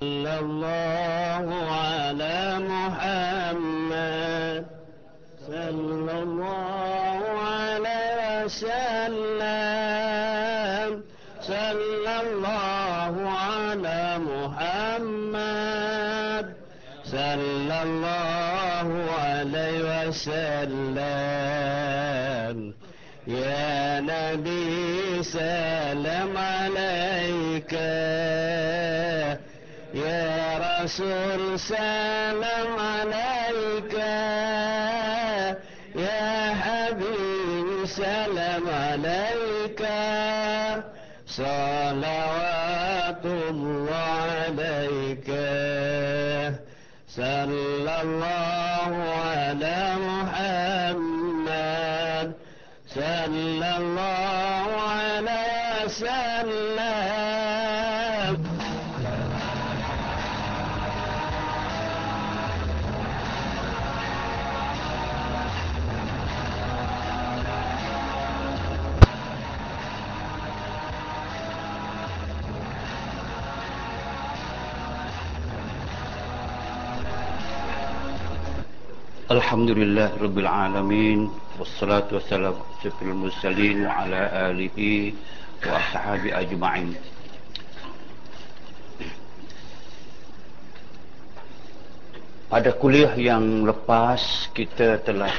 صلى الله على محمد. صلى الله عليه وسلم صلى الله على محمد. صلى الله عليه وسلم. يا نبي سلام عليك. رسول سلام عليك. يا حبيبي سلام عليك. صلوات الله عليك. صلى الله على محمد. صلى الله عليه وسلم Alhamdulillah Rabbil Alamin Wassalatu wassalamu Sifil Mursalin Wa ala alihi Wa ashabi ajma'in. Pada kuliah yang lepas Kita telah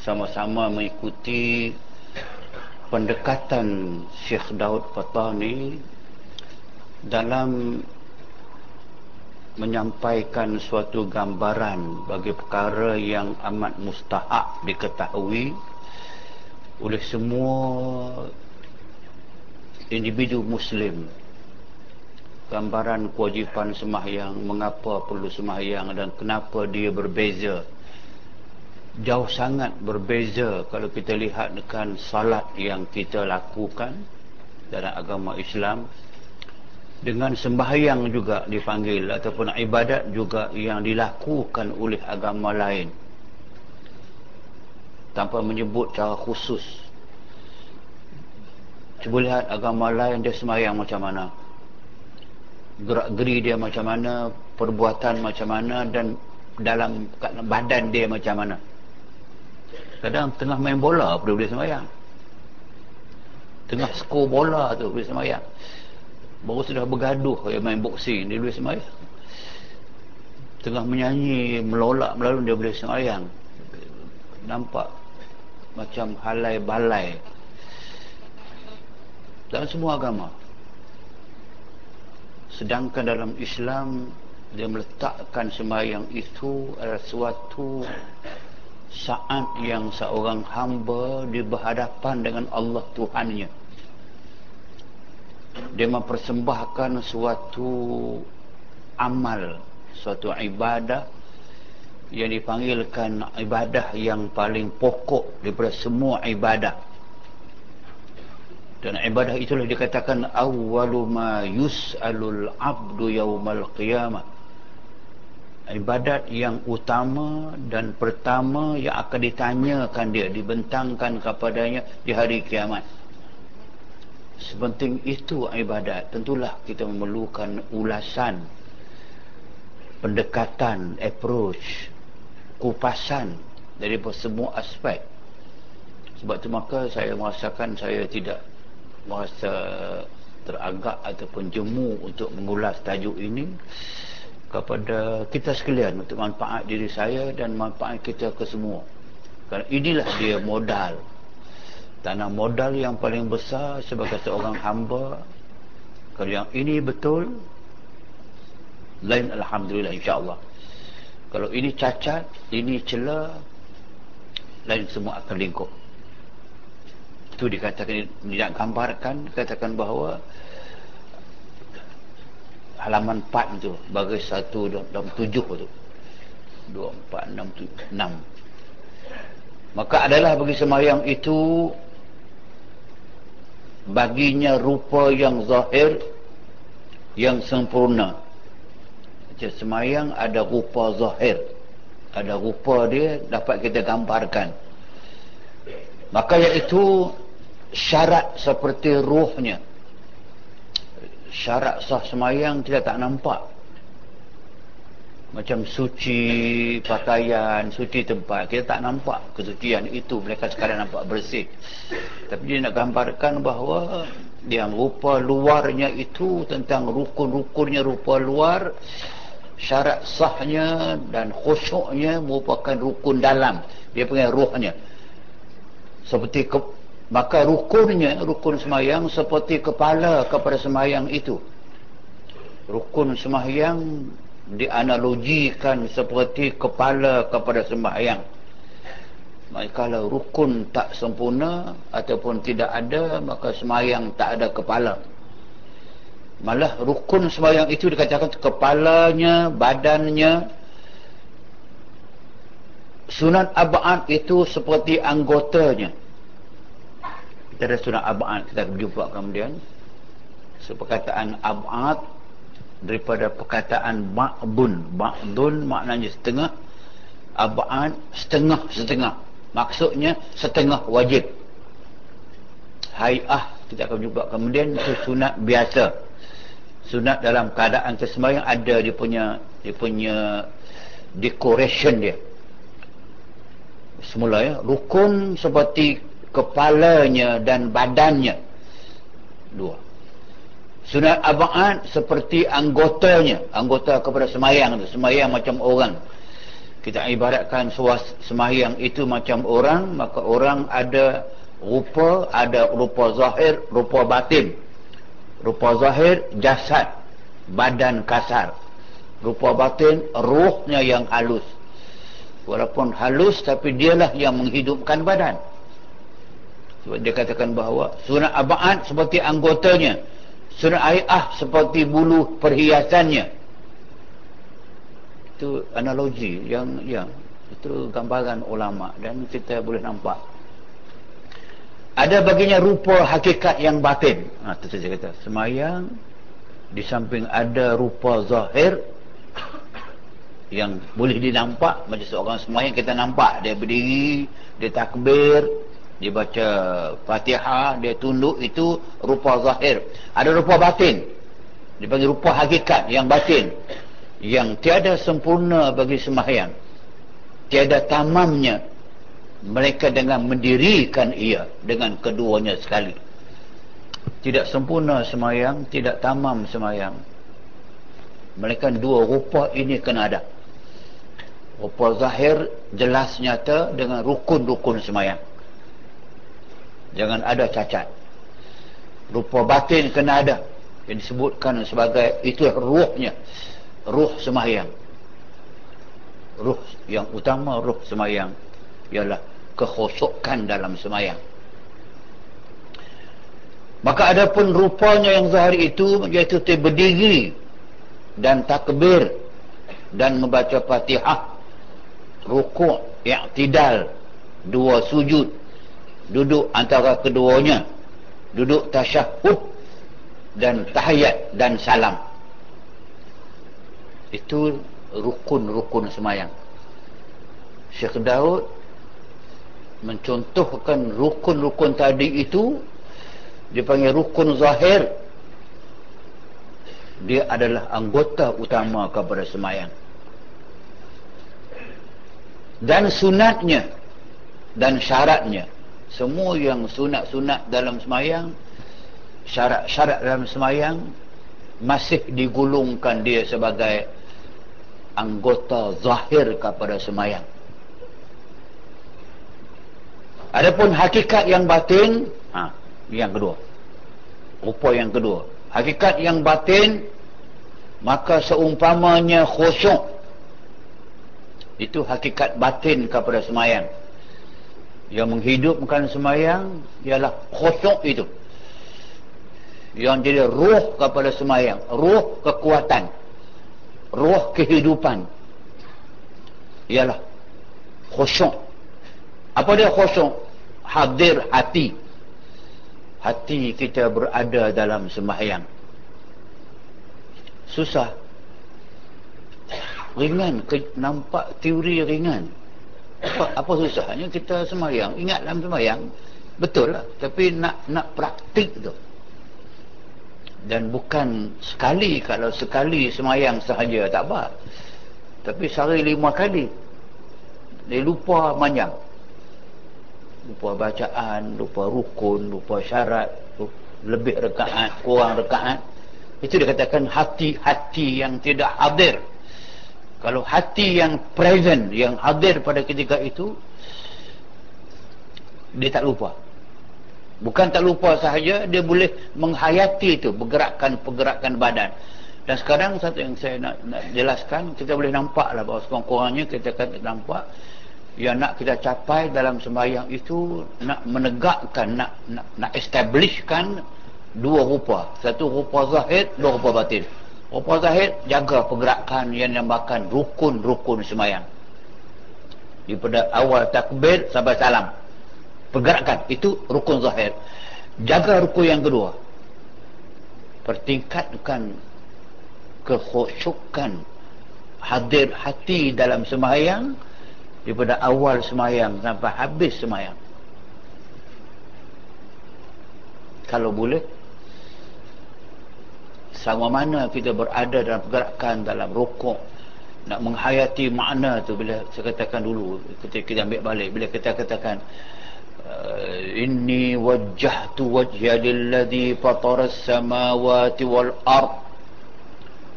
sama-sama mengikuti Pendekatan Syekh Daud Fatani Dalam menyampaikan suatu gambaran bagi perkara yang amat mustahak diketahui oleh semua individu muslim. Gambaran kewajipan sembahyang mengapa perlu sembahyang dan kenapa dia berbeza. Jauh sangat berbeza kalau kita lihat dengan salat yang kita lakukan dalam agama Islam dengan sembahyang juga dipanggil ataupun ibadat juga yang dilakukan oleh agama lain. Tanpa menyebut cara khusus. Cuba lihat agama lain dia sembahyang macam mana. Gerak geri dia macam mana perbuatan macam mana dan dalam badan dia macam mana. Kadang tengah main bola pun boleh sembahyang. Tengah skor bola tu boleh sembahyang baru sudah bergaduh yang main boxing dia boleh sembahyang. Tengah menyanyi melolak melalui dia boleh sembahyang. Nampak macam halai balai. Dalam semua agama sedangkan dalam Islam dia meletakkan sembahyang itu adalah suatu saat yang seorang hamba di berhadapan dengan Allah Tuhannya dia mempersembahkan suatu amal suatu ibadah yang dipanggilkan ibadah yang paling pokok daripada semua ibadah. Dan ibadah itulah dikatakan awwalu ma yus'alul abdu yaumal qiyamah. Ibadat yang utama dan pertama yang akan ditanyakan dia dibentangkan kepadanya di hari kiamat Sepenting itu ibadat Tentulah kita memerlukan ulasan Pendekatan Approach Kupasan Dari semua aspek. Sebab itu maka saya merasakan Saya tidak merasa teragak Ataupun jemu untuk mengulas tajuk ini Kepada kita sekalian Untuk manfaat diri saya Dan manfaat kita ke semua. Kerana inilah dia modal tanah modal yang paling besar sebagai seorang hamba. Kalau yang ini betul lain Alhamdulillah insyaAllah. Kalau ini cacat ini celah lain semua akan lingkup. Itu dikatakan tidak gambarkan katakan bahawa halaman 4 itu bagi satu dalam tujuh itu 2, 4, 6, 7, 6 maka adalah bagi semayang itu baginya rupa yang zahir yang sempurna. Macam semayang ada rupa zahir. Ada rupa dia dapat kita gambarkan. Maka iaitu syarat seperti ruhnya. Syarat sah semayang kita tak nampak macam suci pakaian, suci tempat. Kita tak nampak kesucian itu. Mereka sekarang nampak bersih. Tapi dia nak gambarkan bahawa yang rupa luarnya itu tentang rukun-rukunnya rupa luar syarat sahnya dan khusyuknya merupakan rukun dalam dia panggil ruhnya seperti ke, maka rukunnya rukun semayang seperti kepala kepada semayang itu rukun semayang dianalogikan seperti kepala kepada sembahyang. Maka kalau rukun tak sempurna ataupun tidak ada maka sembahyang tak ada kepala. Malah rukun sembahyang itu dikatakan kepalanya badannya. Sunat abad itu seperti anggotanya. Kita ada sunat abad kita jumpa kemudian. Seperkataan abad daripada perkataan ma'bun. Ma'dun maknanya setengah ab'an setengah-setengah maksudnya setengah wajib. Hay'ah kita akan jumpa kemudian itu sunat biasa. Sunat dalam keadaan kesembahyang ada dia punya dia punya decoration dia. Semula ya rukun seperti kepalanya dan badannya. Dua Sunat abad seperti anggotanya, anggota kepada semayang tu, semayang macam orang. Kita ibaratkan suas semayang itu macam orang, maka orang ada rupa, ada rupa zahir, rupa batin. Rupa zahir jasad, badan kasar. Rupa batin ruhnya yang halus. Walaupun halus tapi dialah yang menghidupkan badan. Sebab dia katakan bahawa sunat abad seperti anggotanya Surah ayah seperti bulu perhiasannya. Itu analogi yang yang itu gambaran ulama dan kita boleh nampak. Ada baginya rupa hakikat yang batin. Ha itu saja kata. Semayang di samping ada rupa zahir yang boleh dinampak macam seorang semayang kita nampak dia berdiri, dia takbir, dia baca fatihah dia tunduk itu rupa zahir. Ada rupa batin. Dia panggil rupa hakikat yang batin. Yang tiada sempurna bagi sembahyang. Tiada tamamnya. Mereka dengan mendirikan ia dengan keduanya sekali. Tidak sempurna sembahyang tidak tamam sembahyang. Mereka dua rupa ini kena ada. Rupa zahir jelas nyata dengan rukun-rukun sembahyang jangan ada cacat. Rupa batin kena ada. Yang disebutkan sebagai itu ruhnya. Ruh semayang. Ruh yang utama ruh semayang ialah kekhusukan dalam semayang. Maka ada pun rupanya yang zahir itu iaitu berdiri dan takbir dan membaca fatihah rukuk i'tidal dua sujud duduk antara keduanya. Duduk tasyahud dan tahiyat dan salam. Itu rukun-rukun semayang. Syekh Daud mencontohkan rukun-rukun tadi itu. Dipanggil rukun zahir. Dia adalah anggota utama kepada semayang. Dan sunatnya dan syaratnya semua yang sunat-sunat dalam semayang syarat-syarat dalam semayang masih digulungkan dia sebagai anggota zahir kepada semayang. Adapun hakikat yang batin ha, yang kedua. Rupa yang kedua. Hakikat yang batin maka seumpamanya khusyuk. Itu hakikat batin kepada semayang yang menghidupkan semayang ialah khusyuk itu. Yang jadi ruh kepada semayang. Ruh kekuatan. Ruh kehidupan. Ialah khusyuk. Apa dia khusyuk? Hadir hati. Hati kita berada dalam semayang. Susah. Ringan nampak teori ringan apa, apa susahnya kita semayang? Ingat dalam semayang betul lah. Tapi nak nak praktik tu. Dan bukan sekali kalau sekali semayang sahaja tak apa. Tapi sehari lima kali dia lupa manjang lupa bacaan lupa rukun lupa syarat lebih rekaat kurang rekaat. Itu dikatakan hati-hati yang tidak hadir kalau hati yang present yang hadir pada ketika itu dia tak lupa. Bukan tak lupa sahaja dia boleh menghayati itu pergerakan-pergerakan badan. Dan sekarang satu yang saya nak, nak jelaskan kita boleh nampak lah bahawa sekurang-kurangnya kita akan nampak yang nak kita capai dalam sembahyang itu nak menegakkan nak nak, nak establishkan dua rupa. Satu rupa zahid dua rupa batin Rupa zahid jaga pergerakan yang dinamakan rukun-rukun semayang. Daripada awal takbir sampai salam. Pergerakan itu rukun zahid. Jaga rukun yang kedua. Pertingkatkan kekhusyukan hadir hati dalam semayang daripada awal semayang sampai habis semayang. Kalau boleh sama mana kita berada dalam pergerakan dalam rukuk. Nak menghayati makna tu bila saya katakan dulu ketika kita ambil balik bila kita katakan uh, inni wajjahtu wajha lilladhi fatara samawati wal ard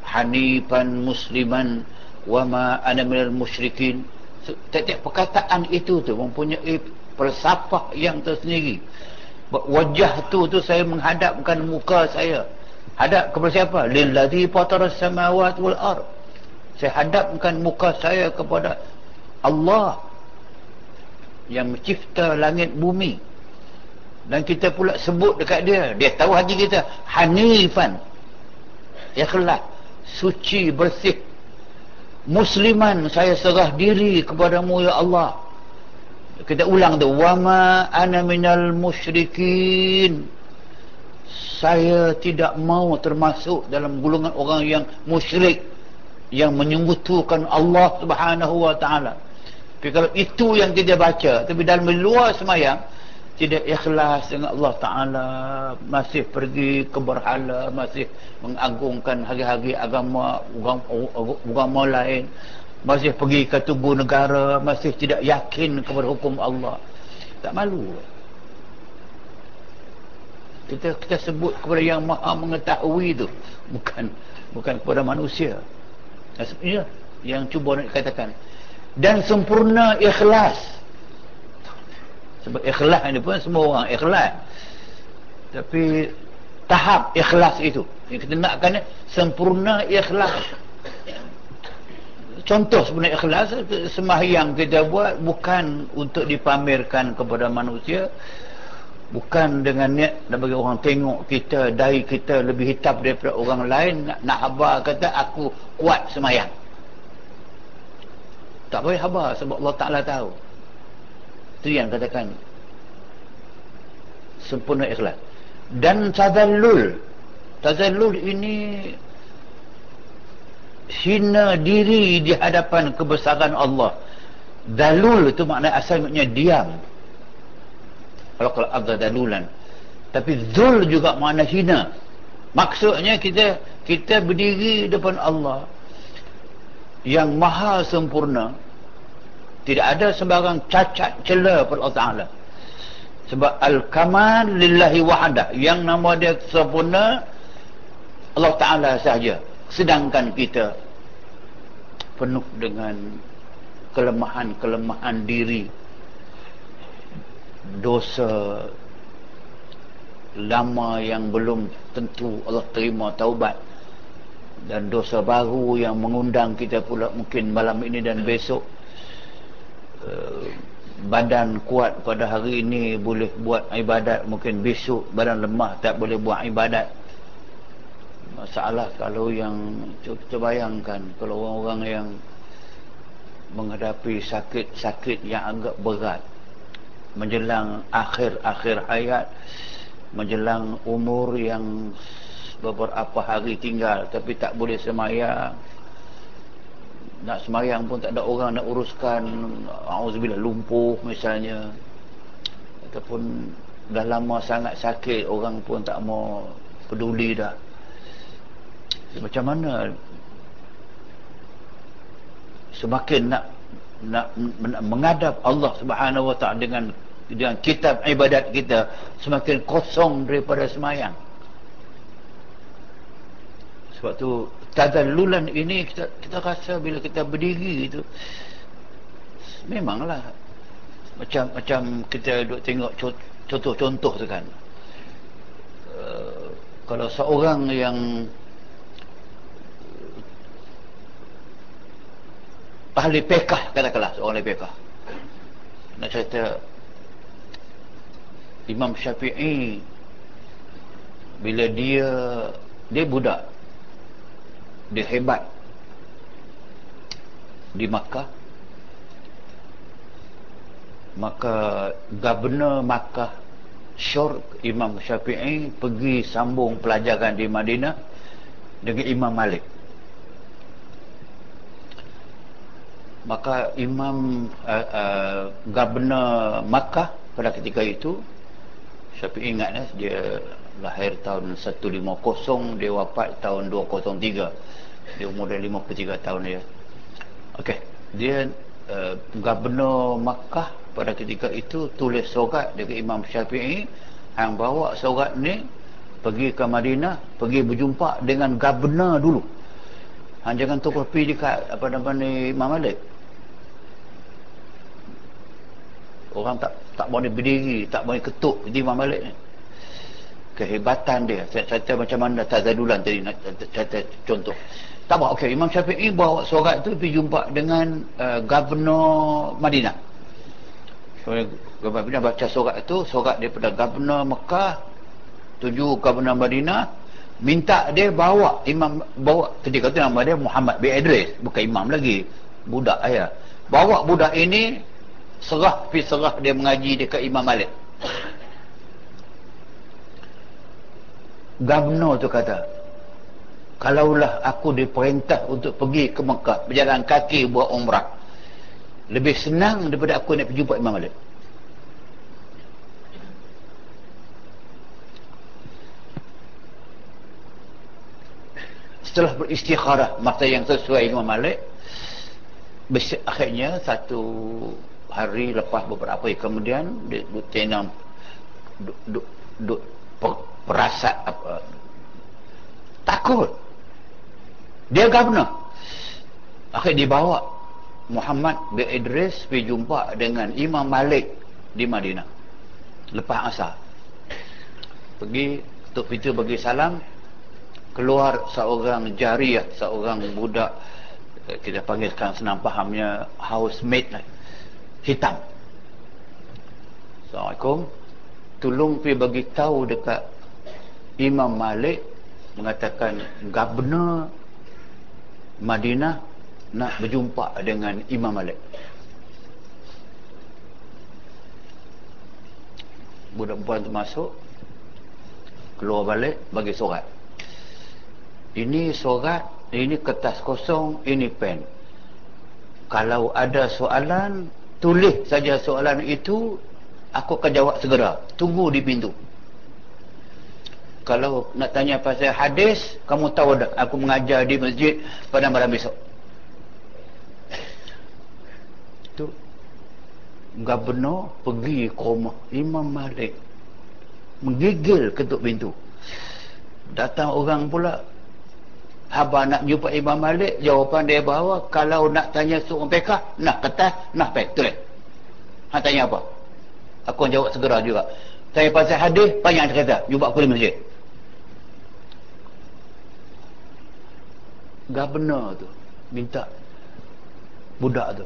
hanifan musliman wa ma ana minal musyrikin. Setiap perkataan itu tu mempunyai falsafah yang tersendiri. Wajah tu tu saya menghadapkan muka saya hadap kepada siapa? Lillazi fataras samawati wal ard. Saya hadapkan muka saya kepada Allah yang mencipta langit bumi. Dan kita pula sebut dekat dia. Dia tahu hati kita. Hanifan. Ikhlas. Suci bersih. Musliman saya serah diri kepadamu ya Allah. Kita ulang tu. Wama ana minal musyrikin saya tidak mau termasuk dalam golongan orang yang musyrik yang menyembutukan Allah Subhanahu wa taala. Tapi kalau itu yang kita baca, tapi dalam luar semayang tidak ikhlas dengan Allah Taala, masih pergi ke berhala, masih mengagungkan hari-hari agama agama lain, masih pergi ke tubuh negara, masih tidak yakin kepada hukum Allah. Tak malu kita kita sebut kepada yang maha mengetahui itu bukan bukan kepada manusia. Sebenarnya yang cuba nak katakan dan sempurna ikhlas. Sebab ikhlas ini pun semua orang ikhlas. Tapi tahap ikhlas itu yang kita nakkan sempurna ikhlas. Contoh sebenarnya ikhlas sembahyang kita buat bukan untuk dipamerkan kepada manusia bukan dengan niat nak bagi orang tengok kita dari kita lebih hitam daripada orang lain nak, nak habar kata aku kuat semayang. Tak boleh habar sebab Allah Ta'ala tahu. Itu yang katakan. Sempurna ikhlas. Dan tazallul. Tazallul ini hina diri di hadapan kebesaran Allah. Dalul itu makna asalnya diam kalau abda dalulan tapi zul juga makna hina. Maksudnya kita kita berdiri depan Allah yang maha sempurna. Tidak ada sembarang cacat celah pada Allah Ta'ala. Sebab al-kamal lillahi wahada yang nama dia sempurna Allah Ta'ala sahaja. Sedangkan kita penuh dengan kelemahan-kelemahan diri dosa lama yang belum tentu Allah terima taubat. Dan dosa baru yang mengundang kita pula mungkin malam ini dan besok. Uh, badan kuat pada hari ini boleh buat ibadat mungkin besok badan lemah tak boleh buat ibadat. Masalah kalau yang kita bayangkan kalau orang-orang yang menghadapi sakit-sakit yang agak berat menjelang akhir-akhir hayat menjelang umur yang beberapa hari tinggal tapi tak boleh semayang. Nak semayang pun tak ada orang nak uruskan auzubillah lumpuh misalnya. Ataupun dah lama sangat sakit orang pun tak mau peduli dah. Macam mana semakin nak nak menghadap Allah Subhanahu wa taala dengan dengan kitab ibadat kita semakin kosong daripada semayang. Sebab tu tadallulan ini kita kita rasa bila kita berdiri itu memanglah macam macam kita duk tengok contoh-contoh tu kan. Uh, kalau seorang yang ahli pekah katakanlah seorang ahli pekah nak cerita Imam Syafi'i bila dia dia budak. Dia hebat. Di Makkah. Maka governor Makkah Syur Imam Syafi'i pergi sambung pelajaran di Madinah dengan Imam Malik. Maka Imam uh, uh, governor Makkah pada ketika itu Syafi'i ingat eh, dia lahir tahun 150 dia wafat tahun 203 dia umur dah 53 tahun dia. Okey dia uh, governor Makkah pada ketika itu tulis surat dari Imam Syafi'i yang bawa surat ni pergi ke Madinah pergi berjumpa dengan governor dulu. Ha, jangan tu pergi dekat apa nama ni Imam Malik. Orang tak tak boleh berdiri tak boleh ketuk di Imam Malik ni. Kehebatan dia. Saya cerita macam mana tazadulan tadi nak cerita contoh. Tak apa okey. Imam Syafi'i bawa surat tu pergi jumpa dengan uh, governor Madinah. So, governor Madinah baca surat tu. Surat daripada governor Mekah tuju governor Madinah. Minta dia bawa imam bawa ketika tu nama dia Muhammad bin Idris bukan imam lagi. Budak ayah bawa budak ini serah pi serah dia mengaji dekat Imam Malik. Gabno tu kata kalaulah aku diperintah untuk pergi ke Mekah berjalan kaki buat umrah lebih senang daripada aku nak pergi jumpa Imam Malik. Setelah beristikharah masa yang sesuai Imam Malik akhirnya satu hari lepas beberapa hari kemudian dia duk tenang duk, duk, duk perasat apa takut. Dia governor. Akhir dibawa Muhammad bin Idris pergi jumpa dengan Imam Malik di Madinah. Lepas asar. Pergi untuk pintu bagi salam. Keluar seorang jariah seorang budak eh, kita panggil sekarang senang fahamnya housemate lah hitam. Assalamualaikum. Tolong pergi bagi tahu dekat Imam Malik mengatakan governor Madinah nak berjumpa dengan Imam Malik. Budak perempuan tu masuk keluar balik bagi surat ini surat ini kertas kosong ini pen. Kalau ada soalan tulis saja soalan itu aku akan jawab segera. Tunggu di pintu. Kalau nak tanya pasal hadis kamu tahu tak aku mengajar di masjid pada malam besok? Tu gubernur pergi ke rumah Imam Malik. Menggigil ketuk pintu. Datang orang pula Abah nak jumpa Imam Malik jawapan dia bahawa kalau nak tanya seorang pekah nak kertas nak pek tulis ha, tanya apa? Aku jawab segera juga. Tanya pasal hadis banyak cerita jumpa aku di masjid. Governor tu minta budak tu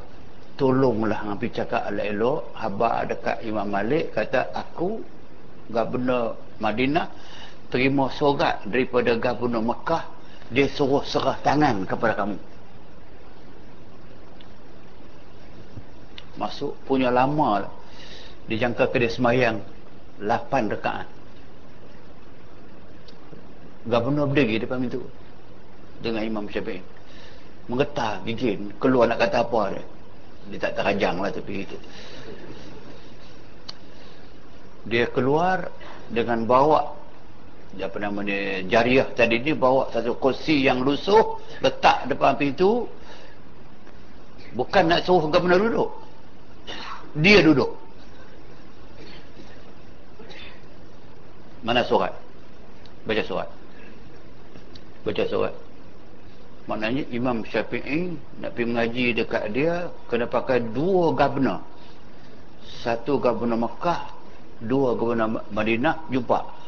tolonglah ngapi cakap elok-elok. Haba dekat Imam Malik kata aku governor Madinah terima surat daripada governor Mekah dia suruh serah tangan kepada kamu. Masuk punya lama lah. dia jangka ke dia semayang 8 rekaan gubernur berdiri depan pintu dengan Imam Syafi'i. Menggetar gigit keluar nak kata apa dia. Dia tak terajang lah tapi itu. Dia keluar dengan bawa apa nama dia jariah tadi ni bawa satu kursi yang lusuh letak depan pintu. Bukan nak suruh gubernur duduk. Dia duduk. Mana surat? Baca surat. Baca surat. Maknanya Imam Syafi'i nak pergi mengaji dekat dia kena pakai dua gubernur satu gubernur Mekah dua gubernur Madinah jumpa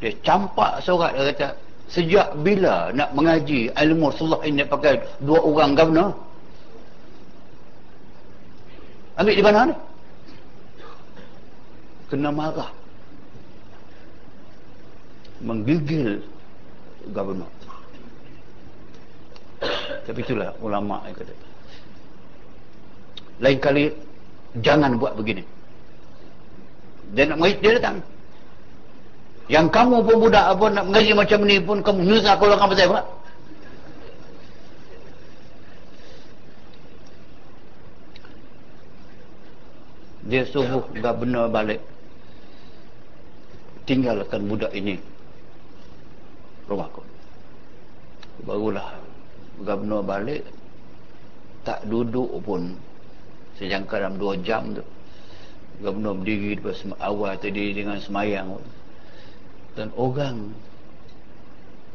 dia campak surat dia kata sejak bila nak mengaji ilmu Rasulullah ini pakai dua orang gubernur ambil di mana ni? Kena marah. Menggigil gubernur tapi itulah ulama yang kata. Lain kali jangan buat begini. Dia nak mengaji dia datang yang kamu pun budak apa nak mengaji macam ni pun kamu nyusah kalau kamu pasal apa? Dia suruh gubernur balik. Tinggalkan budak ini. Rumahku barulah gubernur balik. Tak duduk pun. Sejangka dalam dua jam tu. Gubernur berdiri di awal tadi dengan semayang dan orang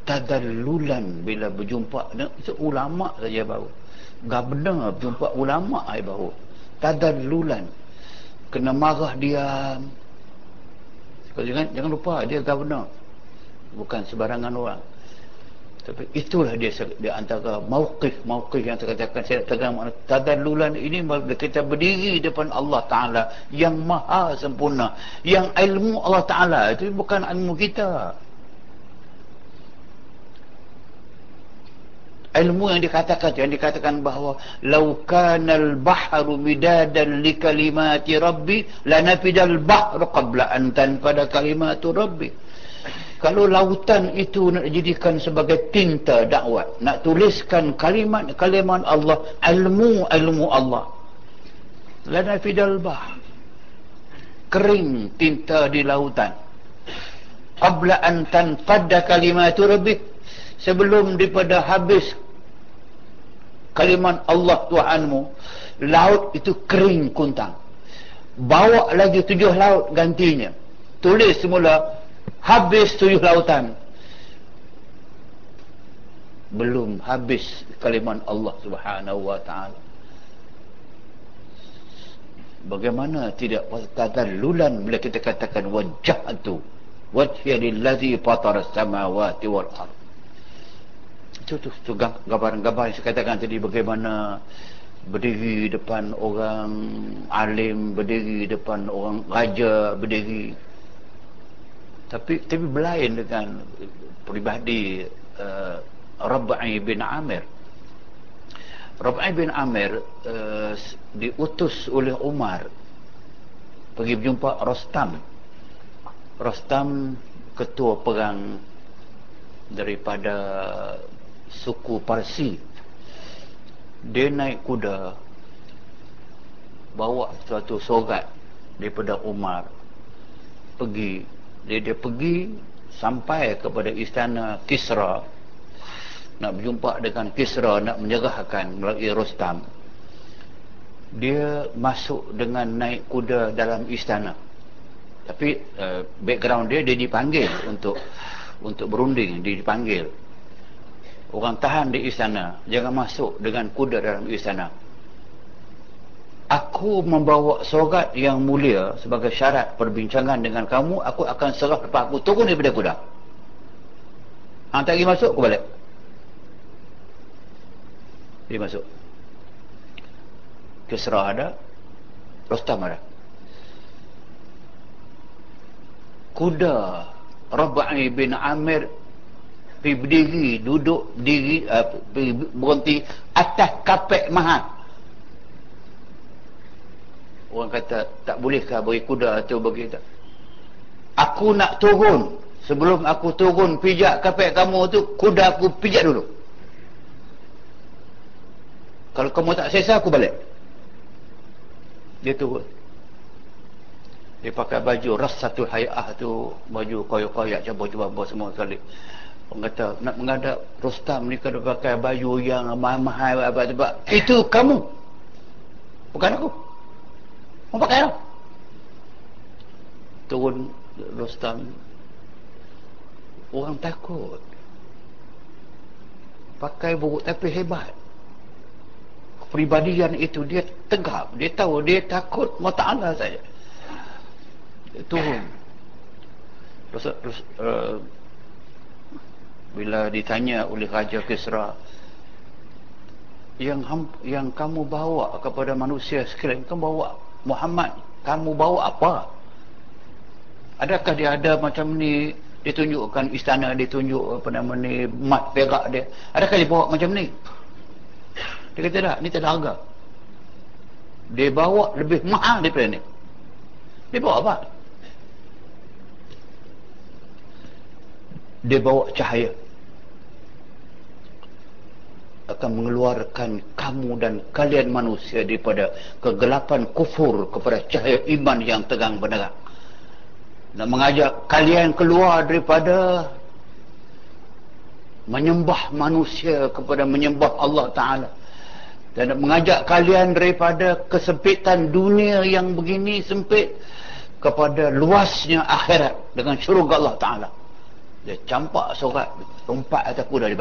tadalulan bila berjumpa itu ulama saja baru. Gubernur berjumpa ulama ai baru. Tadalulan kena marah dia. Jangan jangan lupa dia gubernur bukan sebarangan orang tapi itulah dia di antara mauqif-mauqif yang terkatakan saya tegang makna tadallulan ini kita berdiri depan Allah Taala yang maha sempurna yang ilmu Allah Taala. Itu bukan ilmu kita. Ilmu yang dikatakan yang dikatakan bahawa laukanal bahru midadan li kalimati rabbi lanafidal bahru qabla an tanfada kalimatu rabbi kalau lautan itu nak jadikan sebagai tinta dakwah nak tuliskan kalimat-kalimat Allah ilmu-ilmu Allah. Lana fidal bah. Kering tinta di lautan. Qabla an tanfadda kalimatu rabbik sebelum daripada habis kalimat Allah Tuhanmu laut itu kering kuntang. Bawa lagi tujuh laut gantinya. Tulis semula habis tujuh lautan. Belum habis kalimat Allah subhanahu wa ta'ala. Bagaimana tidak lulan bila kita katakan wajah itu wajah lillazi fatara samawati wal ard. Itu tu, tu gambaran-gambaran yang saya katakan tadi bagaimana berdiri depan orang alim berdiri depan orang raja berdiri tapi tapi berlain dengan peribadi uh, Rabai bin Amir. Rabai bin Amir uh, diutus oleh Umar pergi berjumpa Rostam. Rostam ketua perang daripada suku Parsi. Dia naik kuda bawa suatu sogat daripada Umar pergi dia dia pergi sampai kepada istana Kisra. Nak berjumpa dengan Kisra nak menyerahkan melalui Rostam dia masuk dengan naik kuda dalam istana. Tapi uh, background dia dia dipanggil untuk untuk berunding. Dia dipanggil. Orang tahan di istana. Jangan masuk dengan kuda dalam istana aku membawa sorat yang mulia sebagai syarat perbincangan dengan kamu aku akan serah lepas aku. Turun daripada kuda hang tak pergi masuk aku balik. Dia masuk. Kisra ada. Rostam ada. Kuda. Rabai bin Amir. Pergi berdiri duduk berdiri uh, berhenti atas kapek mahal orang kata tak bolehkah bagi kuda atau bagi tak aku nak turun. Sebelum aku turun pijak kapek kamu tu kuda aku pijak dulu. Kalau kamu tak sesa aku balik. Dia turun. Dia pakai baju ras satu hayah tu baju koyak-koyak cabur-cabur semua sekali. Orang kata nak menghadap Rostam ni kena pakai baju yang mahal-mahal itu kamu. Bukan aku mau pakai apa turun Rostam. Orang takut. Pakai buruk tapi hebat. Kepribadian itu dia tegap dia tahu dia takut Allah saja. Dia turun. Terus, terus uh, bila ditanya oleh Raja Kisra yang yang kamu bawa kepada manusia sekalian kamu bawa Muhammad kamu bawa apa adakah dia ada macam ni ditunjukkan istana ditunjuk apa nama ni mat perak dia adakah dia bawa macam ni dia kata tak, ni tak ada harga. Dia bawa lebih mahal daripada ni. Dia bawa apa? Dia bawa cahaya. Akan mengeluarkan kamu dan kalian manusia daripada kegelapan kufur kepada cahaya iman yang tegang benar. Dan mengajak kalian keluar daripada menyembah manusia kepada menyembah Allah Ta'ala. Dan mengajak kalian daripada kesempitan dunia yang begini sempit kepada luasnya akhirat dengan syurga Allah Ta'ala. Dia campak surat rompat atas kuda di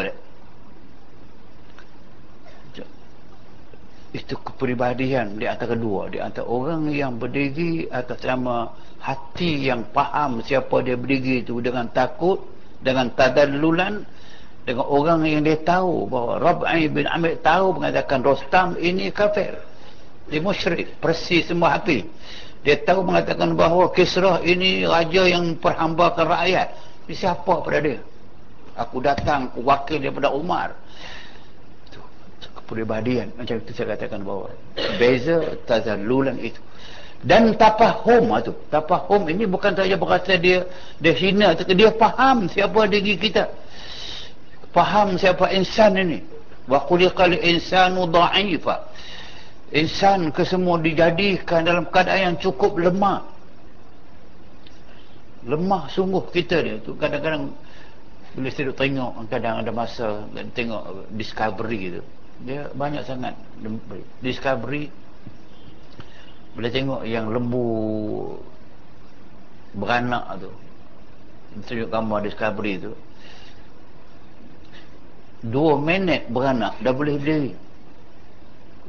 itu kepribadian di antara kedua di antara orang yang berdiri atas nama hati yang faham siapa dia berdiri itu dengan takut dengan tadalulan dengan orang yang dia tahu bahawa Rab'i bin Amir tahu mengatakan Rostam ini kafir dia musyrik persis semua hati dia tahu mengatakan bahawa Kisrah ini raja yang perhambakan rakyat. Siapa pada dia? Aku datang aku wakil daripada Umar kepribadian macam itu saya katakan bahawa. Beza tazalulan itu. Dan tapahum itu tapahum ini bukan saja berkata dia dia hina dia faham siapa diri kita. Faham siapa insan ini. Wa khuliqal insanu dha'ifa insan kesemua dijadikan dalam keadaan yang cukup lemah. Lemah sungguh kita dia tu. Kadang-kadang bila saya tengok kadang ada masa tengok discovery tu dia banyak sangat discovery. Bila tengok yang lembu beranak tu tunjuk gambar discovery tu dua minit beranak dah boleh berdiri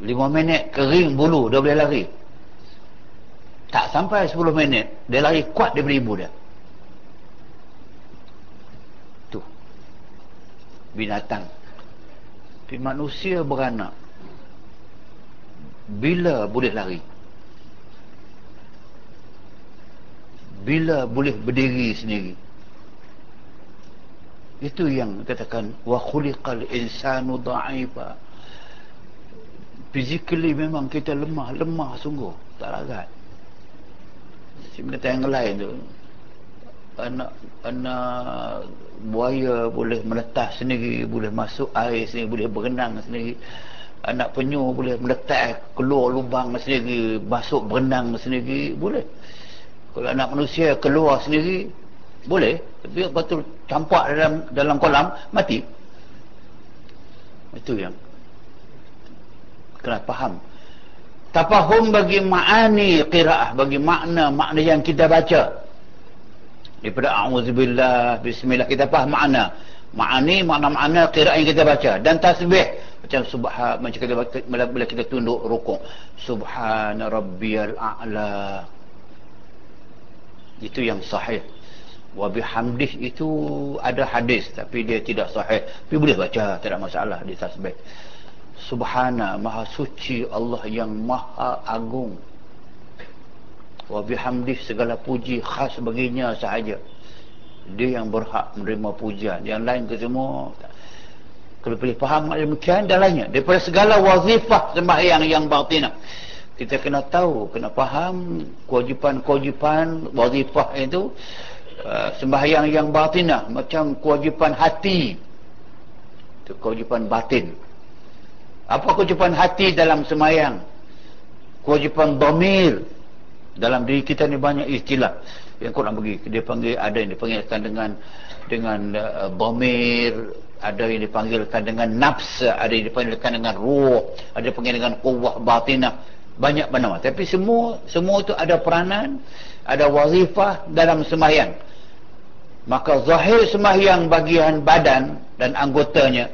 lima minit kering bulu dah boleh lari. Tak sampai sepuluh minit dia lari kuat daripada ibu dia. Tu. Binatang tapi manusia beranak bila boleh lari? Bila boleh berdiri sendiri? Itu yang katakan wa khuliqal insanu dha'ifa physically memang kita lemah lemah sungguh. Tak larat. Binatang yang lain tu anak anak buaya boleh meletas sendiri boleh masuk air sendiri boleh berenang sendiri. Anak penyu boleh meletak keluar lubang sendiri masuk berenang sendiri boleh. Kalau anak manusia keluar sendiri boleh. Tapi betul campak dalam dalam kolam mati. Itu yang kena faham. Tafahum bagi ma'ani qiraah bagi makna makna yang kita baca daripada a'udzubillah bismillah kita faham makna. Ma'ani makna-makna qiraah yang kita baca. Dan tasbih. Macam subhan macam kita bila kita tunduk rukuk. Subhana rabbiyal a'la. Itu yang sahih. Wa bihamdih itu ada hadis. Tapi dia tidak sahih. Tapi boleh baca tidak masalah di tasbih. Subhana maha suci Allah yang maha agung wa bihamdih segala puji khas baginya sahaja. Dia yang berhak menerima pujian. Yang lain ke semua kalau boleh faham dan lainnya. Daripada segala wazifah sembahyang yang batinah kita kena tahu kena faham kewajipan-kewajipan wazifah itu Uh, sembahyang yang batinah macam kewajipan hati. Itu kewajipan batin. Apa kewajipan hati dalam sembahyang kewajipan domir dalam diri kita ni banyak istilah. Yang kurang bagi dia panggil ada yang dipanggilkan dengan dengan uh, domir ada yang dipanggilkan dengan nafs ada yang dipanggilkan dengan ruh ada yang dipanggil dengan kuwah batinah. Banyak bernama tapi semua semua itu ada peranan ada wazifah dalam sembahyang. Maka zahir sembahyang bagian badan dan anggotanya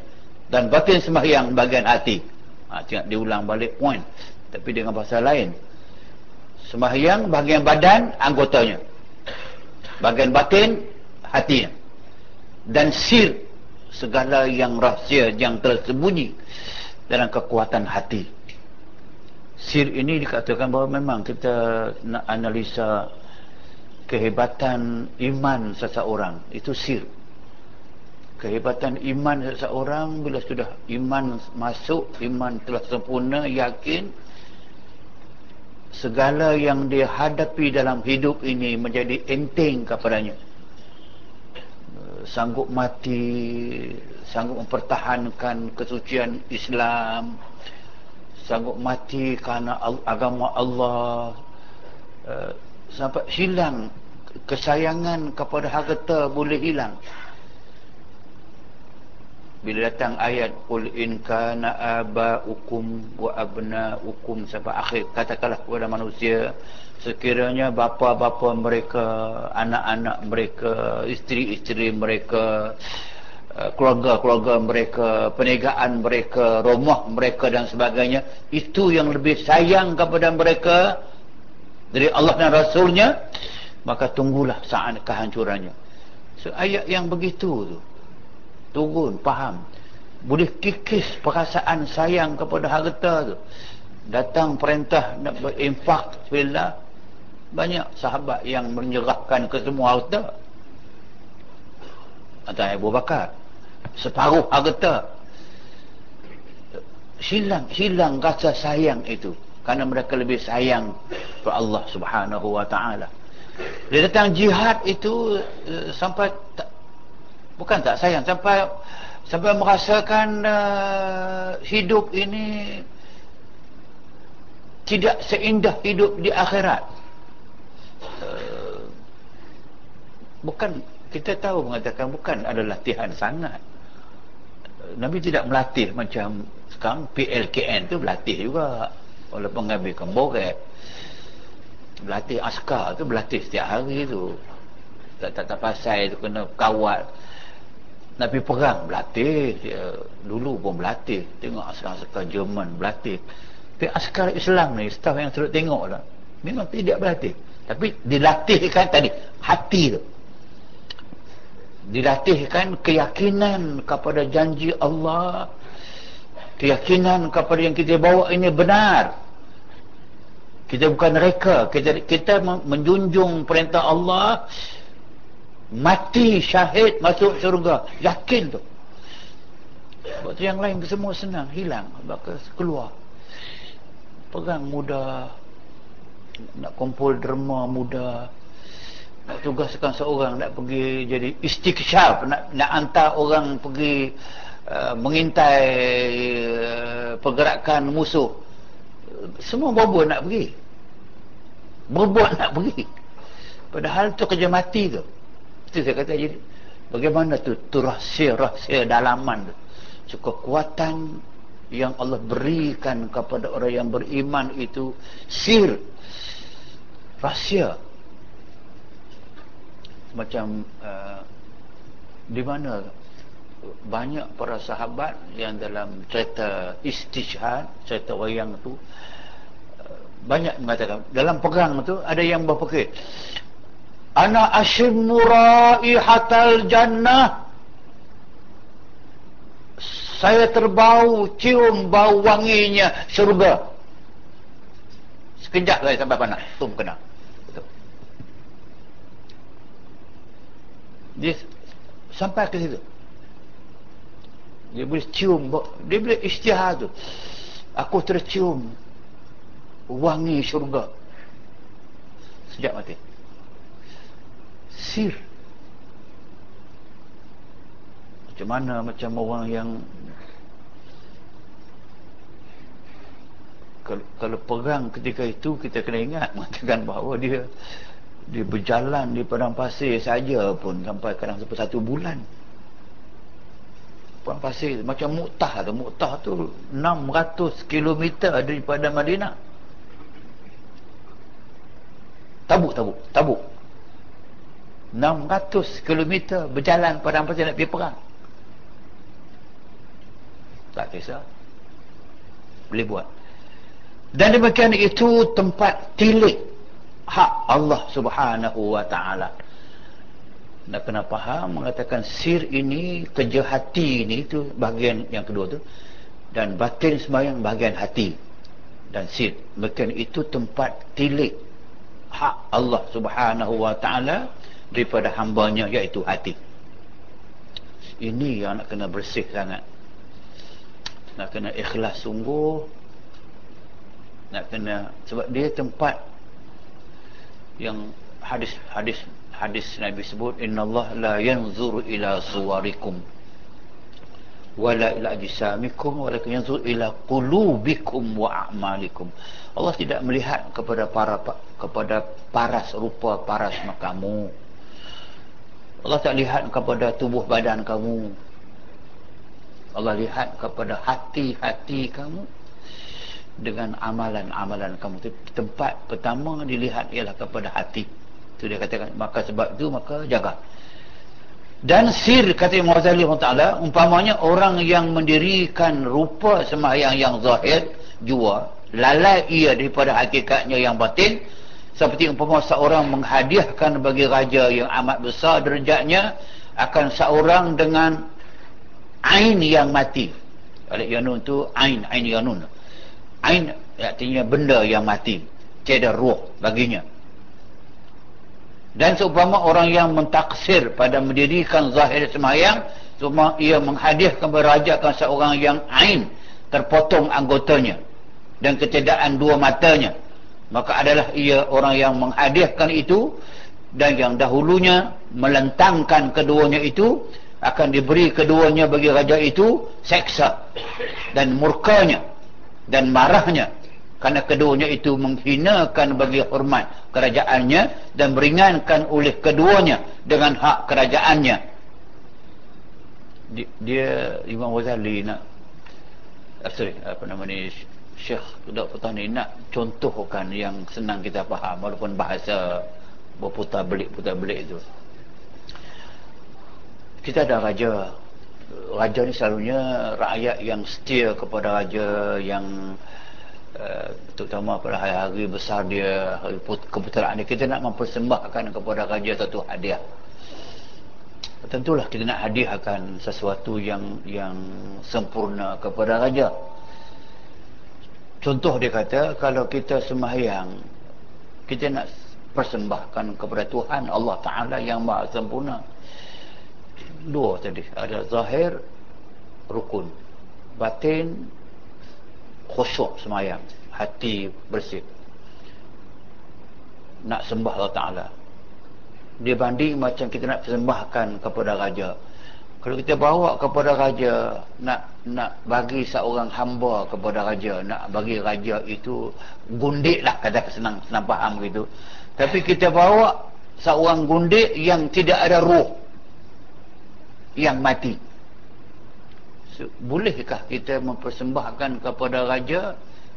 dan batin sembahyang bagian hati. Ha, tengok diulang balik point. Tapi dengan bahasa lain sembahyang bagian badan anggotanya. Bagian batin hatinya. Dan sir segala yang rahsia yang tersembunyi dalam kekuatan hati. Sir ini dikatakan bahawa memang kita nak analisa kehebatan iman seseorang. Itu sir. Kehebatan iman seseorang bila sudah iman masuk iman telah sempurna yakin segala yang dia hadapi dalam hidup ini menjadi enteng kepadanya. Sanggup mati sanggup mempertahankan kesucian Islam sanggup mati kerana agama Allah uh, sampai hilang kesayangan kepada harta boleh hilang bila datang ayat qul in kana abaukum wa abnaukum sampai akhir katakanlah kepada manusia sekiranya bapa-bapa mereka anak-anak mereka isteri-isteri mereka eh, keluarga-keluarga mereka perniagaan mereka rumah mereka dan sebagainya itu yang lebih sayang kepada mereka dari Allah dan Rasulnya maka tunggulah saat kehancurannya. So, ayat yang begitu tu turun faham? Boleh kikis perasaan sayang kepada harta tu. Datang perintah nak berinfak bila banyak sahabat yang menyerahkan ke semua harta. Antara Abu Bakar. Separuh harta. Hilang hilang rasa sayang itu. Kerana mereka lebih sayang kepada Allah Subhanahu wa taala. Dia datang jihad itu eh, sampai bukan tak sayang sampai sampai merasakan uh, hidup ini tidak seindah hidup di akhirat. Uh, bukan kita tahu mengatakan bukan ada latihan sangat. Nabi tidak melatih macam sekarang PLKN tu berlatih juga. Oleh pengambil kemboret berlatih askar tu berlatih setiap hari tu. Tak tak, tak pasal tu kena kawat nak pergi perang berlatih dia, dulu pun berlatih tengok askar-askar Jerman berlatih tapi askar Islam ni staff yang selalu tengok lah memang tidak berlatih tapi dilatihkan tadi hati tu. Dilatihkan keyakinan kepada janji Allah. Keyakinan kepada yang kita bawa ini benar. Kita bukan reka. Kita, kita menjunjung perintah Allah mati syahid masuk syurga. Yakin tu. Sebab tu yang lain semua senang. Hilang. Maka keluar. Pegang muda. Nak kumpul derma muda. Nak tugaskan seorang nak pergi jadi istiqsyaf. Nak, nak hantar orang pergi uh, mengintai uh, pergerakan musuh. Semua berbuat nak pergi. Berbuat nak pergi. Padahal tu kerja mati tu itu saya kata jadi bagaimana tu? Tu rahsia-rahsia dalaman tu. So, kekuatan yang Allah berikan kepada orang yang beriman itu sir. Rahsia. Macam uh, di mana banyak para sahabat yang dalam cerita istishhad cerita wayang tu uh, banyak mengatakan dalam perang tu ada yang berfikir ana ashimmu raihatal jannah. Saya terbau cium bau wanginya syurga. Sekejap saya sampai panas. Tum kena. Dia sampai ke situ. Dia boleh cium dia boleh istihar tu. Aku tercium wangi syurga. Sejak mati sir. Macam mana macam orang yang kalau, kalau perang ketika itu kita kena ingat mengatakan bahawa dia dia berjalan di padang pasir saja pun sampai kadang sampai satu bulan. Padang pasir macam Mu'tah tu. Mu'tah tu 600 km daripada Madinah. Tabuk tabuk tabuk 600 km berjalan pada pasal nak pergi perang. Tak kisah. Boleh buat. Dan demikian itu tempat tilik hak Allah subhanahu wa ta'ala. Nak kena faham mengatakan sir ini kerja hati ini itu bahagian yang kedua tu. Dan batin sembahyang bahagian hati dan sir. Mungkin itu tempat tilik hak Allah subhanahu wa ta'ala daripada hambanya iaitu hati. Ini yang nak kena bersih sangat. Nak kena ikhlas sungguh. Nak kena sebab dia tempat yang hadis hadis hadis Nabi sebut innallaha la yanzuru ila suwarikum wala ila ajsamikum walakin yanzuru ila qulubikum wa a'malikum. Allah tidak melihat kepada para kepada paras rupa paras makamu Allah tak lihat kepada tubuh badan kamu. Allah lihat kepada hati-hati kamu dengan amalan-amalan kamu. Tempat pertama dilihat ialah kepada hati. Itu dia katakan maka sebab itu maka jaga. Dan sir kata Imam Ghazali taala umpamanya orang yang mendirikan rupa sembahyang yang zahir jua lalai ia daripada hakikatnya yang batin seperti umpama seorang menghadiahkan bagi raja yang amat besar derajatnya akan seorang dengan ain yang mati. Alik Yanun tu ain ain Yanun. Ain artinya benda yang mati. Tiada ruh baginya. Dan seumpama orang yang mentaksir pada mendirikan zahir semayang cuma ia menghadiahkan berajakan seorang yang ain terpotong anggotanya dan ketiadaan dua matanya maka adalah ia orang yang menghadiahkan itu dan yang dahulunya melentangkan keduanya itu akan diberi keduanya bagi raja itu seksa dan murkanya dan marahnya kerana keduanya itu menghinakan bagi hormat kerajaannya dan meringankan oleh keduanya dengan hak kerajaannya. Dia Imam Ghazali nak sorry apa nama ni Syekh Dr. Petani nak contohkan yang senang kita faham walaupun bahasa berputar belik putar belik itu kita ada raja. Raja ni selalunya rakyat yang setia kepada raja yang uh, terutama pada hari-hari besar dia hari keputeraan dia. Kita nak mempersembahkan kepada raja satu hadiah. Tentulah kita nak hadiahkan sesuatu yang yang sempurna kepada raja contoh dia kata kalau kita sembahyang kita nak persembahkan kepada Tuhan Allah Ta'ala yang maha sempurna. Dua tadi ada zahir rukun. Batin khusyuk semayang hati bersih. Nak sembah Allah Ta'ala. Dia banding macam kita nak sembahkan kepada raja kalau kita bawa kepada raja nak nak bagi seorang hamba kepada raja nak bagi raja itu gundik lah kata senang senang faham begitu tapi kita bawa seorang gundik yang tidak ada ruh yang mati. Bolehkah kita mempersembahkan kepada raja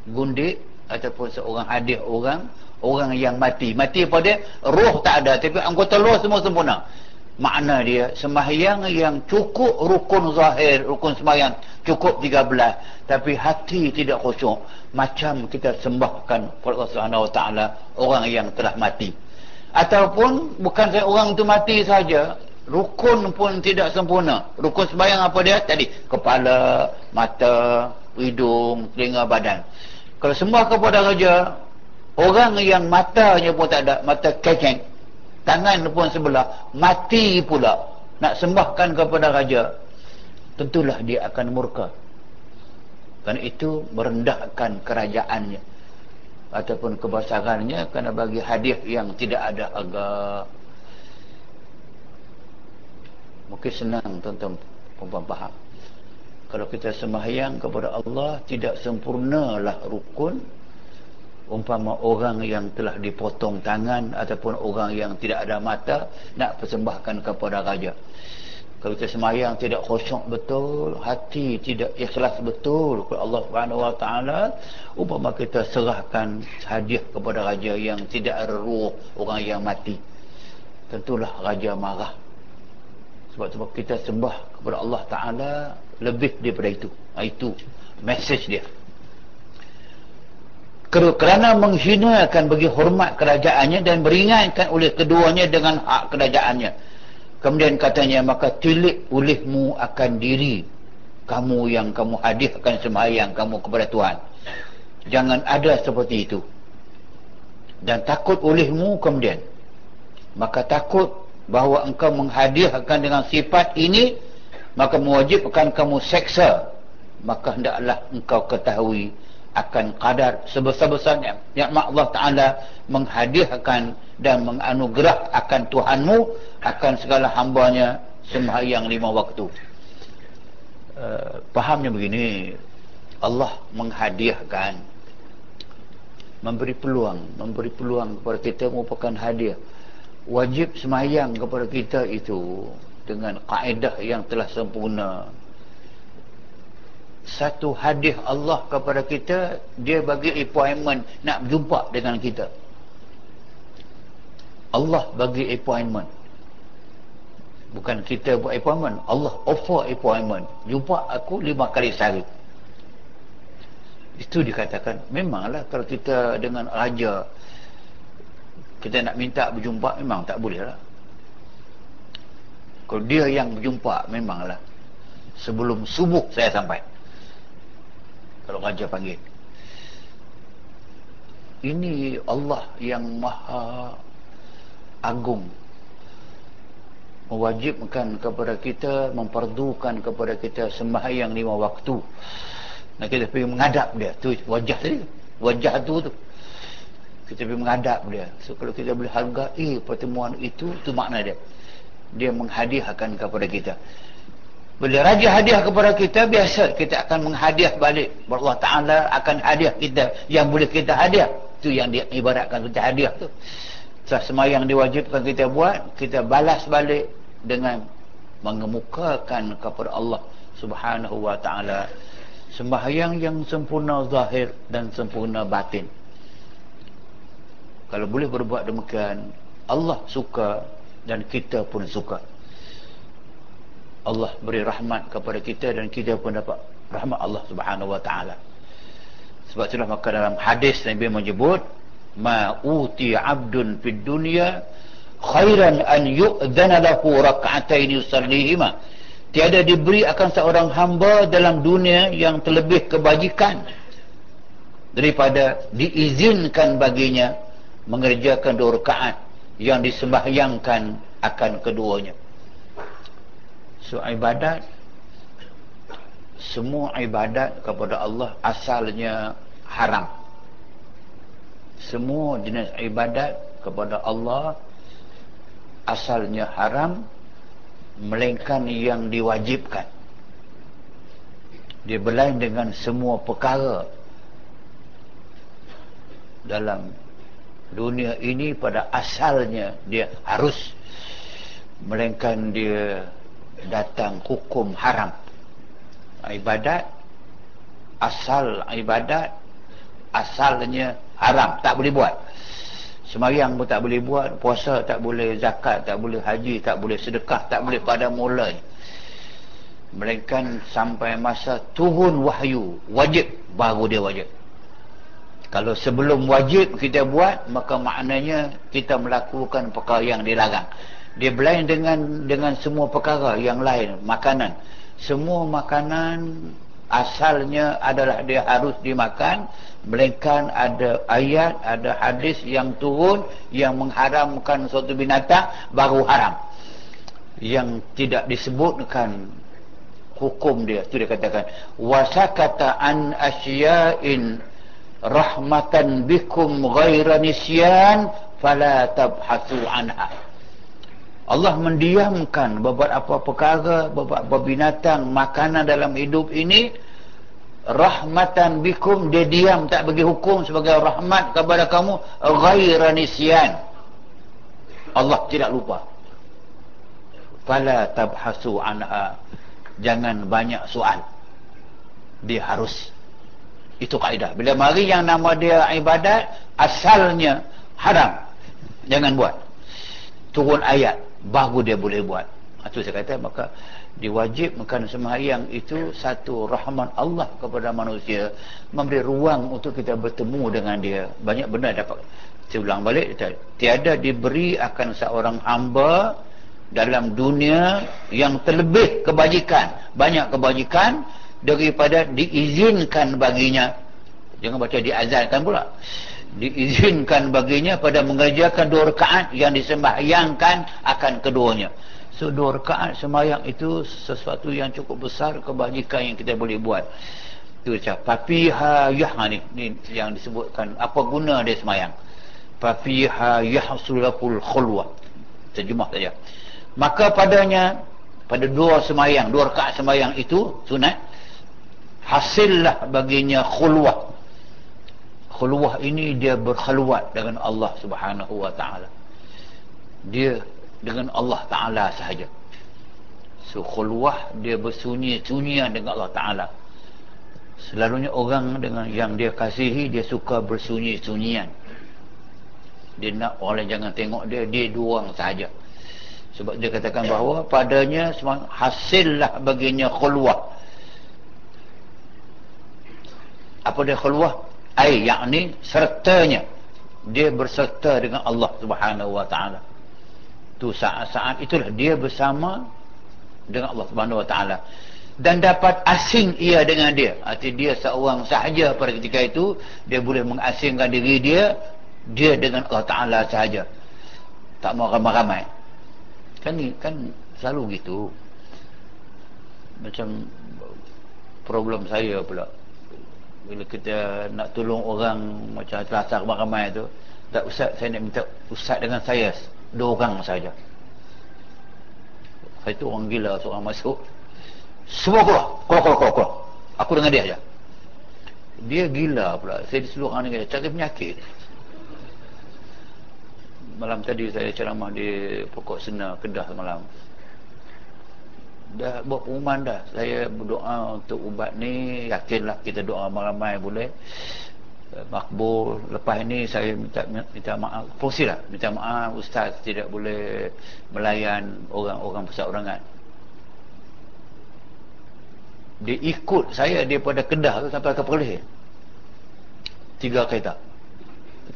gundik ataupun seorang hadiah orang orang yang mati? Mati pada roh tak ada tapi anggota roh semua sempurna makna dia sembahyang yang cukup rukun zahir rukun sembahyang cukup 13 tapi hati tidak khusyuk. Macam kita sembahkan kepada Allah Subhanahu Wa Taala orang yang telah mati. Ataupun bukan saya orang itu mati saja rukun pun tidak sempurna. Rukun sembahyang apa dia? Tadi kepala mata hidung telinga badan. Kalau sembah kepada raja orang yang matanya pun tak ada mata kekeng tangan pun sebelah mati pula. Nak sembahkan kepada raja tentulah dia akan murka. Kerana itu merendahkan kerajaannya. Ataupun kebesarannya kerana bagi hadiah yang tidak ada agak mungkin senang tuan-tuan perempuan faham. Kalau kita sembahyang kepada Allah tidak sempurnalah rukun umpama orang yang telah dipotong tangan ataupun orang yang tidak ada mata nak persembahkan kepada raja. Kalau kita semayang tidak khusyuk betul hati tidak ikhlas betul kepada Allah Subhanahu Wa Taala umpama kita serahkan hadiah kepada raja yang tidak ada ruh orang yang mati. Tentulah raja marah. Sebab sebab kita sembah kepada Allah Taala lebih daripada itu. Itu message dia kerana menghinakan bagi hormat kerajaannya dan beringatkan oleh keduanya dengan hak kerajaannya. Kemudian katanya maka tilik olehmu akan diri kamu yang kamu hadiahkan sembahyang kamu kepada Tuhan. Jangan ada seperti itu. Dan takut olehmu kemudian. Maka takut bahawa engkau menghadiahkan dengan sifat ini maka mewajibkan kamu seksa. Maka hendaklah engkau ketahui akan kadar sebesar-besarnya. Yang Allah Ta'ala menghadiahkan dan menganugerah akan Tuhanmu akan segala hambanya sembahyang lima waktu. Uh, fahamnya begini Allah menghadiahkan memberi peluang memberi peluang kepada kita merupakan hadiah wajib sembahyang kepada kita itu dengan kaedah yang telah sempurna satu hadiah Allah kepada kita dia bagi appointment nak berjumpa dengan kita. Allah bagi appointment. Bukan kita buat appointment Allah offer appointment. Jumpa aku lima kali sehari. Itu dikatakan. Memanglah kalau kita dengan raja kita nak minta berjumpa memang tak boleh lah. Kalau dia yang berjumpa memanglah. Sebelum subuh saya sampai kalau raja panggil. Ini Allah yang maha agung. Mewajibkan kepada kita memperdukan kepada kita sembahyang lima waktu. Nak kita pergi menghadap dia. Tu wajah tadi. Wajah tu tu. Kita pergi menghadap dia. So kalau kita boleh hargai pertemuan itu tu makna dia. Dia menghadiahkan kepada kita bila raja hadiah kepada kita, biasa kita akan menghadiah balik. Allah Ta'ala akan hadiah kita yang boleh kita hadiah. Itu yang diibaratkan kita hadiah tu. Setelah semayang diwajibkan kita buat, kita balas balik dengan mengemukakan kepada Allah Subhanahu Wa Ta'ala sembahyang yang sempurna zahir dan sempurna batin. Kalau boleh berbuat demikian, Allah suka dan kita pun suka. Allah beri rahmat kepada kita dan kita pun dapat rahmat Allah Subhanahu wa taala. Sebab itulah maka dalam hadis Nabi menyebut ma uti 'abdun fid dunya khairan an yu'dhana lahu rak'atain yusallihima. Tiada diberi akan seorang hamba dalam dunia yang terlebih kebajikan daripada diizinkan baginya mengerjakan dua rakaat yang disembahyangkan akan keduanya. So ibadat semua ibadat kepada Allah asalnya haram. Semua jenis ibadat kepada Allah asalnya haram melainkan yang diwajibkan. Dia berlain dengan semua perkara dalam dunia ini pada asalnya dia harus melainkan dia datang hukum haram. Ibadat asal ibadat asalnya haram. Tak boleh buat. Semayang pun tak boleh buat puasa tak boleh zakat tak boleh haji tak boleh sedekah tak boleh pada mulanya melainkan sampai masa turun wahyu wajib baru dia wajib. Kalau sebelum wajib kita buat maka maknanya kita melakukan perkara yang dilarang dia berlain dengan dengan semua perkara yang lain makanan. Semua makanan asalnya adalah dia harus dimakan melainkan ada ayat ada hadis yang turun yang mengharamkan suatu binatang baru haram. Yang tidak disebutkan hukum dia itu dia katakan wasakata an asya'in rahmatan bikum ghaira nisyan fala tabhathu anha Allah mendiamkan beberapa perkara, beberapa binatang, makanan dalam hidup ini rahmatan bikum dia diam tak bagi hukum sebagai rahmat kepada kamu ghaira nisyan. Allah tidak lupa. Fala tabhasu anha. Jangan banyak soal. Dia harus. Itu kaedah. Bila mari yang nama dia ibadat asalnya haram. Jangan buat. Turun ayat baru dia boleh buat. Itu saya kata maka diwajibkan sembahyang itu satu rahmat Allah kepada manusia memberi ruang untuk kita bertemu dengan dia. Banyak benda dapat. Saya ulang balik tiada diberi akan seorang hamba dalam dunia yang terlebih kebajikan. Banyak kebajikan daripada diizinkan baginya. Jangan baca diazalkan pula diizinkan baginya pada mengerjakan dua rakaat yang disembahyangkan akan keduanya. So dua rakaat sembahyang itu sesuatu yang cukup besar kebajikan yang kita boleh buat. Itu macam yah ni, ni yang disebutkan apa guna dia sembahyang? Papiha yahsulakul khulwa terjemah saja. Maka padanya pada dua semayang dua rakaat semayang itu sunat hasillah baginya khulwah khulwah ini dia berkhulwat dengan Allah subhanahu wa ta'ala. Dia dengan Allah ta'ala sahaja. So khulwah dia bersunyi-sunyian dengan Allah ta'ala. Selalunya orang dengan yang dia kasihi dia suka bersunyi-sunyian dia nak orang jangan tengok dia dia doang sahaja. Sebab dia katakan bahawa padanya hasillah baginya khulwah apa dia khulwah ai yakni sertanya. Dia berserta dengan Allah Subhanahu wa taala. Tu saat-saat itulah dia bersama dengan Allah Subhanahu wa taala. Dan dapat asing ia dengan dia. Arti dia seorang sahaja pada ketika itu dia boleh mengasingkan diri dia dia dengan Allah taala sahaja. Tak mau ramai-ramai. Kan kan selalu gitu. Macam problem saya pula bila kita nak tolong orang macam terasa ramai-ramai tu tak ustaz saya nak minta ustaz dengan saya. Dua orang saja. Saya tu orang gila seorang masuk. Semua keluar. Keluar keluar keluar, keluar. aku dengan dia aja. Dia gila pula. Saya disuruh orang ni cari penyakit. Malam tadi saya ceramah di pokok sena kedah malam dah buat pengumuman dah. Saya berdoa untuk ubat ni. Yakinlah kita doa ramai-ramai boleh. Makbul. Lepas ini saya minta minta maaf. Lah. Minta maaf ustaz tidak boleh melayan orang-orang perseorangan dia ikut saya daripada kedah tu sampai ke perlis. Tiga kereta.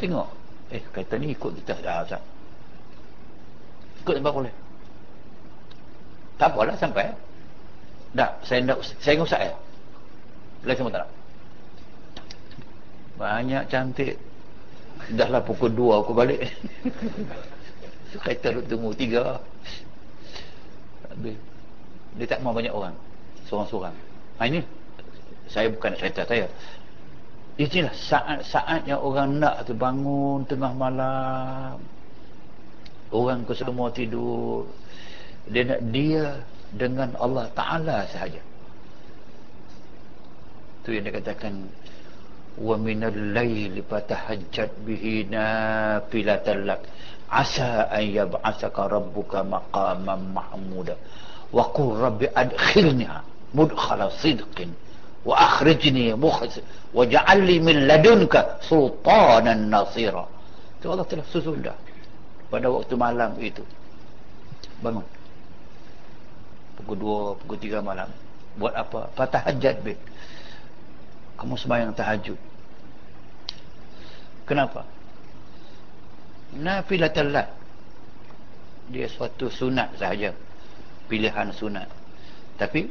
Tengok. Eh kata ni ikut kita. Dah Ustaz. Ikut sampai boleh. Tak apalah sampai. Dah, saya nak saya ngusah ya. Lagi semua tak nak. Banyak cantik. Dahlah pukul 2 aku balik. kereta tunggu 3. Habis. Dia tak mau banyak orang. Seorang-seorang. Ha, ini saya bukan nak cerita saya Inilah saat-saat yang orang nak tu bangun tengah malam. Orang ke semua tidur. Dia nak dia dengan Allah Ta'ala sahaja. Itu yang dia katakan. Wa minal layli fatahajjad bihi nafilatan lak. Asa an yab'asaka rabbuka maqaman mahmuda. Wa qul rabbi adkhilnya mudkhala sidqin wa akhrijni mukhlis wa ja'alni min ladunka sultanan nasira itu Allah telah susun dah pada waktu malam itu bangun pukul 2 pukul 3 malam. Buat apa? Fatahajjat be kamu sembahyang tahajud. Kenapa? Nafilatul lat dia suatu sunat sahaja. Pilihan sunat. Tapi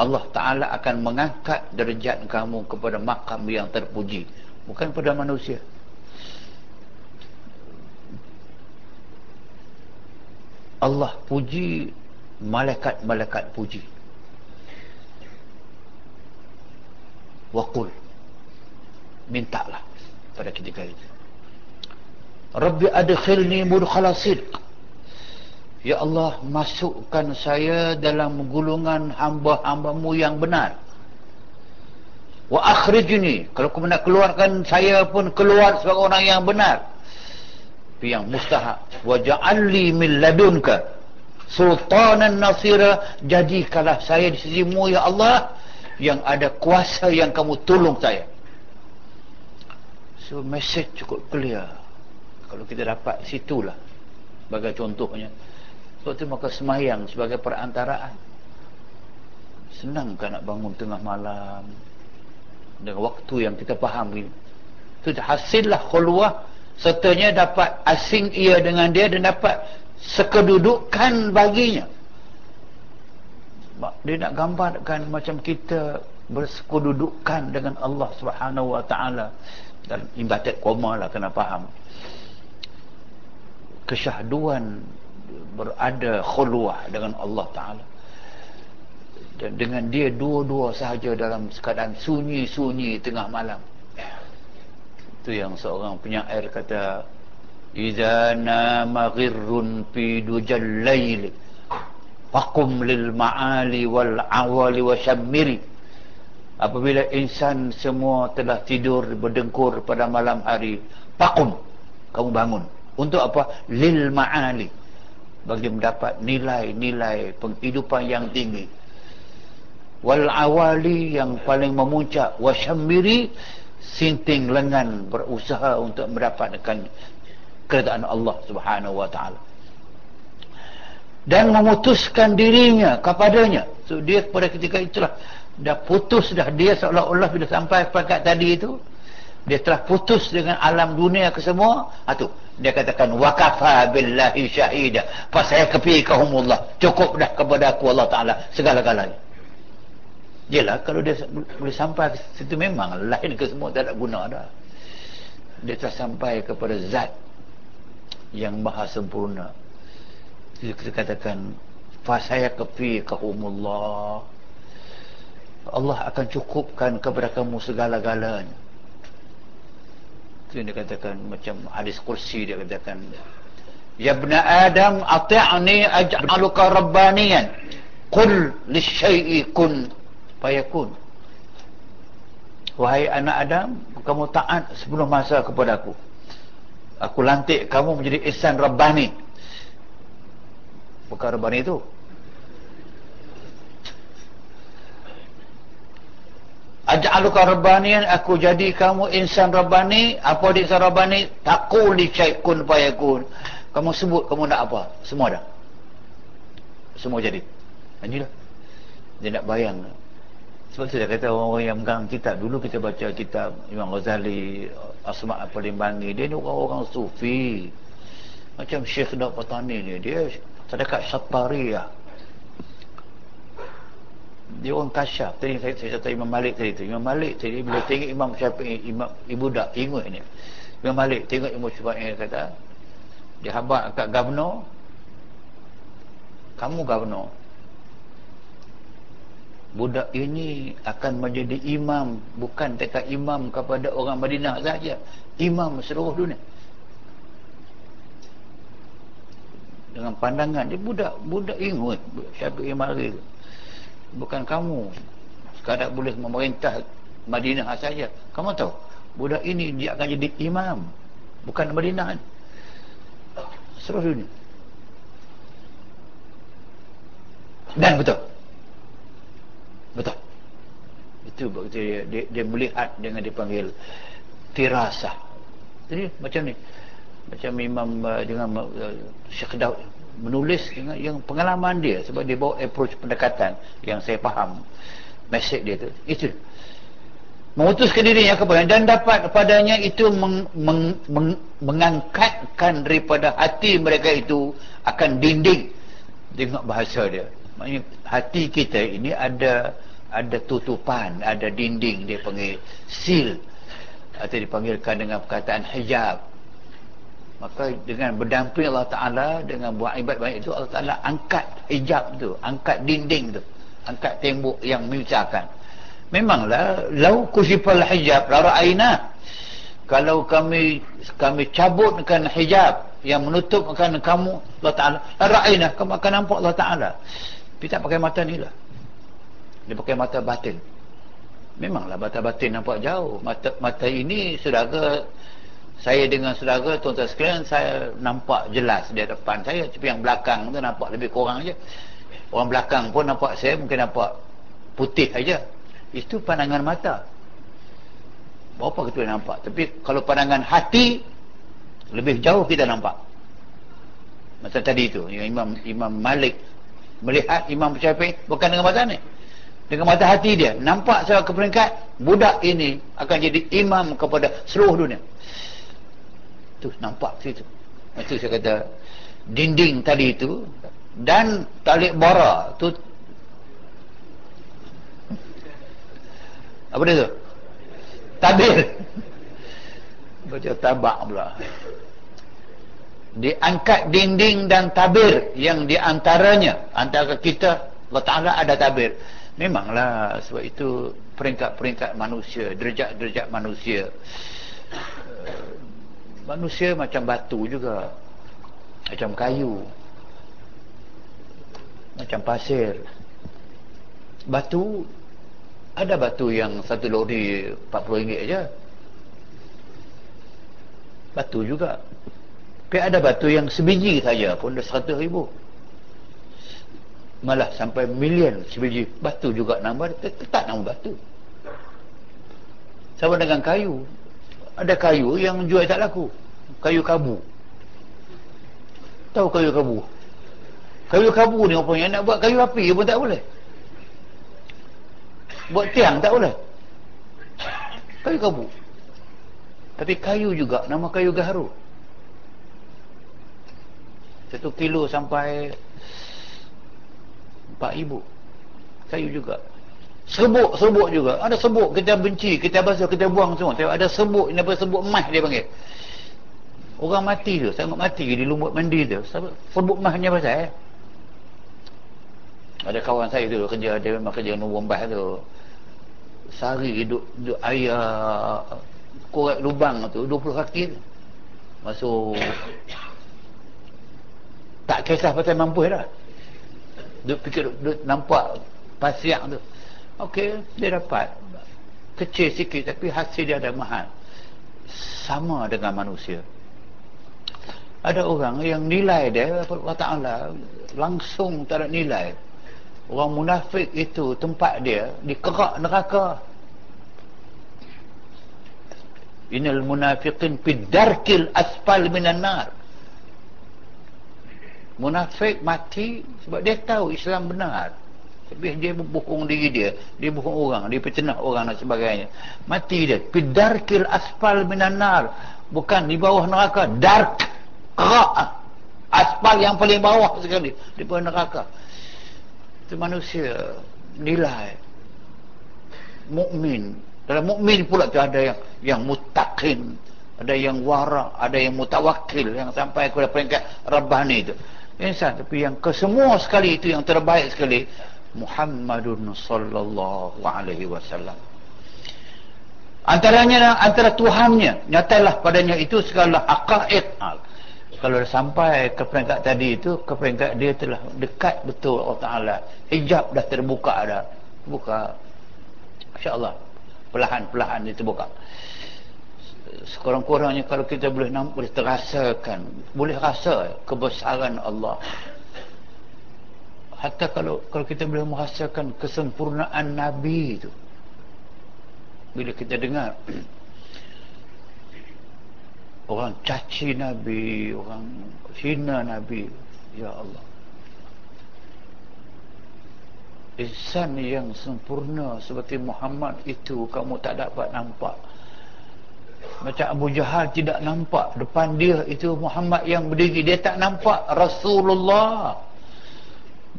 Allah Ta'ala akan mengangkat derajat kamu kepada makam yang terpuji. Bukan pada manusia. Allah puji malaikat-malaikat puji. Waqul. Mintalah pada ketika itu Rabbi adkhilni mudkhala sidq. Ya Allah masukkan saya dalam gulungan hamba-hambamu yang benar. Wa akhrijni. Kalau kau nak keluarkan saya pun keluar sebagai orang yang benar. Yang mustahak. Wa ja'alli min ladunka sultanan nasira jadikanlah saya di sisimu ya Allah yang ada kuasa yang kamu tolong saya. So message cukup clear. Kalau kita dapat situlah. Sebagai contohnya. Sebab itu maka semayang sebagai perantaraan. Senang kan nak bangun tengah malam. Dengan waktu yang kita faham itu hasillah khulwah. Sertanya dapat asing ia dengan dia dan dapat sekedudukan baginya. Dia nak gambarkan macam kita bersekududukan dengan Allah subhanahu wa ta'ala. Dan imbatat koma lah kena faham. Kesyahduan berada khulwah dengan Allah ta'ala. Dan dengan dia dua-dua sahaja dalam sekadar sunyi-sunyi tengah malam. Itu yang seorang penyair kata Iza nama ghirrun fi dujal layli Faqum lil ma'ali wal awali wa syammiri Apabila insan semua telah tidur berdengkur pada malam hari Faqum Kamu bangun. Untuk apa? Lil ma'ali. Bagi mendapat nilai-nilai penghidupan yang tinggi. Wal awali yang paling memuncak Wa syammiri Sinting lengan berusaha untuk mendapatkan keredaan Allah Subhanahu wa taala. Dan memutuskan dirinya kepadanya. So dia pada ketika itulah dah putus dah. Dia seolah-olah bila sampai peringkat tadi itu dia telah putus dengan alam dunia ke semua. Ha, tu. Dia katakan waqafa billahi syahida. Fa saya kepikahumullah cukup dah kepada aku Allah taala segala-galanya. Yalah kalau dia boleh sampai ke situ memang lain ke semua tak ada guna dah. Dia telah sampai kepada zat yang maha sempurna. Jadi kita katakan fasaya kefi kahumullah Allah akan cukupkan kepada kamu segala-galanya. Itu yang dikatakan macam hadis kursi dia katakan. Ya bna Adam ati'ni aj'aluka rabbaniyan. Qul lisyai'i kun. Fayakun. Wahai anak Adam kamu taat sebelum masa kepada aku aku lantik kamu menjadi ihsan rabbani bukan rabbani itu aj'aluka rabbanian aku jadi kamu insan rabbani apa dia insan rabbani taquli syaikun fayakun kamu sebut kamu nak apa? Semua dah. Semua jadi. Inilah dia nak bayang sebab saya kata orang-orang yang megang kitab. Dulu kita baca kitab Imam Ghazali Asma' Palimbangi dia ni orang-orang sufi. Macam Syekh Daud Patani ni dia terdekat Syattariyah dia orang kasyaf. Tadi saya, saya kata Imam Malik tadi tu. Imam Malik tadi bila tengok Imam Syafi'i Imam Ibu Dak ingat ni. Imam Malik tengok Imam Syafi'i kata dia habak kat governor kamu governor budak ini akan menjadi imam bukan dekat imam kepada orang Madinah saja. Imam seluruh dunia. Dengan pandangan dia budak budak ingat siapa mari bukan kamu sekadar boleh memerintah Madinah saja. Kamu tahu budak ini dia akan jadi imam bukan Madinah. Seluruh dunia. Dan betul betul. Itu dia, dia, dia melihat dengan dipanggil tirasah jadi macam ni. Macam imam uh, dengan uh, Syekh Daud menulis dengan yang pengalaman dia sebab dia bawa approach pendekatan yang saya faham. Mesej dia tu. Itu. Memutuskan dirinya kepada dan dapat padanya itu meng, meng, meng, mengangkatkan daripada hati mereka itu akan dinding. Tengok bahasa dia maknanya hati kita ini ada ada tutupan ada dinding dia panggil seal. Atau dipanggilkan dengan perkataan hijab. Maka dengan berdamping Allah Ta'ala dengan buat ibadat banyak itu Allah Ta'ala angkat hijab tu angkat dinding tu. Angkat tembok yang memisahkan memanglah lau kusifal hijab lara aina kalau kami kami cabutkan hijab yang menutupkan kamu Allah Ta'ala lara aina kamu akan nampak Allah Ta'ala kita pakai mata ni lah. Dia pakai mata batin. Memanglah mata batin nampak jauh. Mata mata ini saudara saya dengan saudara tuan-tuan sekalian saya nampak jelas di depan saya. Tapi yang belakang tu nampak lebih kurang aja. Orang belakang pun nampak saya mungkin nampak putih aja. Itu pandangan mata. Berapa kita nampak? Tapi kalau pandangan hati lebih jauh kita nampak. Macam tadi yang Imam Imam Malik melihat Imam Syafi'i bukan dengan mata ni. Dengan mata hati dia. Nampak saya ke peringkat budak ini akan jadi imam kepada seluruh dunia. Tu nampak situ itu saya kata dinding tadi itu dan tali bara tu. Apa dia tu? Tabir. Baca tabak pula diangkat dinding dan tabir yang diantaranya antara kita Allah Ta'ala ada tabir. Memanglah sebab itu peringkat-peringkat manusia derajat-derajat manusia. Manusia macam batu juga. Macam kayu. Macam pasir. Batu ada batu yang satu lori 40 ringgit aja batu juga tapi ada batu yang sebiji saja pun dah 100 ribu. Malah sampai milion sebiji. Batu juga nama tetap nama batu. Sama dengan kayu. Ada kayu yang jual tak laku. Kayu kabu. Tahu kayu kabu? Kayu kabu ni apa yang nak buat kayu api pun tak boleh. Buat tiang tak boleh. Kayu kabu. Tapi kayu juga nama kayu gaharu satu kilo sampai empat ibu kayu juga Sebuk-sebuk juga. Ada sebuk kita benci, kita basuh, kita buang semua. Tengok ada sebuk, ini apa sebuk emas dia panggil. Orang mati tu, sangat mati di lumut mandi tu. Sebuk emasnya pasal eh? Ada kawan saya tu kerja, dia memang kerja nombor mbah tu. Sehari duduk, duduk air korek lubang tu, 20 kaki tu. Masuk tak kisah pasal mampu dah. Duduk fikir, duduk nampak pasiak tu. Okey, dia dapat kecil sikit tapi hasil dia ada mahal. Sama dengan manusia. Ada orang yang nilai dia Allah Taala langsung tak ada nilai. Orang munafik itu tempat dia di kerak neraka. Innal munafiqin fi darkil asfal minan nar. Munafik mati sebab dia tahu Islam benar. Tapi dia bohong diri dia. Dia bohong orang. Dia pecenah orang dan sebagainya. Mati dia. Pidarkil aspal minanar. Bukan di bawah neraka. Dark. Kerak. Aspal yang paling bawah sekali. Di bawah neraka. Itu manusia. Nilai. Mukmin. Dalam mukmin pula tu ada yang yang mutakin. Ada yang wara. Ada yang mutawakil. Yang sampai kepada peringkat Rabbani itu. Insan. Tapi yang kesemua sekali itu yang terbaik sekali. Muhammadun sallallahu alaihi wasallam. Antaranya antara Tuhannya nyatalah padanya itu segala aqaid. Kalau sampai ke peringkat tadi itu ke peringkat dia telah dekat betul Allah Taala. Hijab dah terbuka dah. Buka. Masya-Allah. Perlahan-perlahan itu buka. Sekurang-kurangnya kalau kita boleh nampak, boleh terasakan, boleh rasa kebesaran Allah. Hatta kalau kalau kita boleh merasakan kesempurnaan nabi itu. Bila kita dengar orang caci nabi orang hina nabi ya Allah. Ihsan yang sempurna seperti Muhammad itu kamu tak dapat nampak macam Abu Jahal tidak nampak. Depan dia itu Muhammad yang berdiri. Dia tak nampak Rasulullah.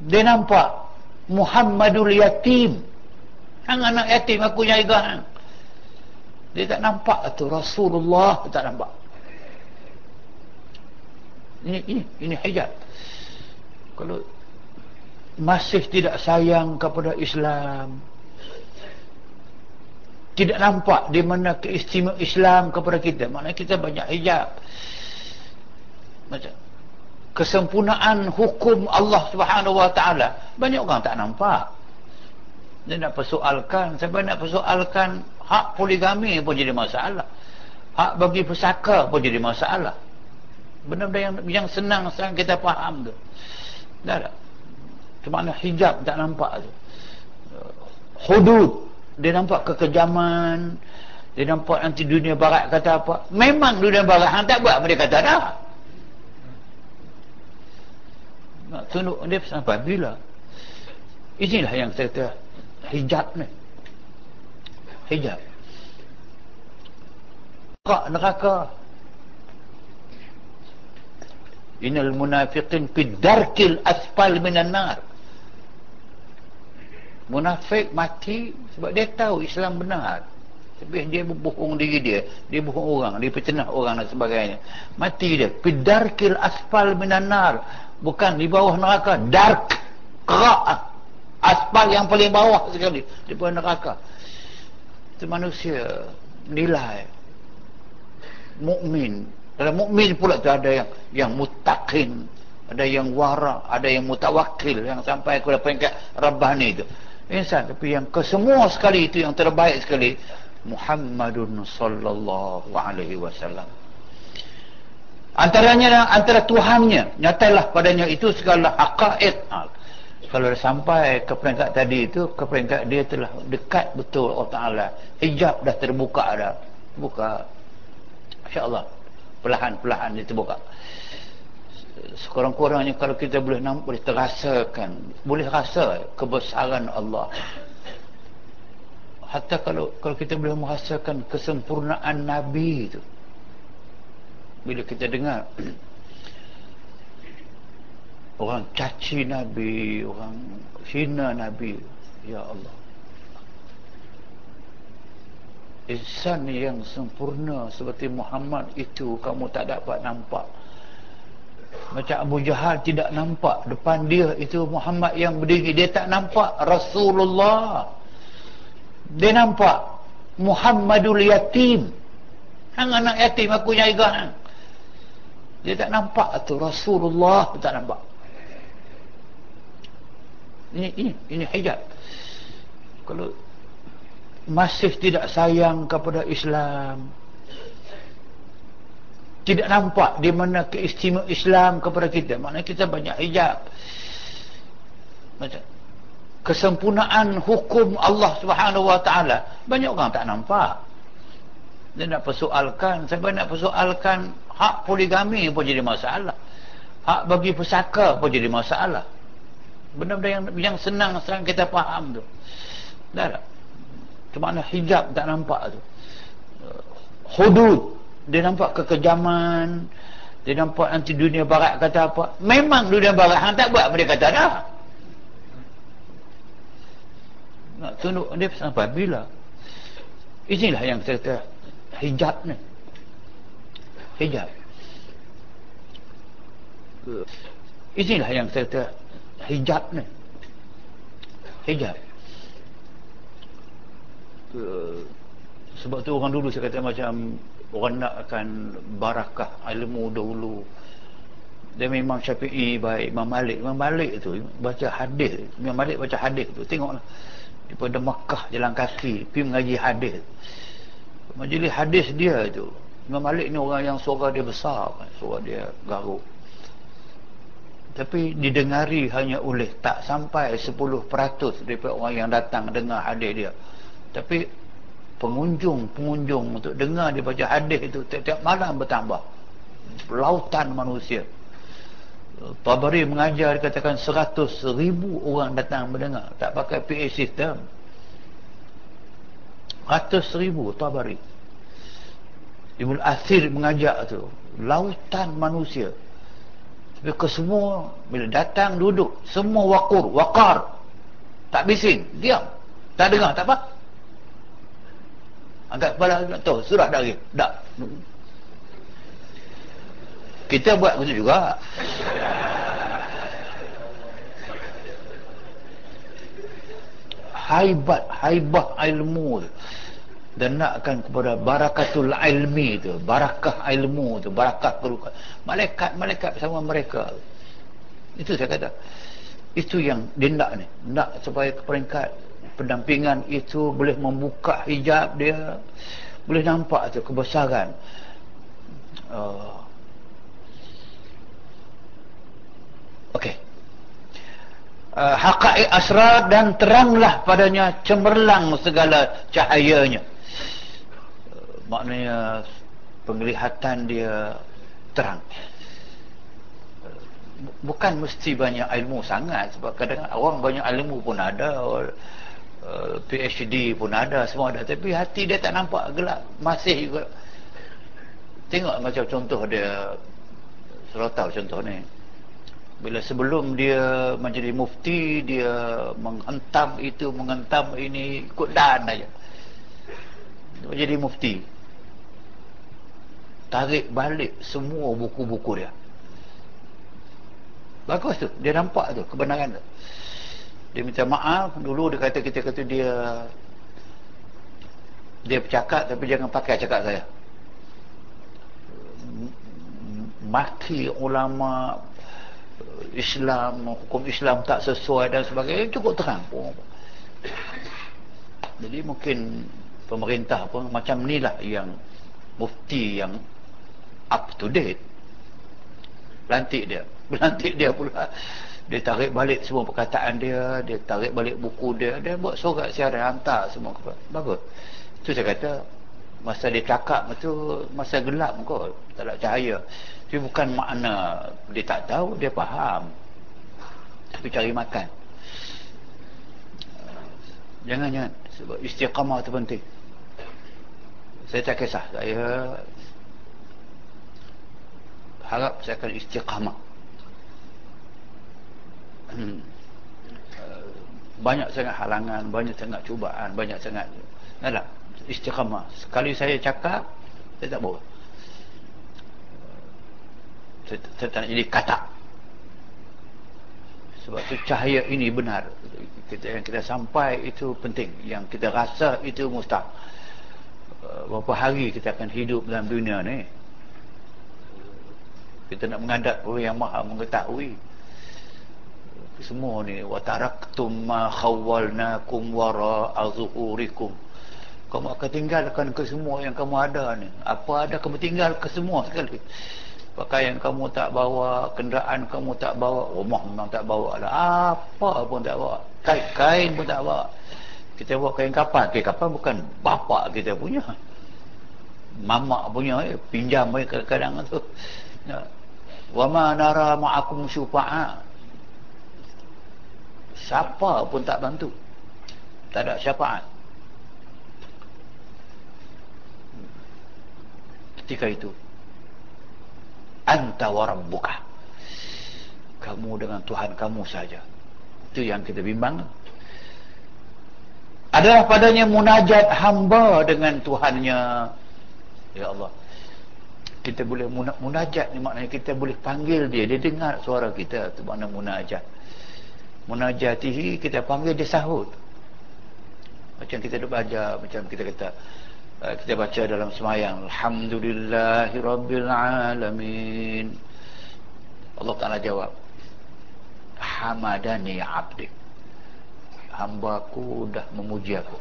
Dia nampak Muhammadul Yatim. Hang anak yatim aku jaga dia tak nampak tu. Rasulullah tak nampak. Ini ini ini hijab. Kalau masih tidak sayang kepada Islam tidak nampak di mana keistimewaan Islam kepada kita. Mana kita banyak hijab. Macam kesempurnaan hukum Allah Subhanahu Wa Taala. Banyak orang tak nampak. Dia nak persoalkan. Sampai nak persoalkan? Hak poligami pun jadi masalah. Hak bagi pesaka pun jadi masalah. Benda-benda yang, yang senang sekarang kita faham tu. Dah tak? Cuma hijab tak nampak tu. Hudud dia nampak kekejaman. Dia nampak nanti dunia barat kata apa. Memang dunia barat hang tak buat mereka kata dah. Nak tunduk dia sampai bila? Inilah yang saya kata hijab ni. Hijab. Kak neraka. Inal munafiqin fi darkil asfal minan nar munafik mati sebab dia tahu Islam benar. Tapi dia berbohong diri dia dia bohong orang dia percenah orang dan sebagainya. Mati dia. Pidarkil asfal minanar bukan di bawah neraka. Dark. Kerak. Aspal yang paling bawah sekali di bawah neraka. Itu manusia. Nilai. Mukmin. Dalam mukmin pula tu ada yang yang mutakin ada yang wara ada yang mutawakil yang sampai kepada peringkat rabbani itu insan tapi yang kesemua sekali itu yang terbaik sekali Muhammadun sallallahu alaihi wasallam. Antaranya antara Tuhannya nyatalah padanya itu segala haqaiq. Ha. kalau sampai ke peringkat tadi itu ke peringkat dia telah dekat betul Allah Ta'ala. Hijab dah terbuka dah. Buka. insyaAllah perlahan-perlahan dia terbuka sekurang-kurangnya kalau kita boleh nampak boleh terasakan boleh rasa kebesaran Allah. Hatta kalau kalau kita boleh merasakan kesempurnaan Nabi itu. Bila kita dengar orang caci Nabi orang hina Nabi ya Allah. Insan yang sempurna seperti Muhammad itu kamu tak dapat nampak macam Abu Jahal tidak nampak depan dia itu Muhammad yang berdiri. Dia tak nampak Rasulullah. Dia nampak Muhammadul Yatim. Hang anak yatim aku jaga dia tak nampak tu Rasulullah tak nampak. Ini ini ini hijab. Kalau masih tidak sayang kepada Islam tidak nampak di mana keistimewaan Islam kepada kita. Maknanya kita banyak hijab. Macam kesempurnaan hukum Allah Subhanahu Wa Taala. Banyak orang tak nampak. Dia nak persoalkan. Saya nak persoalkan hak poligami pun jadi masalah. Hak bagi pesaka pun jadi masalah. Benda-benda yang yang senang sekarang kita faham tu. Dah tak? Cuma hijab tak nampak tu? Hudud dia nampak kekejaman. Dia nampak nanti dunia barat kata apa. Memang dunia barat hang tak buat mereka kata dah. Nak tunduk dia sampai bila? Inilah yang saya kata hijab ni. Hijab. Inilah yang saya kata hijab ni. Hijab. Sebab tu orang dulu saya kata macam orang nak akan barakah ilmu dahulu. Dia memang syafi'i baik Imam Malik. Imam Malik tu baca hadis. Imam Malik baca hadis tu. Tengoklah. Daripada Makkah jalan kaki pergi mengaji hadis. Majlis hadis dia tu. Imam Malik ni orang yang suara dia besar. Suara dia garuk. Tapi didengari hanya oleh tak sampai 10% daripada orang yang datang dengar hadis dia. Tapi pengunjung-pengunjung untuk dengar dia baca hadis itu tiap-tiap malam bertambah. Lautan manusia. Tabari mengajar dikatakan 100 ribu orang datang mendengar. Tak pakai PA system. 100 ribu Tabari. Ibn Asir mengajak tu. Lautan manusia. Tapi kesemua bila datang duduk semua wakur wakar. Tak bising diam. Tak dengar tak apa angkat kepala nak tahu surah dah lagi. Tak kita buat begitu juga. Haibat haibah ilmu. Dan nakkan kepada barakatul ilmi tu. Barakah ilmu tu. Barakah kerukat malaikat malaikat bersama mereka. Itu saya kata. Itu yang dia nak ni. Nak supaya ke peringkat pendampingan itu boleh membuka hijab dia boleh nampak tu kebesaran. Uh, okey. Uh, haqaiq asrar dan teranglah padanya cemerlang segala cahayanya. Uh, maknanya penglihatan dia terang. Bukan mesti banyak ilmu sangat sebab kadang orang banyak ilmu pun ada uh, PhD pun ada semua ada. Tapi hati dia tak nampak gelap masih juga. Tengok macam contoh dia Serotau contoh ni. Bila sebelum dia menjadi mufti dia menghentam itu menghentam ini ikut dan aja. Menjadi mufti. Tarik balik semua buku-buku dia. Bagus tu dia nampak tu kebenaran tu dia minta maaf. Dulu dia kata kita kata dia dia bercakap tapi jangan pakai cakap saya. Maki ulama Islam hukum Islam tak sesuai dan sebagainya cukup terang pun. Jadi mungkin pemerintah pun macam ni lah yang mufti yang up to date. Lantik dia. Berlantik dia pula dia tarik balik semua perkataan dia dia tarik balik buku dia dia buat surat siaran hantar semua bagus. Tu saya kata masa dia cakap tu masa gelap kot tak ada cahaya. Tapi bukan makna dia tak tahu dia faham. Tapi cari makan. Jangan jangan. Sebab istiqamah tu penting. Saya tak kisah. Saya harap saya akan istiqamah banyak sangat halangan banyak sangat cubaan banyak sangat tak istiqamah. Sekali saya cakap saya tak boleh. Saya, saya tak jadi kata sebab tu cahaya ini benar. Kita, yang kita sampai itu penting. Yang kita rasa itu mustahil. Uh, berapa hari kita akan hidup dalam dunia ni? Kita nak menghadap orang yang maha mengetahui semua ni wa taraktum ma khawwalnakum wara azhurikum kamu akan tinggalkan ke semua yang kamu ada ni. Apa ada kamu tinggal ke semua sekali. Pakaian kamu tak bawa kenderaan kamu tak bawa rumah memang tak bawa lah. Apa pun tak bawa. Kain, kain pun tak bawa. Kita bawa kain kapal. Kain kapal bukan bapa kita punya. Mamak punya eh, pinjam eh, kadang-kadang tu. Wa ma nara ma'akum syufa'a siapa pun tak bantu. Tak ada syafaat ketika itu anta wa rabbuka. Kamu dengan Tuhan kamu saja. Itu yang kita bimbang. Adalah padanya munajat hamba dengan Tuhannya. Ya Allah. Kita boleh munajat ni maknanya kita boleh panggil dia. Dia dengar suara kita itu makna munajat munajatihi kita panggil dia sahut. Macam kita duk baca macam kita kata uh, kita baca dalam semayang alhamdulillahi rabbil alamin. Allah Taala jawab hamadani abdi. Hambaku dah memuji aku.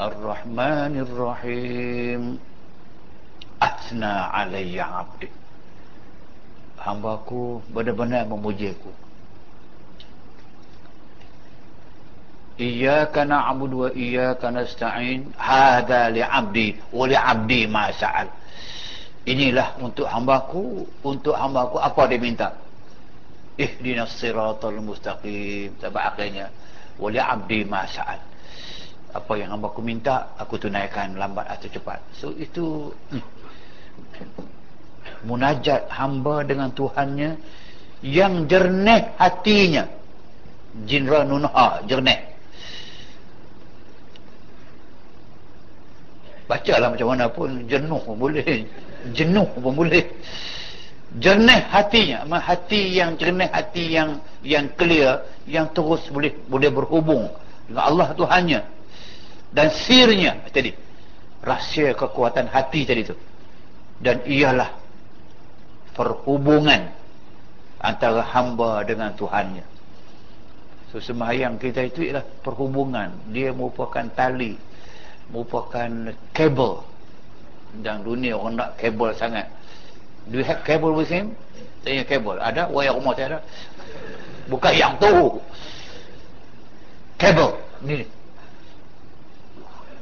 Ar-Rahmanir Rahim. Athna alayya abdi hambaku benar-benar memujiku Iyyaka na'budu wa iyyaka nasta'in. Hadza li'abdi wa li'abdi ma sa'al. Inilah untuk hambaku untuk hambaku apa dia minta? Ihdinas siratal mustaqim. Tabak akhirnya wa li'abdi ma sa'al. Apa yang hambaku minta aku tunaikan lambat atau cepat. So itu hmm munajat hamba dengan Tuhannya yang jernih hatinya. Jinra nunha jernih. Bacalah macam mana pun jenuh pun boleh. Jenuh pun boleh. Jernih hatinya hati yang jernih hati yang yang clear yang terus boleh boleh berhubung dengan Allah Tuhannya. Dan sirnya tadi rahsia kekuatan hati tadi tu. Dan ialah perhubungan antara hamba dengan Tuhannya. So sembahyang kita itu ialah perhubungan. Dia merupakan tali merupakan kabel. Dan dunia orang nak kabel sangat. Do you have kabel with him? Tanya kabel. Ada? Wayar rumah saya ada? Bukan yang tu. Kabel. Ni.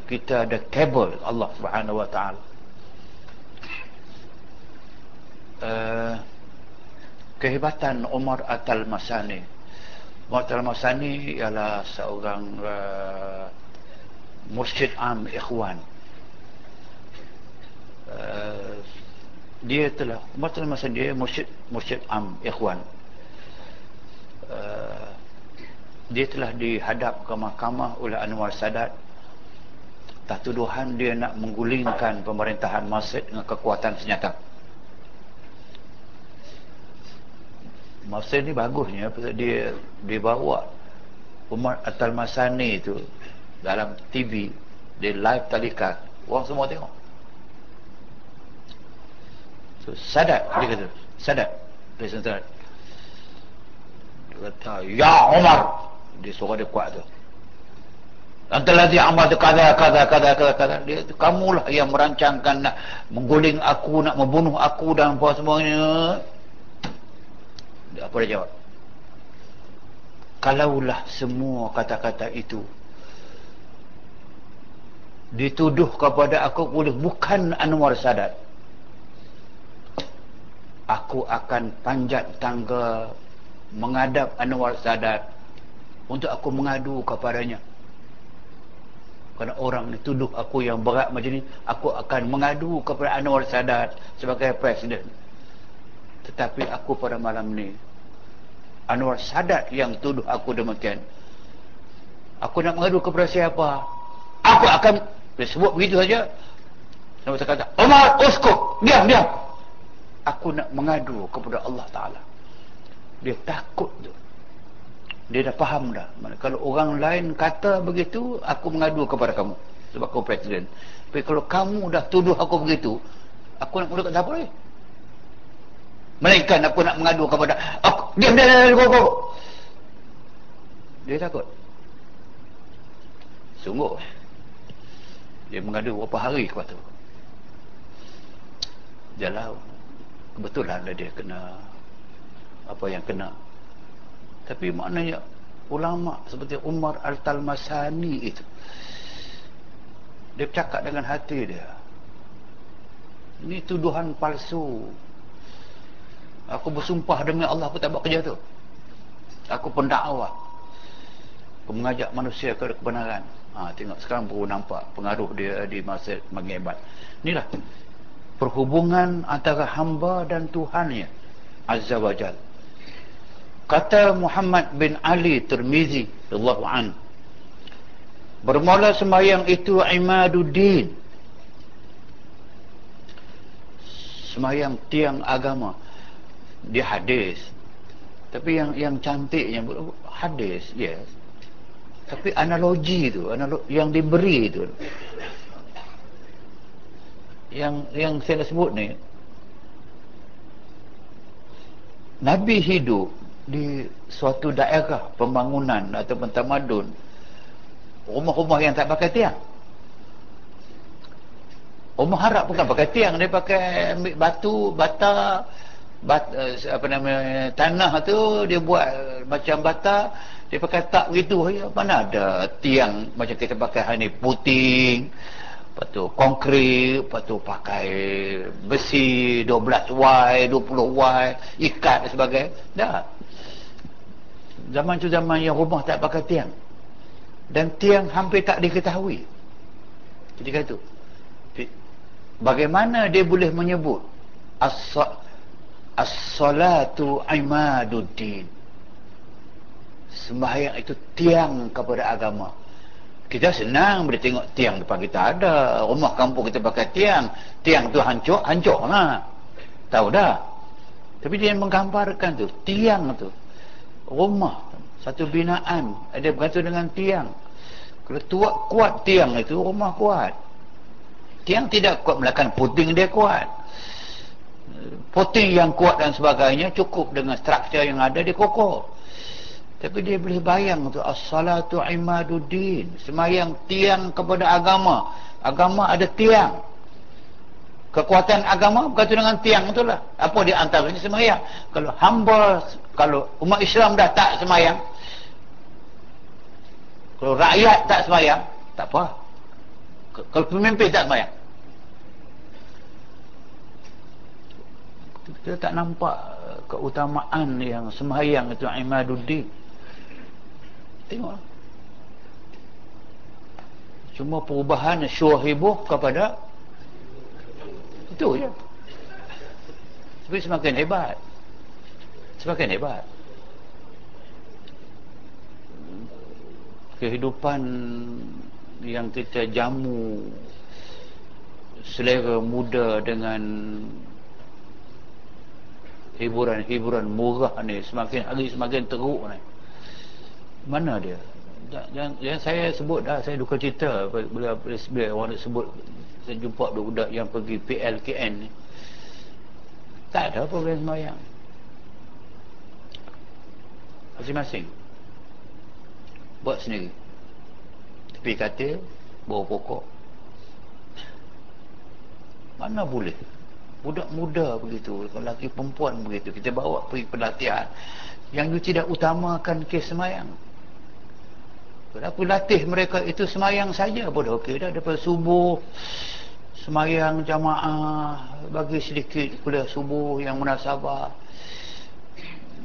Kita ada kabel Allah subhanahu wa ta'ala uh, kehebatan Umar Atal Masani Umar Atal Masani ialah seorang uh, Mursyid Am Ikhwan. Uh, dia telah Umar Atal Masani dia Mursyid, Mursyid Am Ikhwan. Uh, dia telah dihadap ke mahkamah oleh Anwar Sadat. Tak tuduhan dia nak menggulingkan pemerintahan Masjid dengan kekuatan senjata Masjid ni bagusnya dia dia bawa Umar Atal Masani tu dalam TV dia live talikat orang semua tengok. So, sadat dia kata sadat Presiden Sadat. Dia kata Ya Umar dia suara dia kuat tu. Anta ladhi amal kada kada kada kada kada dia itu kamulah yang merancangkan nak mengguling aku nak membunuh aku dan apa semuanya. Apa dia jawab? Kalaulah semua kata-kata itu dituduh kepada aku boleh bukan Anwar Sadat. Aku akan panjat tangga menghadap Anwar Sadat untuk aku mengadu kepadanya kerana orang ni tuduh aku yang berat macam ni aku akan mengadu kepada Anwar Sadat sebagai presiden tetapi aku pada malam ni Anwar Sadat yang tuduh aku demikian. Aku nak mengadu kepada siapa? Aku akan dia sebut begitu saja. Nabi kata Umar uskuk diam diam. Aku nak mengadu kepada Allah Ta'ala. Dia takut tu. Dia dah faham dah. Kalau orang lain kata begitu aku mengadu kepada kamu. Sebab kau presiden tapi kalau kamu dah tuduh aku begitu aku nak mengadu kepada apa lagi melainkan aku nak mengadu kepada aku. Diam diam diam go, go. dia takut. Sungguh. Dia mengadu berapa hari kepada tu. Jalan kebetulan dia kena apa yang kena. Tapi maknanya ulama seperti Umar Al-Talmasani itu dia bercakap dengan hati dia ini tuduhan palsu aku bersumpah demi Allah aku tak buat kerja tu. Aku pendakwa aku mengajak manusia ke kebenaran. Ha, tengok sekarang baru nampak pengaruh dia di masa mengebat inilah perhubungan antara hamba dan Tuhannya Azza wa Jalla kata Muhammad bin Ali Tirmizi radhiyallahu an bermula sembahyang itu imaduddin. Sembahyang tiang agama dia hadis. Tapi yang yang cantiknya hadis yes. Tapi analogi itu analog, yang diberi itu yang yang saya sebut ni Nabi hidup di suatu daerah pembangunan ataupun tamadun. Rumah-rumah yang tak pakai tiang. Rumah harap bukan pakai tiang dia pakai ambil batu bata bat, eh, apa nama tanah tu dia buat macam bata dia pakai tak begitu. Ya, mana ada tiang macam kita pakai hari ni puting lepas tu konkrit lepas tu pakai besi 12Y 20Y ikat dan sebagainya. Dah. Zaman tu zaman yang rumah tak pakai tiang. Dan tiang hampir tak diketahui. Ketika itu bagaimana dia boleh menyebut as-salatu imaduddin. Sembahyang itu tiang kepada agama. Kita senang boleh tengok tiang depan kita ada. Rumah kampung kita pakai tiang. Tiang tu hancur hancur lah tahu dah? Tapi dia menggambarkan tu tiang tu. Rumah satu binaan. Ada bergantung dengan tiang. Kalau tuak kuat tiang itu rumah kuat. Tiang tidak kuat melakukan puting dia kuat puting yang kuat dan sebagainya cukup dengan struktur yang ada dia kokoh Tapi dia boleh bayang tu as-salatu imaduddin, semayang tiang kepada agama. Agama ada tiang. Kekuatan agama berkaitan dengan tiang itulah. Apa dia antaranya semayang. Kalau hamba, kalau umat Islam dah tak semayang, kalau rakyat tak semayang, tak apa. Kalau pemimpin tak semayang. Kita tak nampak keutamaan yang semayang itu imaduddin. Tengok. Cuma perubahan syuhibuh kepada itu je. Tapi semakin hebat. Semakin hebat. Kehidupan yang kita jamu selera muda dengan hiburan-hiburan murah ni semakin hari semakin teruk ni. Mana dia? Yang, yang saya sebut dah saya duka cerita bila, bila, bila orang sebut saya jumpa budak yang pergi PLKN ni. Tak ada problem semayang masing-masing. Buat sendiri. Tepi katil bawah pokok. Mana boleh budak muda begitu lelaki perempuan begitu kita bawa pergi pelatihan. Yang itu tidak utamakan kes semayang. Kenapa latih mereka itu semayang saja pun okey dah. Daripada subuh semayang jamaah bagi sedikit kuliah subuh yang munasabah.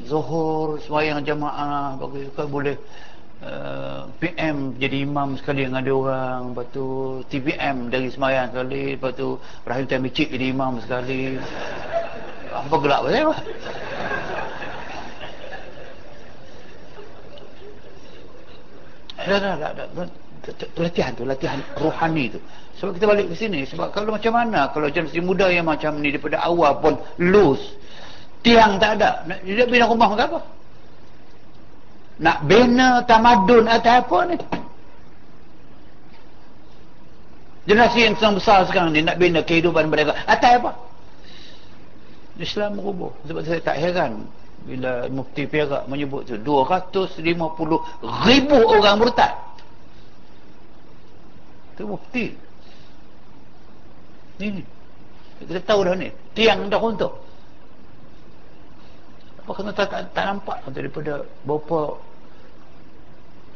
Zuhur semayang jamaah bagi kan boleh uh, PM jadi imam sekali dengan ada orang. Lepas tu TPM dari semayang sekali. Lepas tu Rahim Tamicik jadi imam sekali. Apa gelap saya apa? Dah, dah, dah, latihan tu latihan rohani tu. Sebab kita balik ke sini sebab kalau macam mana? Kalau generasi muda yang macam ni daripada awal pun loose tiang tak ada. Dia bina rumah ke apa nak bina tamadun atau apa ni? Generasi yang besar sekarang ni nak bina kehidupan mereka atau apa? Islam merubah. Sebab saya tak heran bila Mufti Perak menyebut tu 250 ribu orang murtad. Tu Mufti. Ni kita tahu dah ni. Tiang dah runtuh. Apa kena tak, tak, tak nampak? Daripada berapa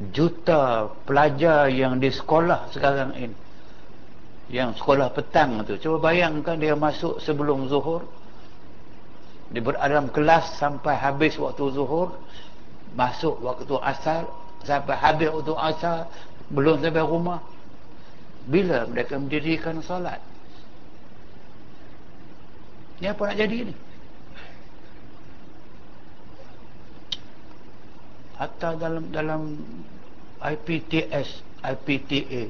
juta pelajar yang di sekolah sekarang ini. Yang sekolah petang tu. Cuba bayangkan dia masuk sebelum zuhur. Dia berada dalam kelas sampai habis waktu zuhur. Masuk waktu asar sampai habis waktu asar belum sampai rumah. Bila mereka mendirikan solat? Ni apa nak jadi ni hatta dalam dalam IPTS IPTA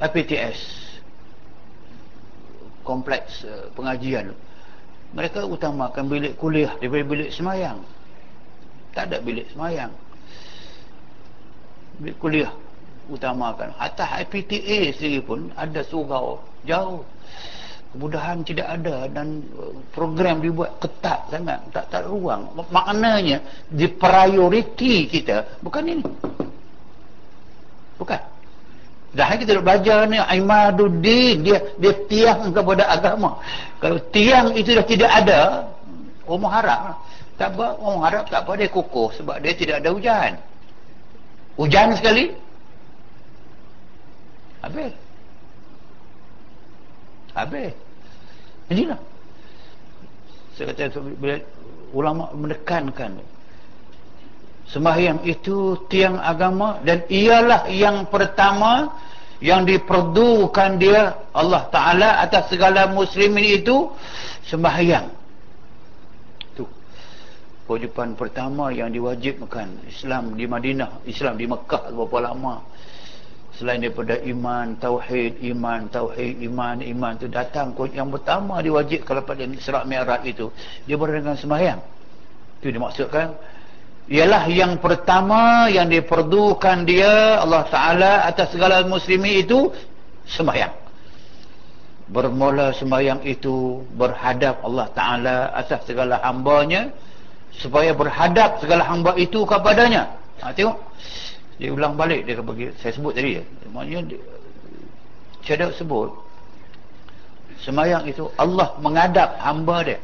IPTS kompleks uh, pengajian. Mereka utamakan bilik kuliah daripada bilik semayang. Tak ada bilik semayang. Bilik kuliah utamakan. Atas IPTA sendiri pun ada surau. Jauh kemudahan tidak ada dan uh, program dibuat ketat sangat tak tak ruang maknanya di priority kita bukan ini bukan Dah kita dah belajar ni Imaduddin dia dia tiang kepada agama. Kalau tiang itu dah tidak ada, orang harap tak apa, orang harap tak apa dia kukuh sebab dia tidak ada hujan. Hujan sekali. Habis. Habis. Inilah. Saya kata bila ulama menekankan Sembahyang itu tiang agama dan ialah yang pertama yang diperdukan dia Allah Ta'ala atas segala muslimin itu sembahyang. Itu. Kewajipan pertama yang diwajibkan Islam di Madinah, Islam di Mekah berapa lama. Selain daripada iman, tauhid, iman, tauhid, iman, iman itu datang. Yang pertama diwajib kalau pada Isra' Mi'raj itu, dia berada dengan sembahyang. Itu dimaksudkan ialah yang pertama yang diperdukan dia Allah Ta'ala atas segala muslimi itu sembahyang bermula sembahyang itu berhadap Allah Ta'ala atas segala hambanya supaya berhadap segala hamba itu kepadanya ha, tengok dia ulang balik dia bagi saya sebut tadi ya. Maknanya dah sebut semayang itu Allah mengadap hamba dia.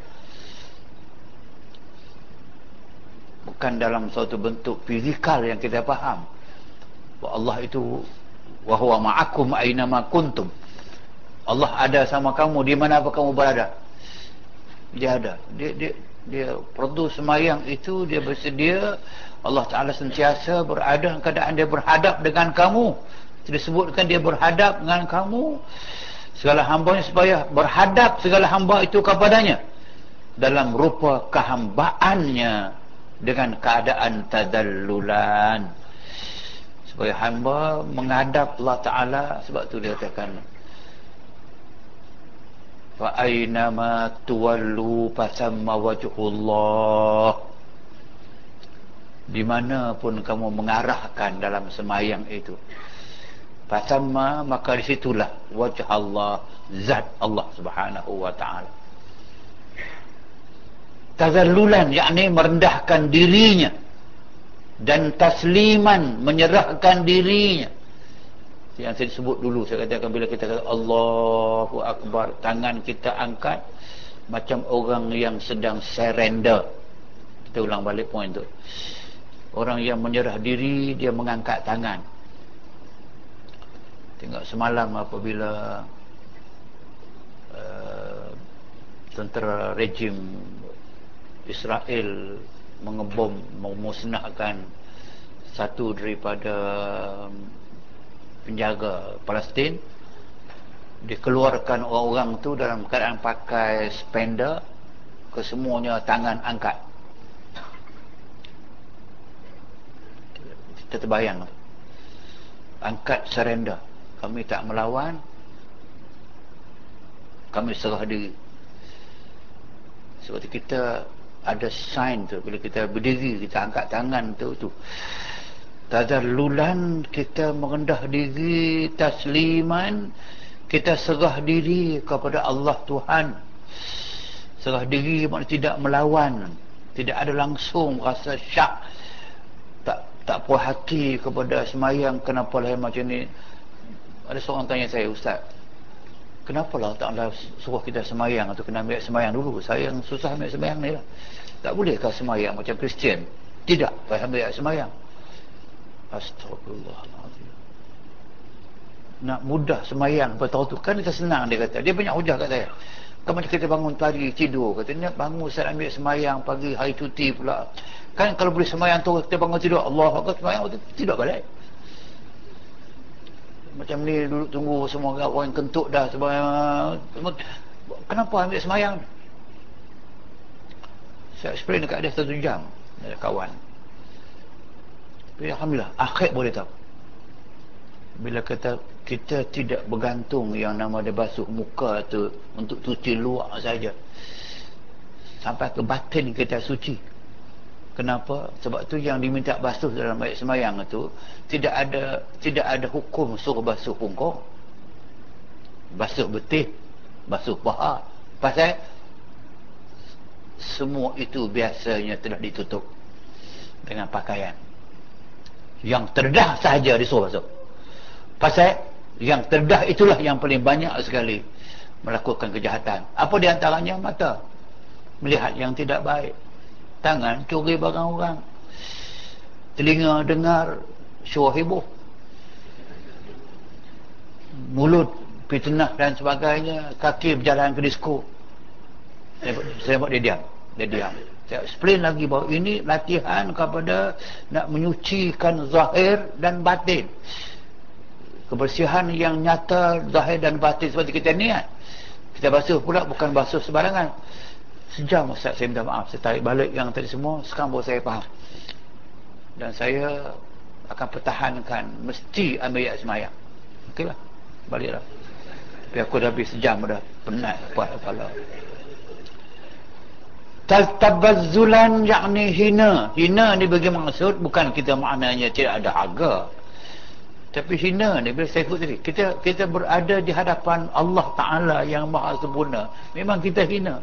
Bukan dalam suatu bentuk fizikal yang kita faham. Bahawa Allah itu wahwa ma'akum aynama kuntum. Allah ada sama kamu di mana apa kamu berada? Dia ada. Dia dia dia perlu semayang itu dia bersedia Allah Ta'ala sentiasa berada keadaan dia berhadap dengan kamu. Disebutkan dia berhadap dengan kamu. Segala hamba supaya berhadap segala hamba itu kepadanya. Dalam rupa kehambaannya dengan keadaan tadallulan. Supaya hamba menghadap Allah Ta'ala sebab tu dia katakan fa aynama tuwallu fasamma wajhullah di mana pun kamu mengarahkan dalam semayang itu. Fasamma maka disitulah wajh Allah zat Allah Subhanahu wa taala. Tazallulan yakni merendahkan dirinya. Dan tasliman menyerahkan dirinya. Yang saya sebut dulu saya katakan bila kita kata Allahu Akbar tangan kita angkat macam orang yang sedang surrender kita ulang balik poin tu orang yang menyerah diri dia mengangkat tangan. Tengok semalam apabila uh, tentera rejim Israel mengebom memusnahkan satu daripada penjaga Palestin. Dikeluarkan orang-orang tu dalam keadaan pakai spender kesemuanya tangan angkat kita terbayang. Angkat surrender kami tak melawan. Kami serah diri. Sebab kita ada sign tu bila kita berdiri kita angkat tangan tu tu. Tazallulan kita merendah diri tasliman kita serah diri kepada Allah Tuhan. Serah diri maknanya tidak melawan tidak ada langsung rasa syak tak puas hati kepada semayang kenapa lah macam ni? Ada seorang tanya saya ustaz kenapa lah tak ada suruh kita semayang atau kena ambil semayang dulu? Saya yang susah ambil semayang ni lah. Tak bolehkah semayang macam Kristian? Tidak payah ambil semayang. Astagfirullahaladzim Nak mudah semayang Betul tu? Kan kita senang dia kata. Dia banyak hujah kat saya. Kan macam kita bangun pagi tidur Kata ni bangun saya ambil semayang Pagi hari cuti pula Kan kalau boleh semayang tu Kita bangun tidur Allah Akbar semayang tu Tidak balik. Macam ni duduk tunggu Semua orang yang kentut dah semayang. Kenapa ambil semayang? Saya explain dekat dia satu jam Ada kawan. Tapi Alhamdulillah akhir boleh tahu. Bila kata kita tidak bergantung yang nama dia basuh muka tu untuk cuci luar saja. Sampai ke batin kita suci kenapa? Sebab tu yang diminta basuh dalam ayat semayang itu tidak ada tidak ada hukum suruh basuh pungkong basuh betih basuh paha. Pasal semua itu biasanya telah ditutup dengan pakaian. Yang terdah sahaja disuruh masuk pasal yang terdah itulah yang paling banyak sekali melakukan kejahatan. Apa di antaranya mata. Melihat yang tidak baik tangan curi barang orang telinga dengar syuah heboh mulut fitnah dan sebagainya kaki berjalan ke disko saya, saya buat dia diam dia diam saya explain lagi bahawa ini latihan kepada nak menyucikan zahir dan batin. Kebersihan yang nyata zahir dan batin seperti kita niat. Kita basuh pula bukan basuh sebarangan. Sejam Ustaz saya minta maaf. Saya tarik balik yang tadi semua. Sekarang baru saya faham. Dan saya akan pertahankan mesti ambil ayat semayang. Okeylah. Baliklah. Tapi aku dah habis sejam dah penat kuat kepala tabazzulan yakni hina hina ni bagi maksud bukan kita maknanya tidak ada harga tapi hina ni bila saya sebut tadi kita kita berada di hadapan Allah Ta'ala yang maha sempurna memang kita hina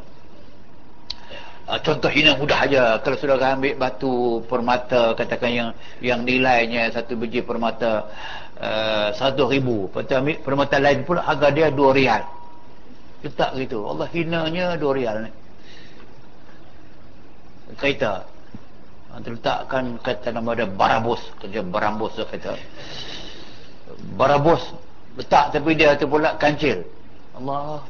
uh, contoh hina mudah aja. Kalau saudara ambil batu permata katakan yang yang nilainya satu biji permata uh, satu ribu. Lepas ambil permata lain pun harga dia dua rial letak gitu. Allah hinanya dua rial ni. Kereta. Terletakkan kata nama dia barabos. Kerja barabos kata. Barabos. Letak tapi dia tu pula kancil. Allah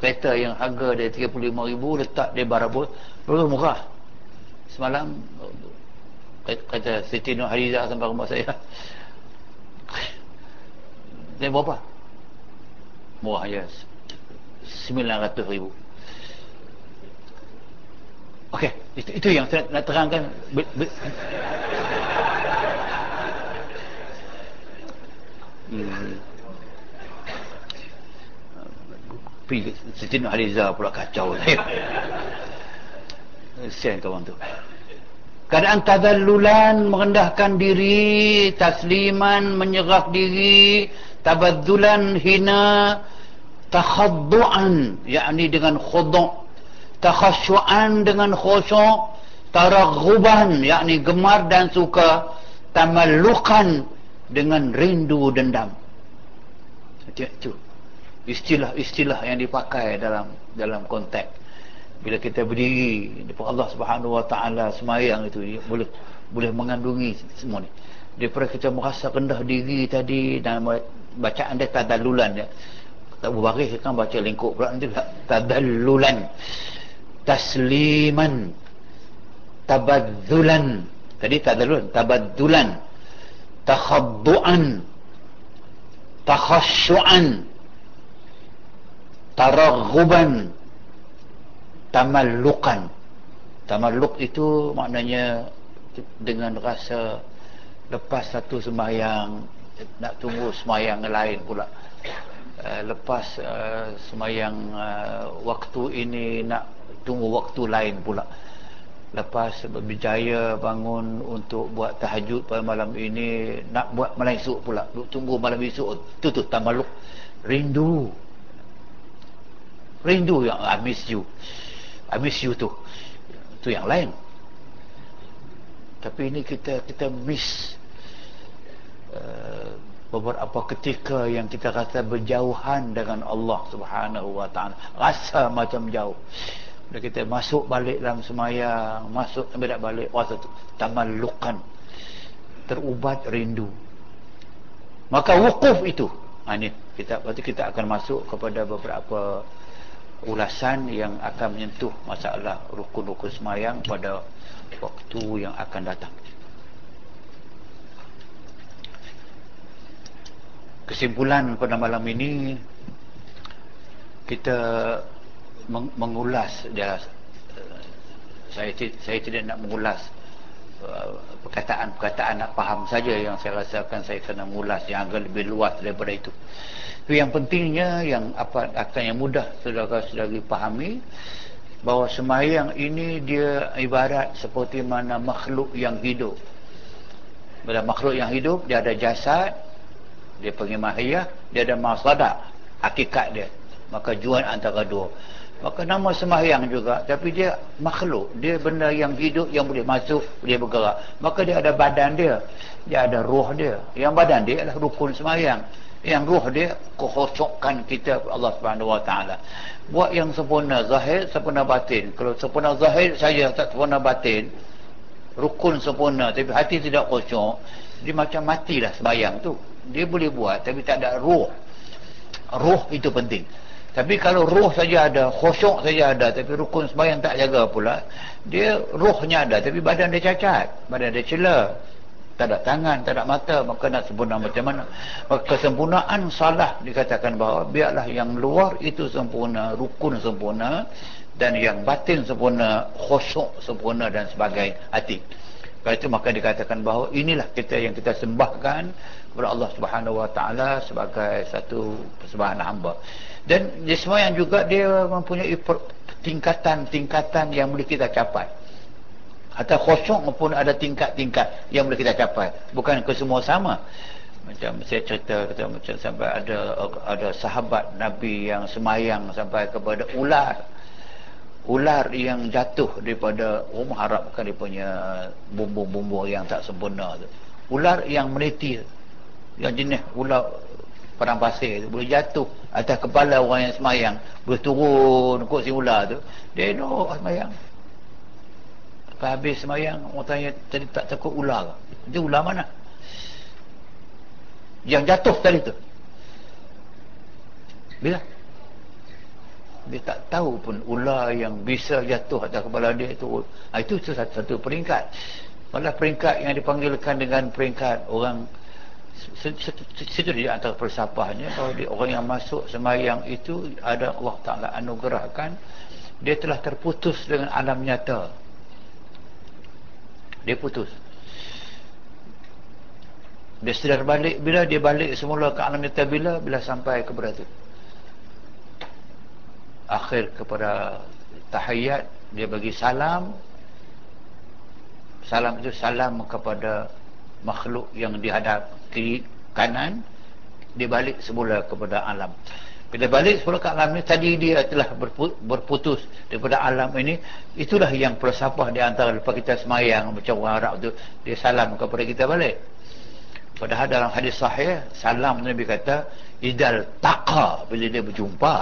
kereta yang harga dia 35 ribu letak dia barabos berapa murah semalam kata Siti Nur Hariza sampai rumah saya dia berapa murah ya 900 ribu Okey, itu, itu yang saya nak terangkan. Be, be, hmm. Siti Nur Haliza pula kacau saya. Sian kawan tu. Keadaan tadallulan merendahkan diri, tasliman menyerah diri, tabadzulan hina, takhaddu'an, yakni dengan khudu' takhasyu'an dengan khusyuk taraghuban yakni gemar dan suka tamallukan dengan rindu dendam itu istilah-istilah yang dipakai dalam dalam konteks. Bila kita berdiri di depan Allah Subhanahu wa taala semayang itu boleh boleh mengandungi semua ni. Daripada kita merasa rendah diri tadi dan bacaan dia tadalulan ya. Tak berbaris kan baca lingkup pula nanti tadalulan tasliman. Tabadzulan. Tadi dulu tabadzulan. Takhadduan takhasyuan taraghuban tamallukan. Tamalluk itu maknanya dengan rasa lepas satu sembahyang nak tunggu sembahyang lain pula. Uh, lepas uh, uh, waktu ini nak tunggu waktu lain pula. Lepas berjaya bangun untuk buat tahajud pada malam ini nak buat malam esok pula. Tunggu malam esok tu tu tamaluk rindu rindu yang I miss you. I miss you tu. Tu yang lain. Tapi ini kita kita miss uh, beberapa ketika yang kita rasa berjauhan dengan Allah subhanahu wa ta'ala. Rasa macam jauh. Bila kita masuk balik dalam semayang masuk sampai balik rasa tu tamallukan. Terubat rindu. Maka wukuf itu. Ha, ini kita berarti kita akan masuk kepada beberapa ulasan yang akan menyentuh masalah rukun-rukun semayang pada waktu yang akan datang. Kesimpulan pada malam ini kita mengulas dia uh, saya saya tidak nak mengulas uh, perkataan-perkataan nak faham saja yang saya rasakan saya kena mengulas yang agak lebih luas daripada itu tapi yang pentingnya yang apa akan yang mudah saudara-saudari pahami bahawa semayang ini dia ibarat seperti mana makhluk yang hidup. Pada makhluk yang hidup dia ada jasad dia panggil mahiyah dia ada masadah hakikat dia. Maka jual antara dua. Maka nama sembahyang juga tapi dia makhluk. Dia benda yang hidup yang boleh masuk boleh bergerak. Maka dia ada badan dia dia ada roh dia. Yang badan dia adalah rukun sembahyang yang roh dia kehosokkan kita Allah Subhanahu Wa Taala. Buat yang sempurna zahir sempurna batin. Kalau sempurna zahir saja tak sempurna batin. Rukun sempurna tapi hati tidak kosong. Dia macam matilah sembahyang tu. Dia boleh buat tapi tak ada roh roh itu penting. Tapi kalau roh saja ada, khusyuk saja ada, tapi rukun sembahyang tak jaga pula, dia rohnya ada, tapi badan dia cacat, badan dia celah. Tak ada tangan, tak ada mata, maka nak sempurna macam mana? Maka kesempurnaan salah dikatakan bahawa biarlah yang luar itu sempurna, rukun sempurna, dan yang batin sempurna, khusyuk sempurna dan sebagai hati. Kalau itu maka dikatakan bahawa inilah kita yang kita sembahkan kepada Allah Subhanahu Wa Taala sebagai satu persembahan hamba dan semua yang juga dia mempunyai tingkatan-tingkatan yang boleh kita capai atau kosong pun ada tingkat-tingkat yang boleh kita capai. Bukan ke semua sama. Macam saya cerita kata macam sampai ada ada sahabat Nabi yang semayang sampai kepada ular. Ular yang jatuh daripada rumah harapkan dia punya bumbu-bumbu yang tak sempurna tu. Ular yang meliti yang jenis ular padang pasir tu boleh jatuh atas kepala orang yang semayang. Boleh turun kot si ular tu. Dia elok semayang lepas habis semayang orang tanya tadi tak takut ular dia ular mana? Yang jatuh tadi tu. Bila? Dia tak tahu pun ular yang bisa jatuh atas kepala dia itu ha, itu satu, satu peringkat. Malah peringkat yang dipanggilkan dengan peringkat orang situ dia antara falsafahnya bahawa dia, orang yang masuk semayang itu ada Allah Ta'ala anugerahkan. Dia telah terputus dengan alam nyata dia putus. Dia sedar balik. Bila dia balik semula ke alam nyata bila bila sampai kepada itu akhir kepada tahiyat dia bagi salam. Salam itu salam kepada makhluk yang dihadap kiri kanan. Dia balik semula kepada alam bila balik semula ke alam ini tadi dia telah berputus daripada alam ini. Itulah yang falsafah di antara lepas kita semayang macam orang Arab tu dia salam kepada kita balik. Padahal dalam hadis sahih salam Nabi kata idal taqa bila dia berjumpa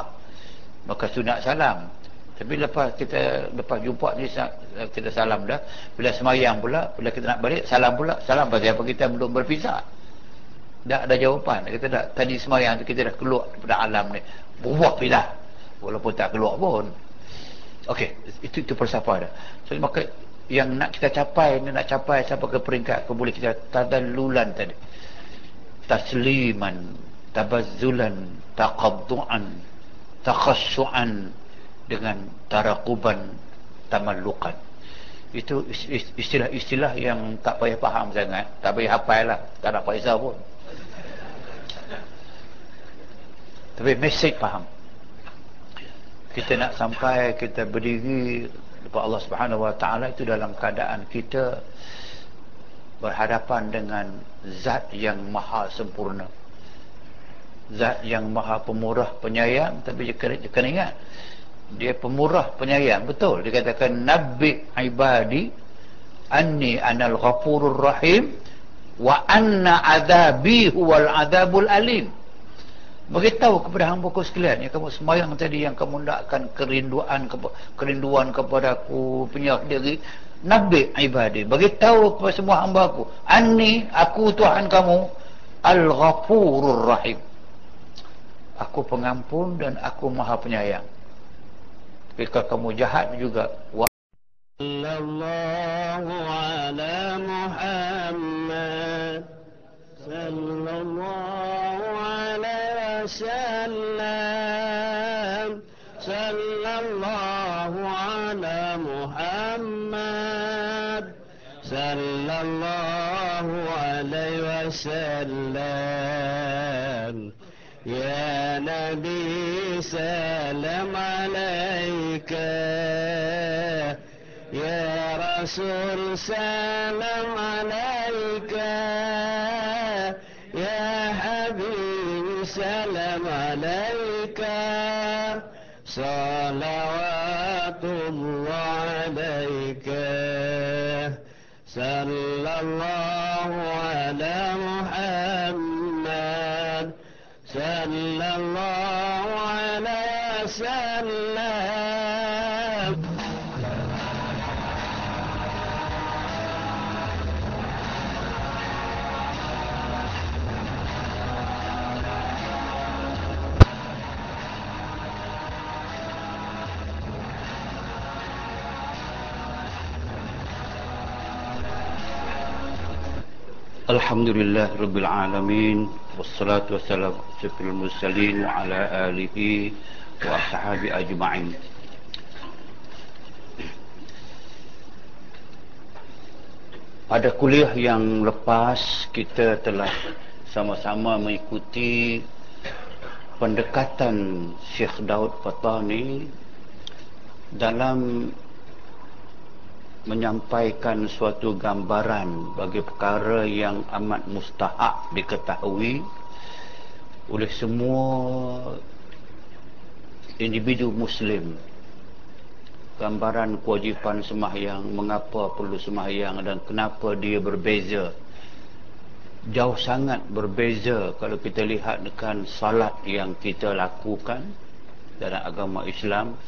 maka sunat salam. Tapi lepas kita lepas jumpa ni kita salam dah. Bila semayang pula bila kita nak balik salam pula. Salam pasal apa? Kita belum berpisah dah ada jawapan. Kita dah tadi semayang tu kita dah keluar daripada alam ni. Berbuat bila walaupun tak keluar pun. Okey, itu itu falsafah dah. So maka yang nak kita capai ni nak capai sampai ke peringkat ke boleh kita tadallulan tadi. Tasliman, tabazzulan, taqadduan, takhassuan dengan tarakuban tamallukan itu istilah-istilah yang tak payah faham sangat. Tak payah hafal lah. Tak nak paisa pun tapi mesej faham. Kita nak sampai kita berdiri depan Allah Subhanahu Wa Taala itu dalam keadaan kita berhadapan dengan zat yang maha sempurna. Zat yang maha pemurah penyayang. Tapi kena, kena ingat dia pemurah penyayang. Betul dia katakan nabi ibadi anni anal ghafurur rahim wa anna adabi huwal adabul alim beritahu kepada hamba ku sekalian yang kamu semayang tadi yang kamu nakkan kerinduan kerinduan kepada aku penyah diri. Nabi ibadi beritahu kepada semua hamba aku anni aku Tuhan kamu al ghafurur rahim. Aku pengampun dan aku maha penyayang. Jika kamu jahat juga ala wasallam يا نبي سلام عليك. يا رسول سلام عليك. يا حبيبي سلام عليك. صلوات صلى الله على محمد. صلى الله Alhamdulillah Rabbil Alamin Wassalatu wassalamu Syafil Mursalin Wa ala alihi Wa sahabi ajma'in. Pada kuliah yang lepas Kita telah sama-sama mengikuti Pendekatan Syekh Daud Fatani Dalam menyampaikan suatu gambaran bagi perkara yang amat mustahak diketahui oleh semua individu muslim. Gambaran kewajipan semahyang mengapa perlu semahyang dan kenapa dia berbeza. Jauh sangat berbeza kalau kita lihat dengan salat yang kita lakukan dalam agama Islam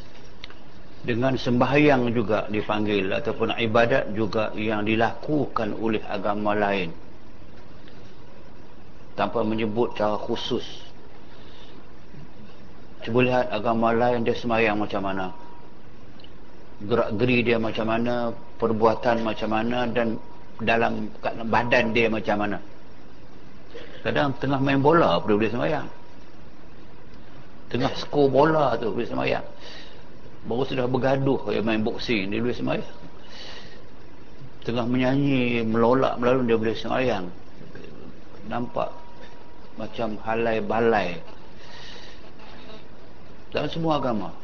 dengan sembahyang juga dipanggil ataupun ibadat juga yang dilakukan oleh agama lain. Tanpa menyebut cara khusus. Cuba lihat agama lain dia sembahyang macam mana. Gerak geri dia macam mana perbuatan macam mana dan dalam badan dia macam mana. Kadang tengah main bola pun boleh semayang tengah skor bola tu boleh semayang baru sudah bergaduh dia main boxing dia boleh semayang tengah menyanyi melolak melalui dia boleh semayang nampak macam halai balai. Dalam semua agama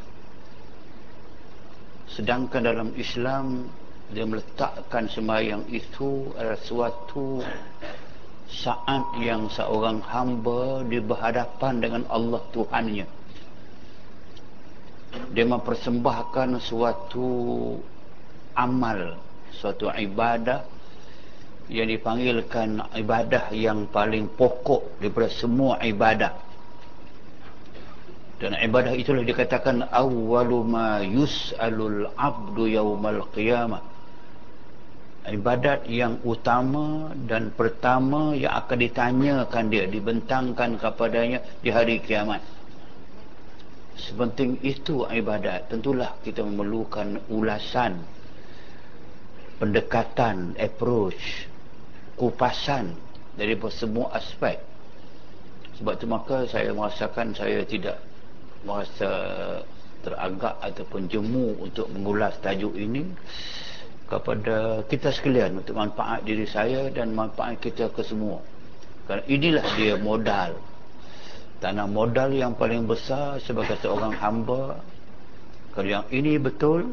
sedangkan dalam Islam dia meletakkan sembahyang itu adalah suatu saat yang seorang hamba di berhadapan dengan Allah Tuhannya dia mempersembahkan suatu amal suatu ibadah yang dipanggilkan ibadah yang paling pokok daripada semua ibadah dan ibadah itulah dikatakan awwalu ma yus'alul 'abdu yaumal qiyamah. Ibadat yang utama dan pertama yang akan ditanyakan dia, dibentangkan kepadanya di hari kiamat. Sepenting itu ibadat, tentulah kita memerlukan ulasan, pendekatan, approach, kupasan dari semua aspek. Sebab itu maka saya merasakan saya tidak merasa teragak ataupun jemu untuk mengulas tajuk ini kepada kita sekalian untuk manfaat diri saya dan manfaat kita ke semua kerana inilah dia modal tanah modal yang paling besar sebagai seorang hamba. Kalau yang ini betul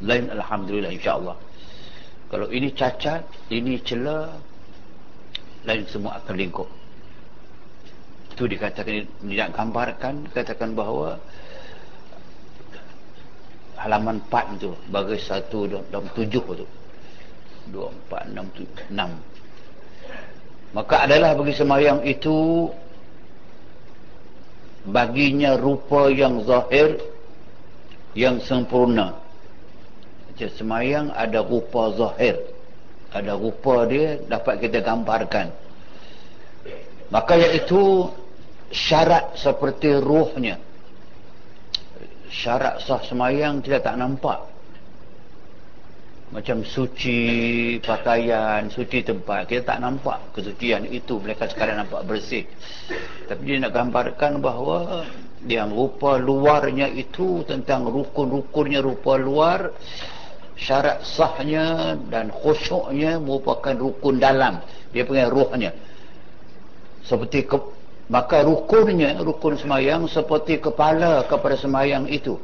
lain Alhamdulillah insyaAllah. Kalau ini cacat ini celah lain semua akan lingkup. Itu dikatakan tidak gambarkan katakan bahawa halaman 4 itu bagi satu dalam tujuh itu dua empat enam enam. Maka adalah bagi semayang itu baginya rupa yang zahir yang sempurna. Macam semayang ada rupa zahir. Ada rupa dia dapat kita gambarkan. Maka iaitu syarat seperti ruhnya. Syarat sah semayang kita tak nampak macam suci pakaian suci tempat. Kita tak nampak kesucian itu. Mereka sekarang nampak bersih. Tapi dia nak gambarkan bahawa yang rupa luarnya itu tentang rukun-rukunnya rupa luar syarat sahnya dan khusyuknya merupakan rukun dalam. Dia punya ruhnya. Seperti ke, maka rukunnya rukun semayang seperti kepala kepada semayang itu.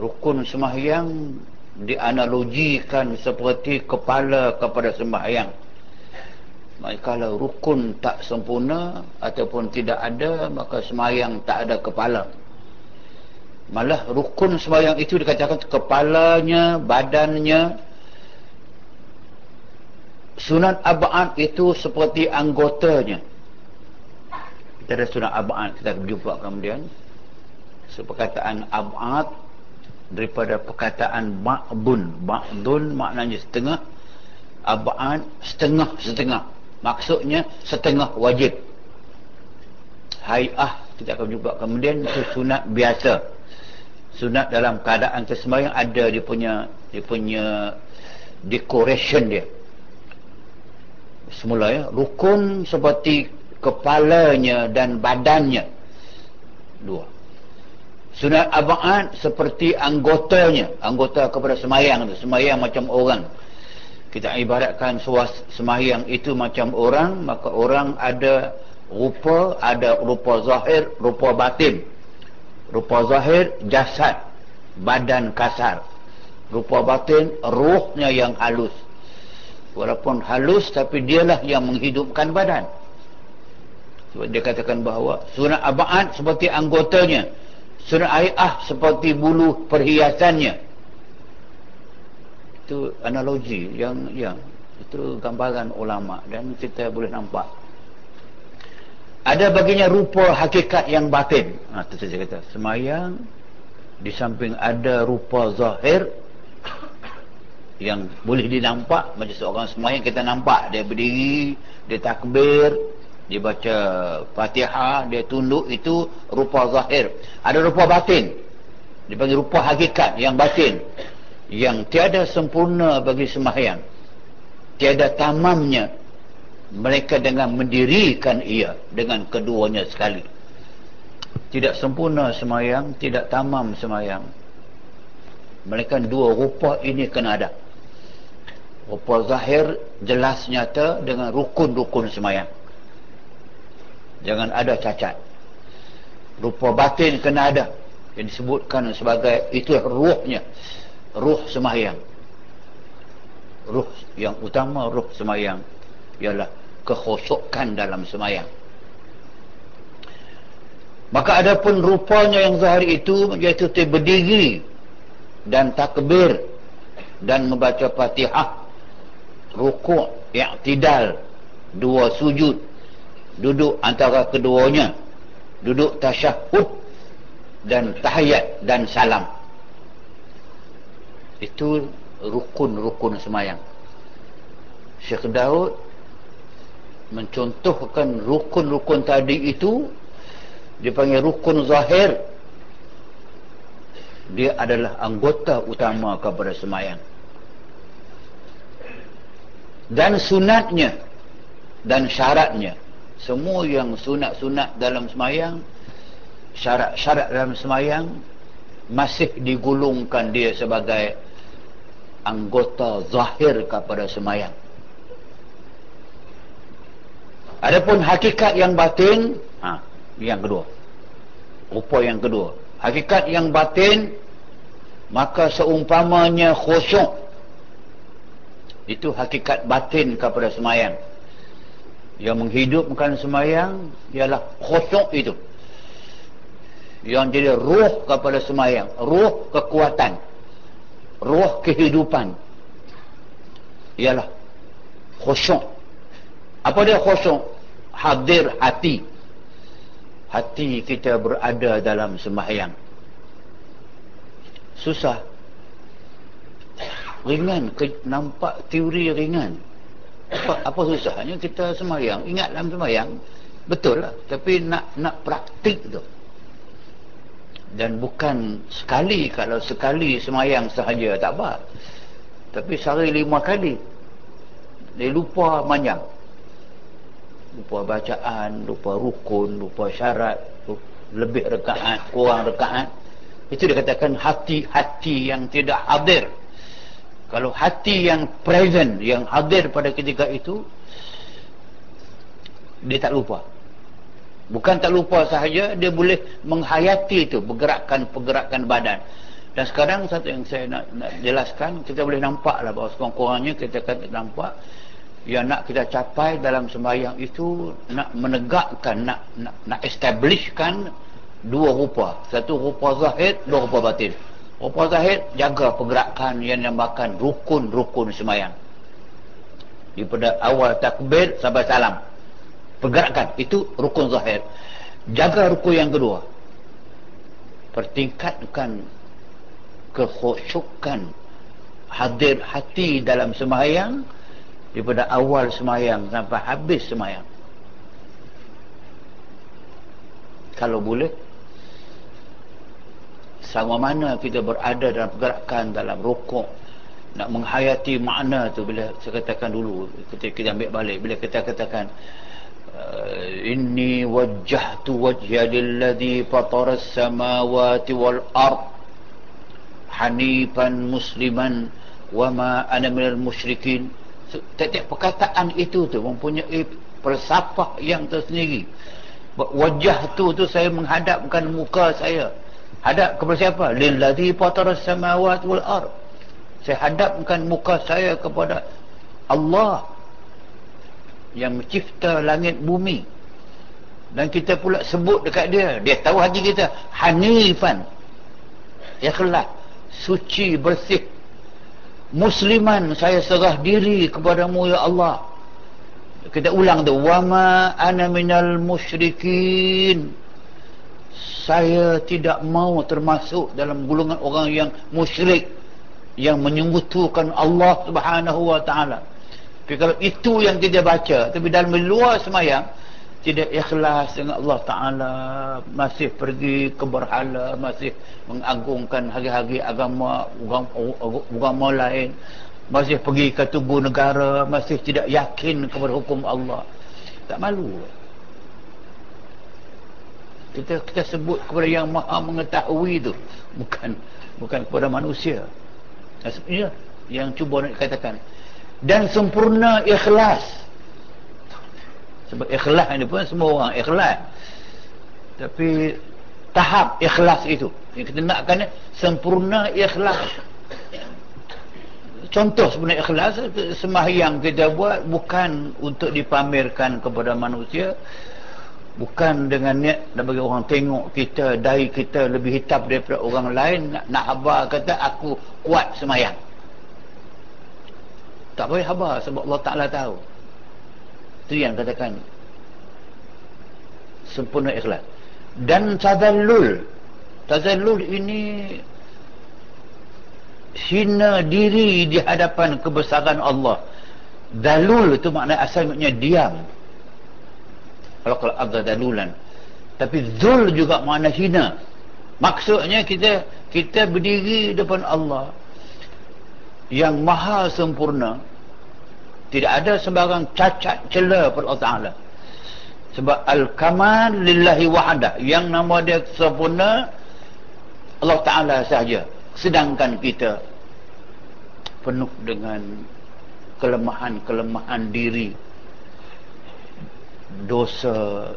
Rukun semayang dianalogikan seperti kepala kepada sembahyang. Maka kalau rukun tak sempurna ataupun tidak ada maka semayang tak ada kepala. Malah rukun sembahyang itu dikatakan kepalanya badannya. Sunat abad itu seperti anggotanya. Kita ada surah Ab'ad kita jumpa kemudian. So, perkataan Ab'ad daripada perkataan Ma'bun. Ma'dun maknanya setengah Ab'ad setengah-setengah maksudnya setengah wajib. Hay'ah kita akan jumpa kemudian itu sunat biasa. Sunat dalam keadaan kesembahyang ada dia punya dia punya decoration dia. Semula ya rukun seperti kepalanya dan badannya. Dua sunat abad seperti anggotanya. Anggota kepada semayang itu semayang macam orang. Kita ibaratkan semayang itu macam orang maka orang ada rupa ada rupa zahir rupa batin. Rupa zahir jasad. Badan kasar. Rupa batin ruhnya yang halus. Walaupun halus tapi dialah yang menghidupkan badan. Sebab dia katakan bahawa sunat abad seperti anggotanya sunat ayah seperti bulu perhiasannya. Itu analogi yang yang itu gambaran ulama dan kita boleh nampak. Ada baginya rupa hakikat yang batin. Ha, itu saja kata. Semayang di samping ada rupa zahir yang boleh dinampak. Macam seorang semayang kita nampak. Dia berdiri dia takbir dia baca fatihah dia tunduk itu rupa zahir ada rupa batin. Dipanggil rupa hakikat yang batin. Yang tiada sempurna bagi semayang tiada tamamnya. Mereka dengan mendirikan ia dengan keduanya sekali. Tidak sempurna semayang tidak tamam semayang mereka dua rupa ini kena ada. Rupa zahir jelas nyata dengan rukun-rukun semayang jangan ada cacat rupa batin kena ada. Yang disebutkan sebagai itu ruhnya. Ruh semayang. Ruh yang utama ruh semayang ialah kekhusukan dalam semayang. Maka ada pun rupanya yang zahir itu iaitu berdiri dan takbir dan membaca fatihah rukuk i'tidal dua sujud duduk antara keduanya duduk tasyahud dan tahiyat dan salam. Itu rukun-rukun semayang. Syekh Daud mencontohkan rukun-rukun tadi itu dipanggil rukun zahir. Dia adalah anggota utama kepada semayang. Dan sunatnya dan syaratnya semua yang sunat-sunat dalam semayang syarat-syarat dalam semayang masih digulungkan dia sebagai anggota zahir kepada semayang. Adapun hakikat yang batin ha, yang kedua. Rupa yang kedua. Hakikat yang batin maka seumpamanya khusyuk. Itu hakikat batin kepada semayang yang menghidupkan semayang ialah khusyuk itu. Yang jadi ruh kepada semayang. Ruh kekuatan. Ruh kehidupan. Ialah khusyuk. Apa dia khusyuk? Hadir hati. Hati kita berada dalam sembahyang susah. Ringan. Nampak teori ringan apa, apa susahnya kita sembahyang ingat dalam sembahyang betul lah. Tapi nak nak praktik tu. Dan bukan sekali kalau sekali semayang sahaja tak apa. Tapi sehari lima kali dia lupa panjang lupa bacaan lupa rukun lupa syarat lebih rekaat kurang rekaat. Itu dikatakan hati-hati yang tidak hadir kalau hati yang present yang hadir pada ketika itu dia tak lupa. Bukan tak lupa sahaja dia boleh menghayati itu pergerakan-pergerakan badan. Dan sekarang satu yang saya nak, nak jelaskan kita boleh nampak lah bahawa sekurang-kurangnya kita kata nampak yang nak kita capai dalam sembahyang itu nak menegakkan nak nak, nak establishkan dua rupa. Satu rupa zahid dua rupa batin rupa zahid jaga pergerakan yang dinamakan rukun-rukun sembahyang daripada awal takbir sampai salam. Pergerakan itu rukun zahir. Jaga rukun yang kedua. Pertingkatkan kekhusyukan hadir hati dalam sembahyang daripada awal sembahyang sampai habis sembahyang kalau boleh sama mana kita berada dalam pergerakan dalam rokok nak menghayati makna tu bila saya katakan dulu ketika kita ambil balik bila kita katakan eh, inni wajjahtu wajhiya lilladhi fatara samawati wal ard hanifan musliman wama ana minal musyrikin. Setiap perkataan itu tu mempunyai persapah yang tersendiri. Wajah tu tu saya menghadapkan muka saya hadap kepada siapa? Lilladhi fatara samawat wal ard. Saya hadapkan muka saya kepada Allah yang mencipta langit bumi. Dan kita pula sebut dekat dia. Dia tahu hati kita. Hanifan. Ikhlas. Suci bersih. Musliman saya serah diri kepadamu ya Allah. Kita ulang tu. Wama ana minal musyrikin saya tidak mau termasuk dalam golongan orang yang musyrik yang menyembuhkan Allah Subhanahu wa taala. Tapi kalau itu yang kita baca tapi dalam luar semayang tidak ikhlas dengan Allah Ta'ala masih pergi ke berhala masih mengagungkan hari-hari agama agama lain masih pergi ke tubuh negara masih tidak yakin kepada hukum Allah. Tak malu kita kita sebut kepada yang maha mengetahui itu bukan bukan kepada manusia. Sebenarnya yang cuba nak katakan dan sempurna ikhlas. Sebab ikhlas ini pun semua orang ikhlas. Tapi tahap ikhlas itu yang kita nakkan sempurna ikhlas. Contoh sebenarnya ikhlas sembahyang kita buat bukan untuk dipamerkan kepada manusia bukan dengan niat nak bagi orang tengok kita dari kita lebih hitam daripada orang lain nak, nak habar kata aku kuat semayang. Tak boleh habar sebab Allah Ta'ala tahu. Itu yang katakan. Sempurna ikhlas. Dan tazallul. Tazallul ini hina diri di hadapan kebesaran Allah. Dalul itu makna asalnya diam kalau abda dalulan. Tapi zul juga makna hina. Maksudnya kita kita berdiri depan Allah yang maha sempurna. Tidak ada sembarang cacat celah pada Allah Ta'ala. Sebab al-kamal lillahi wahada yang nama dia sempurna Allah Ta'ala sahaja. Sedangkan kita penuh dengan kelemahan-kelemahan diri dosa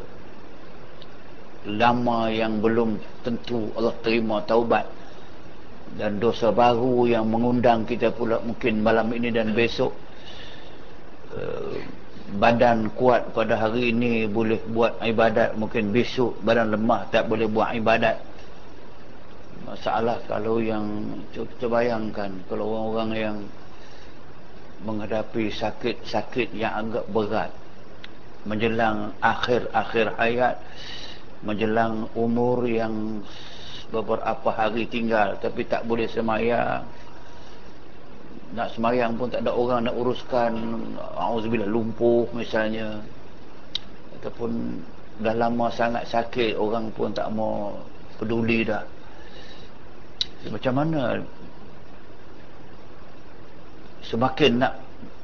lama yang belum tentu Allah terima taubat. Dan dosa baru yang mengundang kita pula mungkin malam ini dan besok Eh, badan kuat pada hari ini boleh buat ibadat mungkin besok badan lemah tak boleh buat ibadat. Masalah kalau yang kita bayangkan kalau orang-orang yang menghadapi sakit-sakit yang agak berat menjelang akhir-akhir hayat menjelang umur yang beberapa hari tinggal tapi tak boleh semayang. Nak semayang pun tak ada orang nak uruskan. Auzubillah lumpuh misalnya. Ataupun dah lama sangat sakit orang pun tak mau peduli dah. Macam mana semakin nak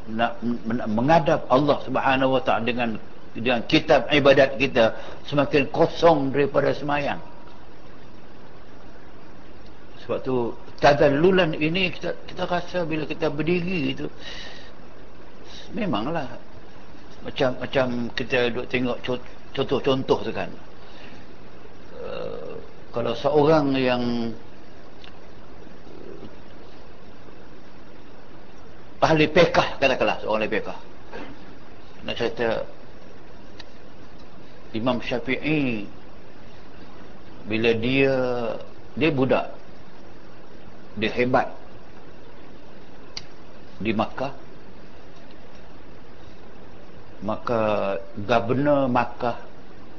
nak menghadap Allah Subhanahu wa taala dengan dengan kitab ibadat kita semakin kosong daripada semayang. Sebab tu tadallulan ini kita kita rasa bila kita berdiri itu memanglah macam macam kita duk tengok contoh-contoh tu kan. Uh, kalau seorang yang ahli pekah katakanlah seorang ahli pekah nak cerita Imam Syafi'i bila dia dia budak. Dia hebat. Di Makkah. Maka governor Makkah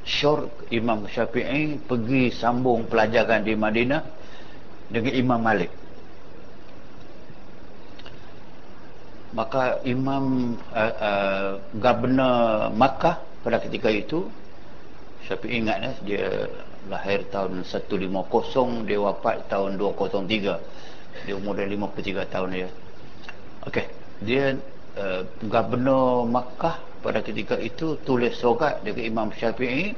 Syur Imam Syafi'i pergi sambung pelajaran di Madinah dengan Imam Malik. Maka Imam uh, uh, governor Makkah pada ketika itu Syafi'i ingat eh, dia lahir tahun 150 dia wafat tahun 203 dia umur dia 53 tahun dia. Ok dia uh, gubernur Makkah pada ketika itu tulis surat dari Imam Syafi'i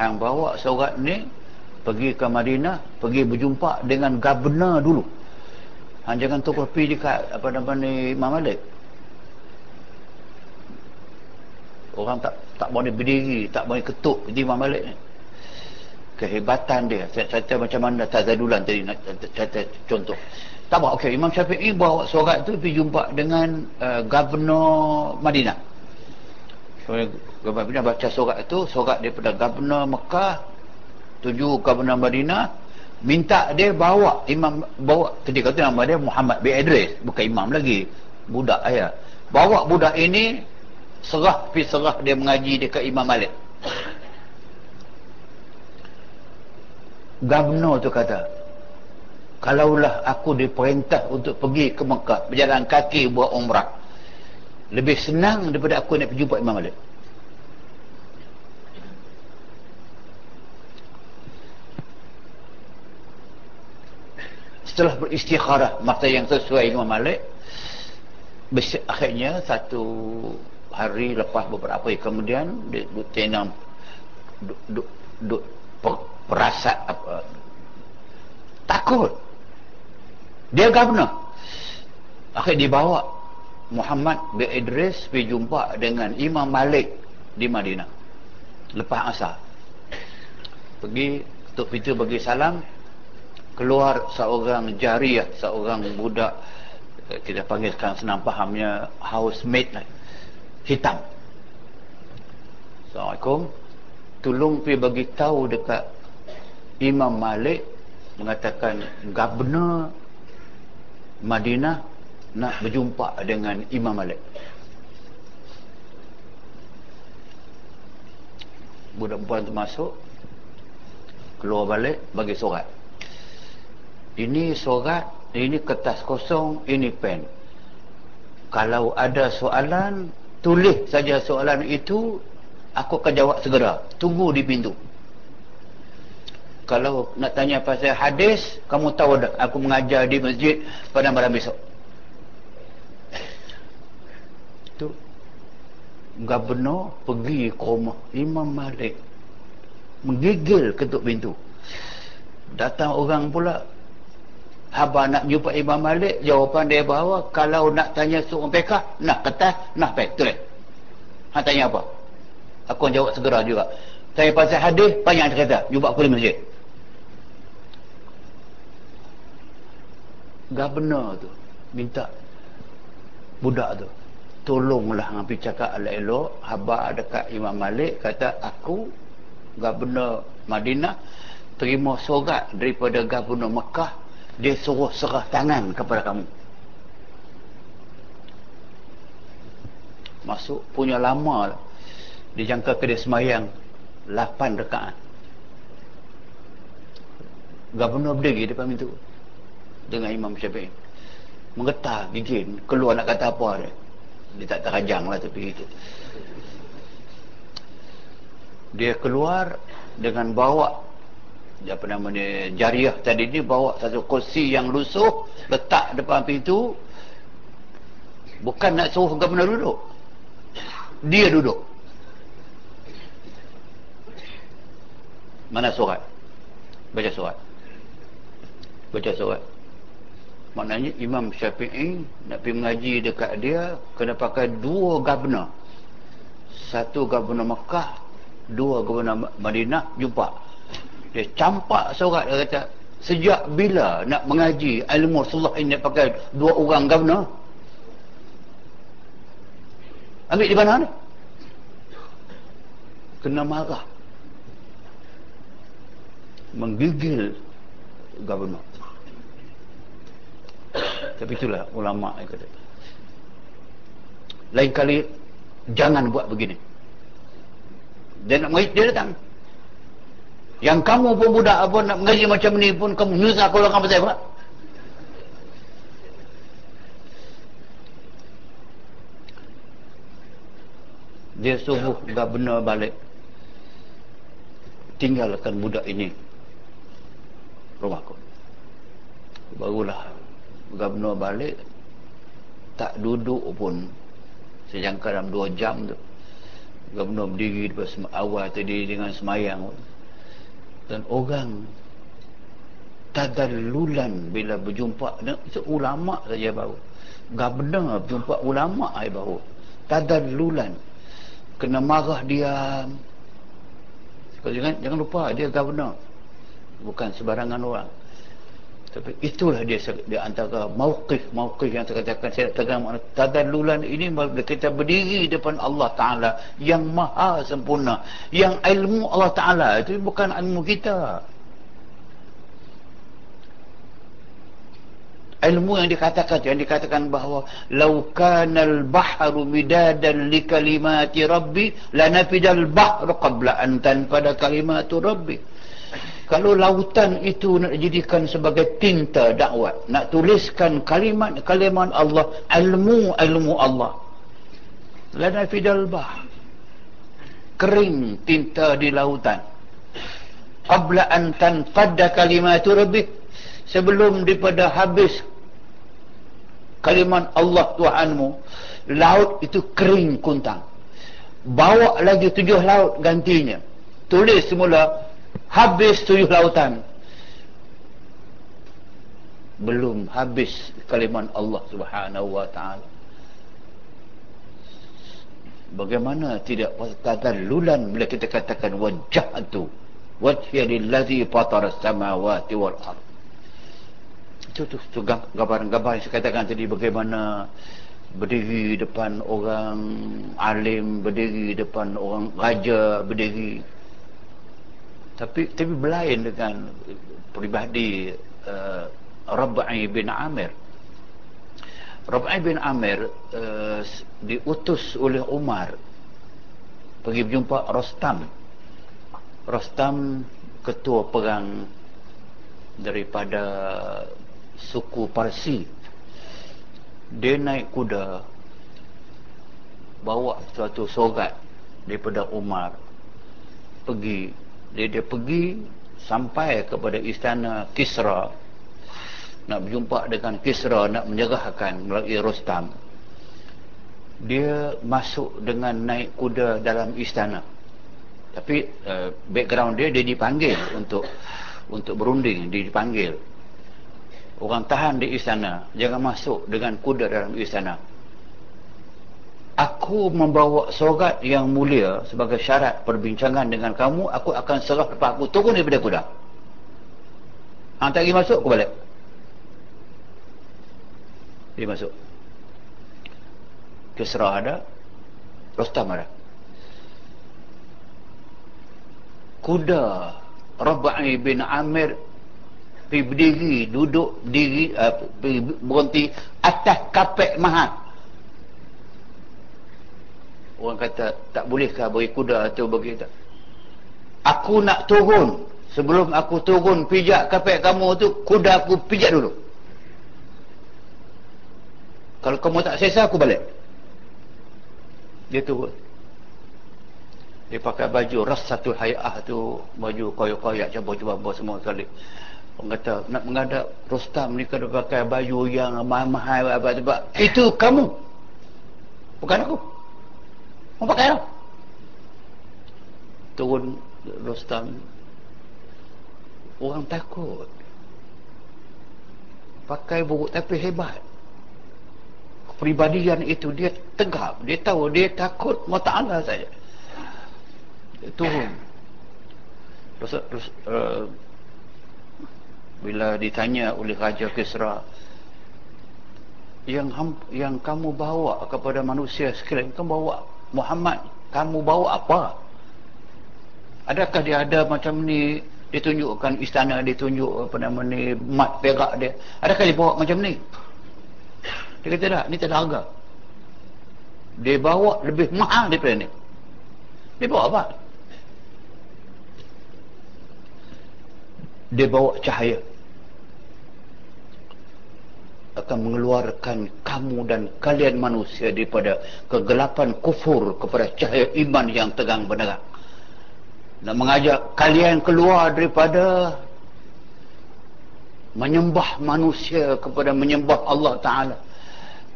yang bawa surat ni pergi ke Madinah pergi berjumpa dengan gubernur dulu. Ha, jangan tu pergi dekat apa nama ni Imam Malik. Orang tak tak boleh berdiri tak boleh ketuk di Imam Malik ni. Kehebatan dia. Saya cerita macam mana tazadulan tadi nak cerita contoh. Tak apa okey Imam Syafi'i bawa surat tu pergi jumpa dengan uh, governor Madinah. Gubernur Madinah baca surat itu surat daripada Gubernur Mekah tuju Gubernur Madinah minta dia bawa imam bawa ketika tu nama dia Muhammad bin Idris bukan imam lagi budak ayah bawa budak ini serah pi serah dia mengaji dekat Imam Malik. Gubernur tu kata kalaulah aku diperintah untuk pergi ke Mekah berjalan kaki buat umrah lebih senang daripada aku nak pergi jumpa Imam Malik. Setelah beristikharah masa yang sesuai Imam Malik akhirnya satu hari lepas beberapa hari kemudian dia duk tenang duk, duk, duk per, perasa apa takut. Dia governor. Akhir dibawa Muhammad bin Idris pergi jumpa dengan Imam Malik di Madinah. Lepas asar. Pergi ketuk pintu bagi salam. Keluar seorang jariah seorang budak eh, kita panggil sekarang senang fahamnya housemate lah hitam. Assalamualaikum. Tolong pergi bagi tahu dekat Imam Malik mengatakan gubernur Madinah nak berjumpa dengan Imam Malik. Budak perempuan masuk keluar balik bagi surat ini surat ini kertas kosong ini pen. Kalau ada soalan tulis saja soalan itu aku akan jawab segera. Tunggu di pintu. Kalau nak tanya pasal hadis kamu tahu dah aku mengajar di masjid pada malam besok? Gubernur pergi ke rumah Imam Malik. Menggigil ketuk pintu. Datang orang pula Haba nak jumpa Imam Malik jawapan dia bahawa kalau nak tanya seorang pekah nak kertas nak pek tulis ha, tanya apa? Aku jawab segera juga. Tanya pasal hadis banyak dia kata. Jumpa aku di masjid. Gubernur tu minta budak tu tolonglah ngapi cakap elok-elok. Haba dekat Imam Malik kata aku gubernur Madinah terima surat daripada gubernur Mekah dia suruh serah tangan kepada kamu. Masuk punya lama dia jangka ke dia semayang 8 rekaan gubernur berdiri depan pintu dengan Imam Syafi'i. Menggetar gigit keluar nak kata apa dia. Dia tak terajang lah tapi itu. Dia keluar dengan bawa apa nama dia jariah tadi ni bawa satu kursi yang lusuh letak depan pintu. Bukan nak suruh gubernur duduk. Dia duduk. Mana surat? Baca surat. Baca surat. Maknanya Imam Syafi'i nak pergi mengaji dekat dia kena pakai dua gubernur satu gubernur Mekah dua gubernur Madinah jumpa dia campak surat dia kata sejak bila nak mengaji ilmu Rasulullah ini pakai dua orang gubernur ambil di mana ni? Kena marah. Menggigil gubernur tapi itulah ulama yang kata. Lain kali jangan buat begini. Dia nak mengaji dia datang yang kamu pun budak apa nak mengaji macam ni pun kamu nyusah kalau kamu saya pula dia suruh dah benar balik. Tinggalkan budak ini. Rumahku barulah gubernur balik. Tak duduk pun. Sejangka dalam dua jam tu. Gubernur berdiri di awal tadi dengan semayang dan orang tadalulan bila berjumpa itu ulama saja baru. Gubernur berjumpa ulama ai baru. Tadalulan kena marah dia. Jangan jangan lupa dia gubernur bukan sebarangan orang tapi itulah dia di antara mauqif-mauqif yang saya katakan saya makna tadallulan ini kita berdiri depan Allah Taala yang maha sempurna yang ilmu Allah Taala. Itu bukan ilmu kita. Ilmu yang dikatakan yang dikatakan bahawa laukanal bahru midadan li kalimati rabbi lanafidal bahru qabla an tanfada kalimatu rabbi kalau lautan itu nak jadikan sebagai tinta dakwah nak tuliskan kalimat-kalimat Allah ilmu-ilmu Allah. Lana fidal bah. Kering tinta di lautan. Qabla an tanfadda kalimatu rabbik sebelum daripada habis kalimat Allah Tuhanmu laut itu kering kuntang. Bawa lagi tujuh laut gantinya. Tulis semula habis tujuh lautan. Belum habis kalimat Allah subhanahu wa ta'ala. Bagaimana tidak lulan bila kita katakan wajah itu wajah lillazi fatara samawati wal ard. Itu tu, tu gambaran-gambaran yang saya katakan tadi bagaimana berdiri depan orang alim berdiri depan orang raja berdiri tapi tapi berlain dengan peribadi uh, Rabai bin Amir. Rabai bin Amir uh, diutus oleh Umar pergi berjumpa Rostam. Rostam ketua perang daripada suku Parsi. Dia naik kuda bawa suatu sogat daripada Umar pergi dia dia pergi sampai kepada istana Kisra. Nak berjumpa dengan Kisra nak menyerahkan melalui Rostam. Dia masuk dengan naik kuda dalam istana. Tapi uh, background dia dia dipanggil untuk untuk berunding. Dia dipanggil. Orang tahan di istana. Jangan masuk dengan kuda dalam istana aku membawa sogat yang mulia sebagai syarat perbincangan dengan kamu aku akan serah lepas aku. Turun daripada kuda hang tak pergi masuk aku balik. Dia masuk. Kisra ada. Rostam ada. Kuda Rabai bin Amir pergi berdiri duduk diri uh, berhenti atas kapek mahal orang kata tak bolehkah bagi kuda atau bagi tak. Aku nak turun. Sebelum aku turun pijak kapek kamu tu kuda aku pijak dulu. Kalau kamu tak sesa aku balik. Dia turun. Dia pakai baju ras satu hayah tu baju koyak-koyak campur-campur semua sekali. Orang kata nak menghadap Rostam ni kena pakai baju yang mahal-mahal itu kamu. Bukan aku pakai lah. Turun Rostam. Orang takut. Pakai buruk tapi hebat. Kepribadian itu dia tegap. Dia tahu dia takut Allah Ta'ala saja. Turun. Terus, terus, uh, bila ditanya oleh Raja Kisra yang yang kamu bawa kepada manusia sekalian kamu bawa Muhammad kamu bawa apa? Adakah dia ada macam ni? Ditunjukkan istana ditunjuk apa nama ni mat perak dia. Adakah dia bawa macam ni? Dia kata tak ni tak ada harga. Dia bawa lebih mahal daripada ni. Dia bawa apa? Dia bawa cahaya akan mengeluarkan kamu dan kalian manusia daripada kegelapan kufur kepada cahaya iman yang tegang beneran. Dan mengajak kalian keluar daripada menyembah manusia kepada menyembah Allah Ta'ala.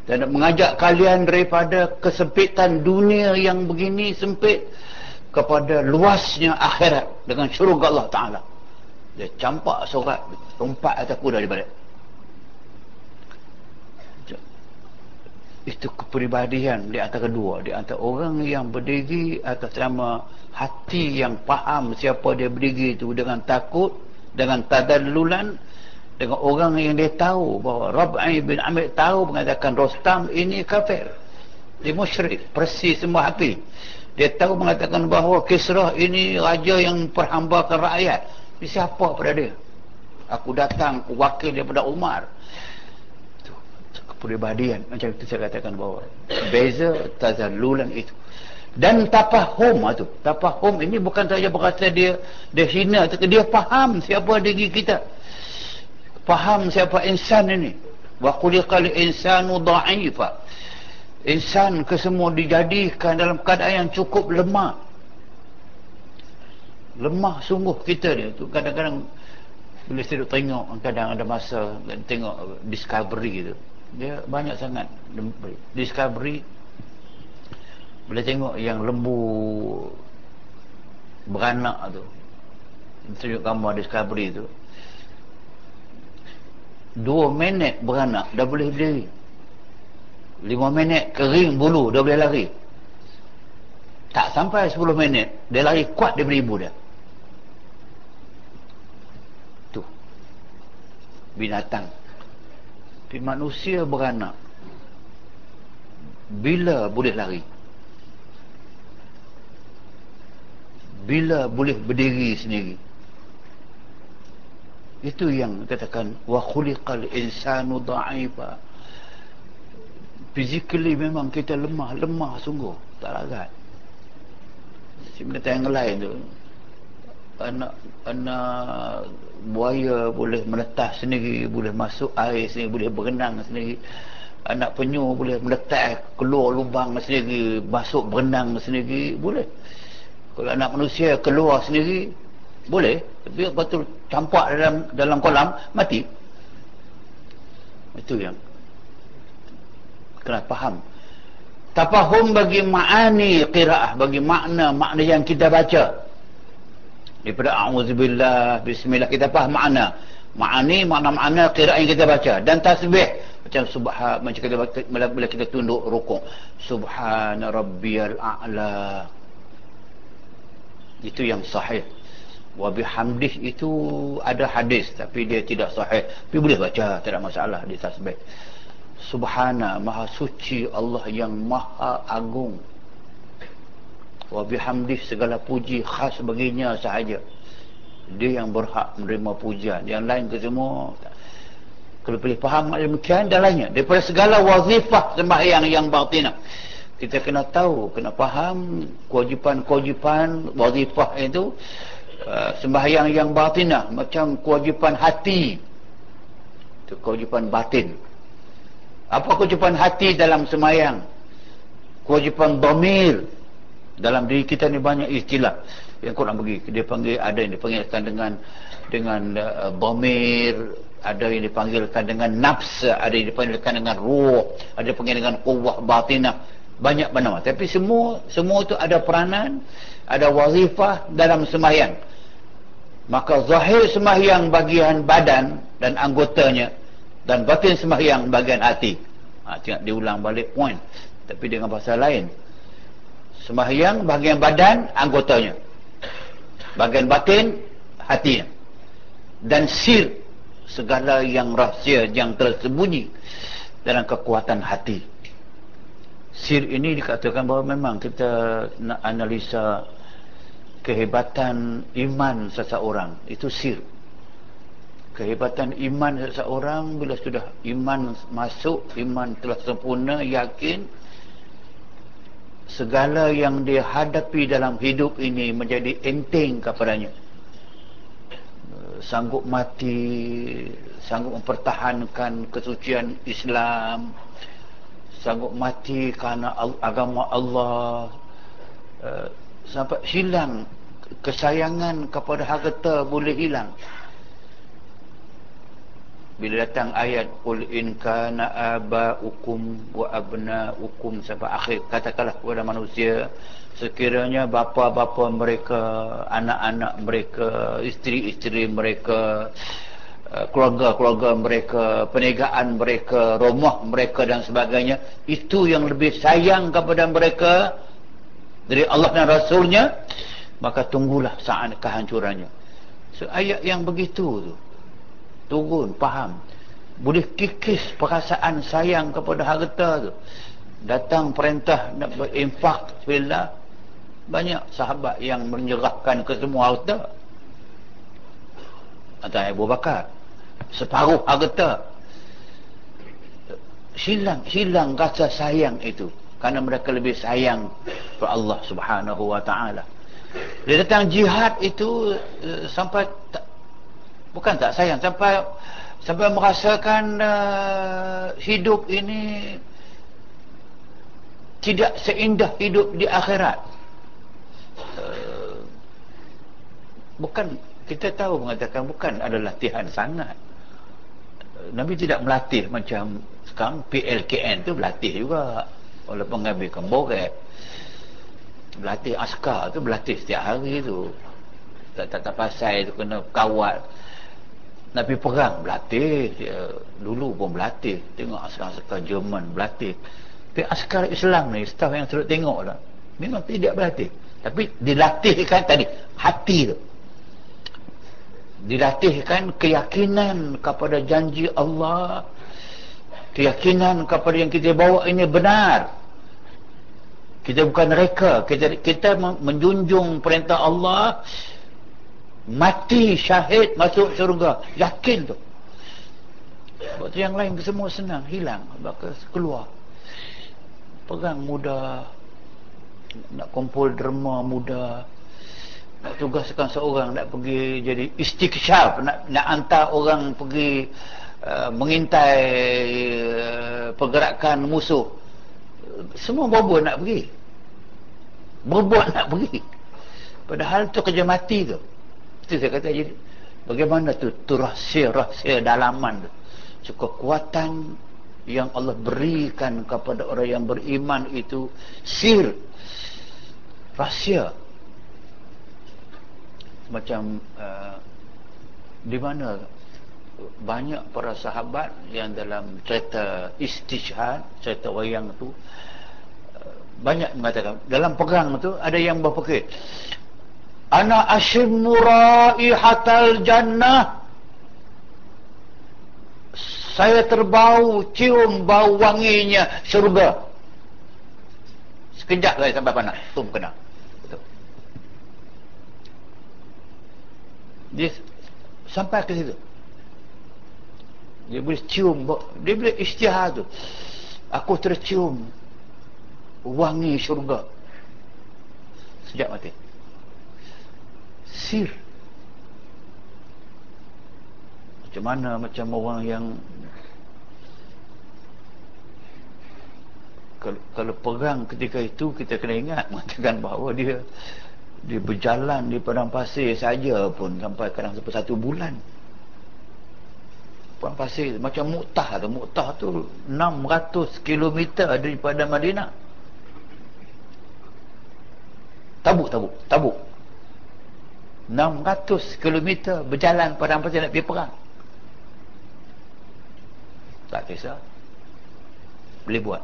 Dan mengajak kalian daripada kesempitan dunia yang begini sempit kepada luasnya akhirat dengan syurga Allah Ta'ala. Dia campak surat rompat atas kuda di itu kepribadian di antara dua di antara orang yang berdiri atas nama hati yang faham siapa dia berdiri itu dengan takut dengan tadallulan dengan orang yang dia tahu bahawa Rab'i bin Amir tahu mengatakan Rostam ini kafir. Dia musyrik persis semua hati. Dia tahu mengatakan bahawa Kisrah ini raja yang perhambakan rakyat. Siapa pada dia? Aku datang wakil daripada Umar kepribadian macam itu saya katakan bahawa beza tazalulan itu. Dan tapahum itu tapahum ini bukan saja berkata dia dia hina dia faham siapa diri kita. Faham siapa insan ini. Wa khuliqal insanu dha'ifa. Insan kesemua dijadikan dalam keadaan yang cukup lemah. Lemah sungguh kita ni tu. Kadang-kadang bila saya tengok kadang ada masa tengok discovery tu dia banyak sangat discovery. Bila tengok yang lembu beranak tu. Tunjuk gambar discovery tu. Dua minit beranak dah boleh berdiri. Lima minit kering bulu dah boleh lari. Tak sampai sepuluh minit dia lari kuat daripada ibu dia. Tu. Binatang tapi manusia beranak bila boleh lari? Bila boleh berdiri sendiri? Itu yang katakan wa khuliqal insanu dha'ifa physically memang kita lemah lemah sungguh tak larat. Si benda yang lain tu anak anak buaya boleh menetas sendiri boleh masuk air sendiri boleh berenang sendiri. Anak penyu boleh meletak keluar lubang sendiri masuk berenang sendiri boleh. Kalau anak manusia keluar sendiri boleh. Tapi betul campak dalam dalam kolam mati. Itu yang kena faham. Tafahum bagi ma'ani qiraah bagi makna makna yang kita baca daripada a'udzubillah bismillah. Kita faham makna. Ma'ani makna makna qiraah yang kita baca. Dan tasbih. Macam subhan macam kita bila kita tunduk rukuk. Subhana rabbiyal a'la. Itu yang sahih. Wa bihamdih itu ada hadis tapi dia tidak sahih. Tapi boleh baca tidak masalah di tasbih. Subhana maha suci Allah yang maha agung wa bihamdih segala puji khas baginya sahaja. Dia yang berhak menerima pujian. Yang lain ke semua kalau boleh faham demikian dan lainnya. Daripada segala wazifah sembahyang yang batinah kita kena tahu kena faham kewajipan-kewajipan wazifah itu Uh, sembahyang yang batinah macam kewajipan hati. Itu kewajipan batin. Apa kewajipan hati dalam sembahyang? Kewajipan domir dalam diri kita ni banyak istilah. Yang kurang bagi dia panggil ada yang dipanggilkan dengan dengan uh, domir ada yang dipanggilkan dengan nafs ada yang dipanggilkan dengan ruh ada yang dipanggil dengan kuwah batinah. Banyak bernama tapi semua semua itu ada peranan ada wazifah dalam sembahyang. Maka zahir sembahyang bagian badan dan anggotanya dan batin sembahyang bagian hati. Ha, tengok diulang balik point. Tapi dengan bahasa lain sembahyang bagian badan anggotanya. Bagian batin hatinya. Dan sir segala yang rahsia yang tersembunyi dalam kekuatan hati. Sir ini dikatakan bahawa memang kita nak analisa kehebatan iman seseorang. Itu sir. Kehebatan iman seseorang bila sudah iman masuk iman telah sempurna yakin segala yang dia hadapi dalam hidup ini menjadi enteng kepadanya. Sanggup mati sanggup mempertahankan kesucian Islam sanggup mati kerana agama Allah eh, sampai hilang kesayangan kepada harta boleh hilang bila datang ayat qul in kana abaukum wa abnaukum sampai akhir katakanlah kepada manusia sekiranya bapa-bapa mereka anak-anak mereka isteri-isteri mereka eh, keluarga-keluarga mereka perniagaan mereka rumah mereka dan sebagainya itu yang lebih sayang kepada mereka dari Allah dan Rasulnya maka tunggulah saat kehancurannya. So, ayat yang begitu tu turun faham? Boleh kikis perasaan sayang kepada harta tu. Datang perintah nak berinfak bila banyak sahabat yang menyerahkan ke semua harta. Antara Abu Bakar. Separuh harta. Hilang hilang rasa sayang itu. Kerana mereka lebih sayang kepada Allah Subhanahu wa taala. Dia datang jihad itu uh, sampai tak, bukan tak sayang sampai sampai merasakan uh, hidup ini tidak seindah hidup di akhirat. Uh, bukan kita tahu mengatakan bukan ada latihan sangat. Nabi tidak melatih macam sekarang PLKN tu berlatih juga oleh pengambil kemborek berlatih askar tu berlatih setiap hari tu. Tak tak, tak pasal tu kena kawat pergi perang berlatih dia, dulu pun berlatih tengok askar-askar Jerman berlatih tapi askar Islam ni staff yang selalu tengok lah memang tidak berlatih tapi dilatihkan tadi hati tu dilatihkan keyakinan kepada janji Allah. Keyakinan kepada yang kita bawa ini benar. Kita bukan reka. Kita, kita menjunjung perintah Allah mati syahid masuk syurga. Yakin tu. Sebab tu yang lain semua senang. Hilang. Maka keluar. Pegang muda. Nak kumpul derma muda. Nak tugaskan seorang nak pergi jadi istiksyaf nak, nak hantar orang pergi uh, mengintai uh, pergerakan musuh. Semua berbuat nak pergi. Berbuat nak pergi. Padahal tu kerja mati tu itu saya kata jadi bagaimana tu tu rahsia-rahsia dalaman tu? Kekuatan yang Allah berikan kepada orang yang beriman itu sir rahsia. Macam uh, di mana banyak para sahabat yang dalam cerita istishhad cerita wayang tu uh, banyak mengatakan dalam perang tu ada yang berfikir ana ashimmu raihatal jannah. Saya terbau cium bau wanginya syurga. Sekejap saya sampai panas. Tum kena. Betul. Dia sampai ke situ. Dia boleh cium dia boleh istihar tu. Aku tercium wangi syurga. Sejak mati sir macam mana macam orang yang kalau, kalau perang ketika itu kita kena ingat mengatakan bahawa dia dia berjalan di padang pasir saja pun sampai kadang sampai satu bulan. Padang pasir macam Mu'tah tu. Mu'tah tu 600 km daripada Madinah. Tabuk tabuk tabuk 600 km berjalan pada pasir nak pergi perang. Tak kisah. Boleh buat.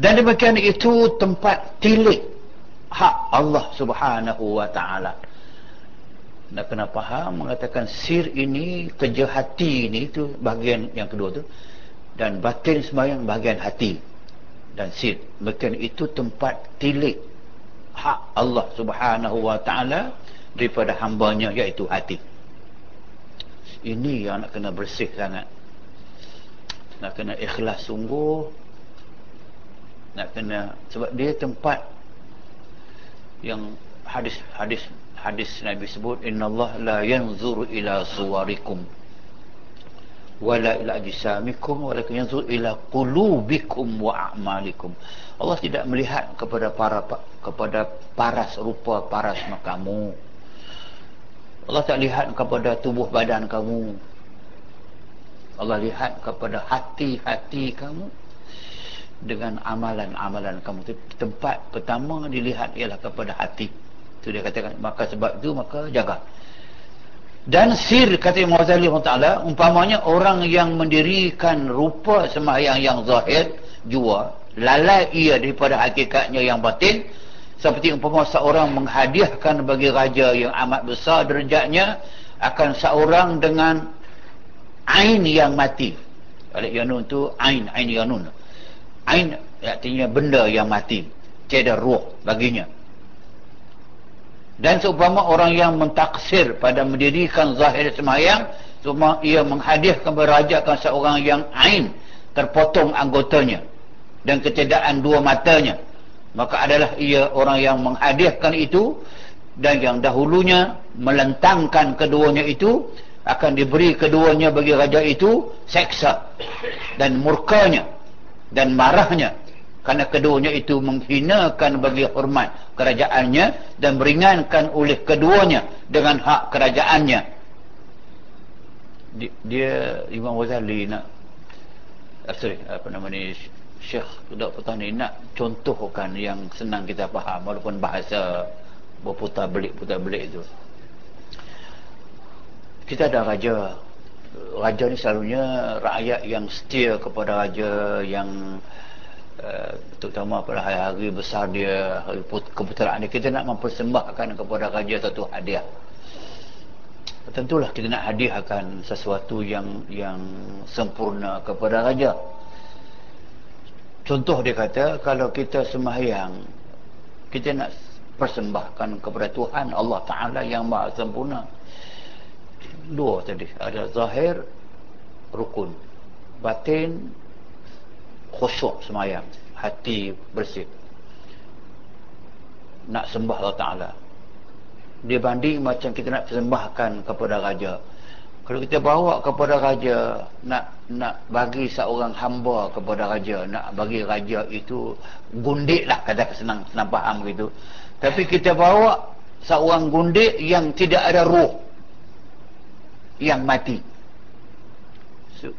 Dan demikian itu tempat tilik hak Allah subhanahu wa ta'ala. Nak kena faham mengatakan sir ini kerja hati ini itu bahagian yang kedua tu. Dan batin sembahyang bahagian hati dan sir. Demikian itu tempat tilik hak Allah subhanahu wa ta'ala daripada hambanya iaitu hati. Ini yang nak kena bersih sangat. Nak kena ikhlas sungguh. Nak kena sebab dia tempat yang hadis hadis hadis Nabi sebut innallaha la yanzuru ila suwarikum wala ila ajsamikum walakin yanzuru ila qulubikum wa a'malikum. Allah tidak melihat kepada para kepada paras rupa paras kamu Allah tak lihat kepada tubuh badan kamu. Allah lihat kepada hati-hati kamu dengan amalan-amalan kamu. Tempat pertama dilihat ialah kepada hati. Itu dia katakan maka sebab itu maka jaga. Dan sir kata Imam Ghazali taala umpamanya orang yang mendirikan rupa sembahyang yang zahir jua lalai ia daripada hakikatnya yang batin seperti umpama seorang menghadiahkan bagi raja yang amat besar derajatnya akan seorang dengan ain yang mati. Alif yanun tu ain ain yanun. Ain artinya benda yang mati. Tiada ruh baginya. Dan seumpama orang yang mentaksir pada mendirikan zahir semayang cuma ia menghadiahkan berajakan seorang yang ain terpotong anggotanya dan ketiadaan dua matanya maka adalah ia orang yang menghadiahkan itu dan yang dahulunya melentangkan keduanya itu akan diberi keduanya bagi raja itu seksa dan murkanya dan marahnya kerana keduanya itu menghinakan bagi hormat kerajaannya dan meringankan oleh keduanya dengan hak kerajaannya. Dia Imam Ghazali nak uh, sorry apa nama ni Syekh Dr. Petani nak contohkan yang senang kita faham walaupun bahasa berputar belik putar belik itu kita ada raja. Raja ni selalunya rakyat yang setia kepada raja yang Eh, terutama pada hari-hari besar dia hari keputeraan dia. Kita nak mempersembahkan kepada raja satu hadiah. Tentulah kita nak hadiahkan sesuatu yang yang sempurna kepada raja contoh dia kata kalau kita sembahyang kita nak persembahkan kepada Tuhan Allah Ta'ala yang maha sempurna. Dua tadi ada zahir rukun. Batin khusyuk semayang. Hati bersih. Nak sembah Allah Ta'ala. Dia banding macam kita nak sembahkan kepada raja kalau kita bawa kepada raja nak nak bagi seorang hamba kepada raja nak bagi raja itu gundik lah kata senang senang faham begitu tapi kita bawa seorang gundik yang tidak ada ruh yang mati.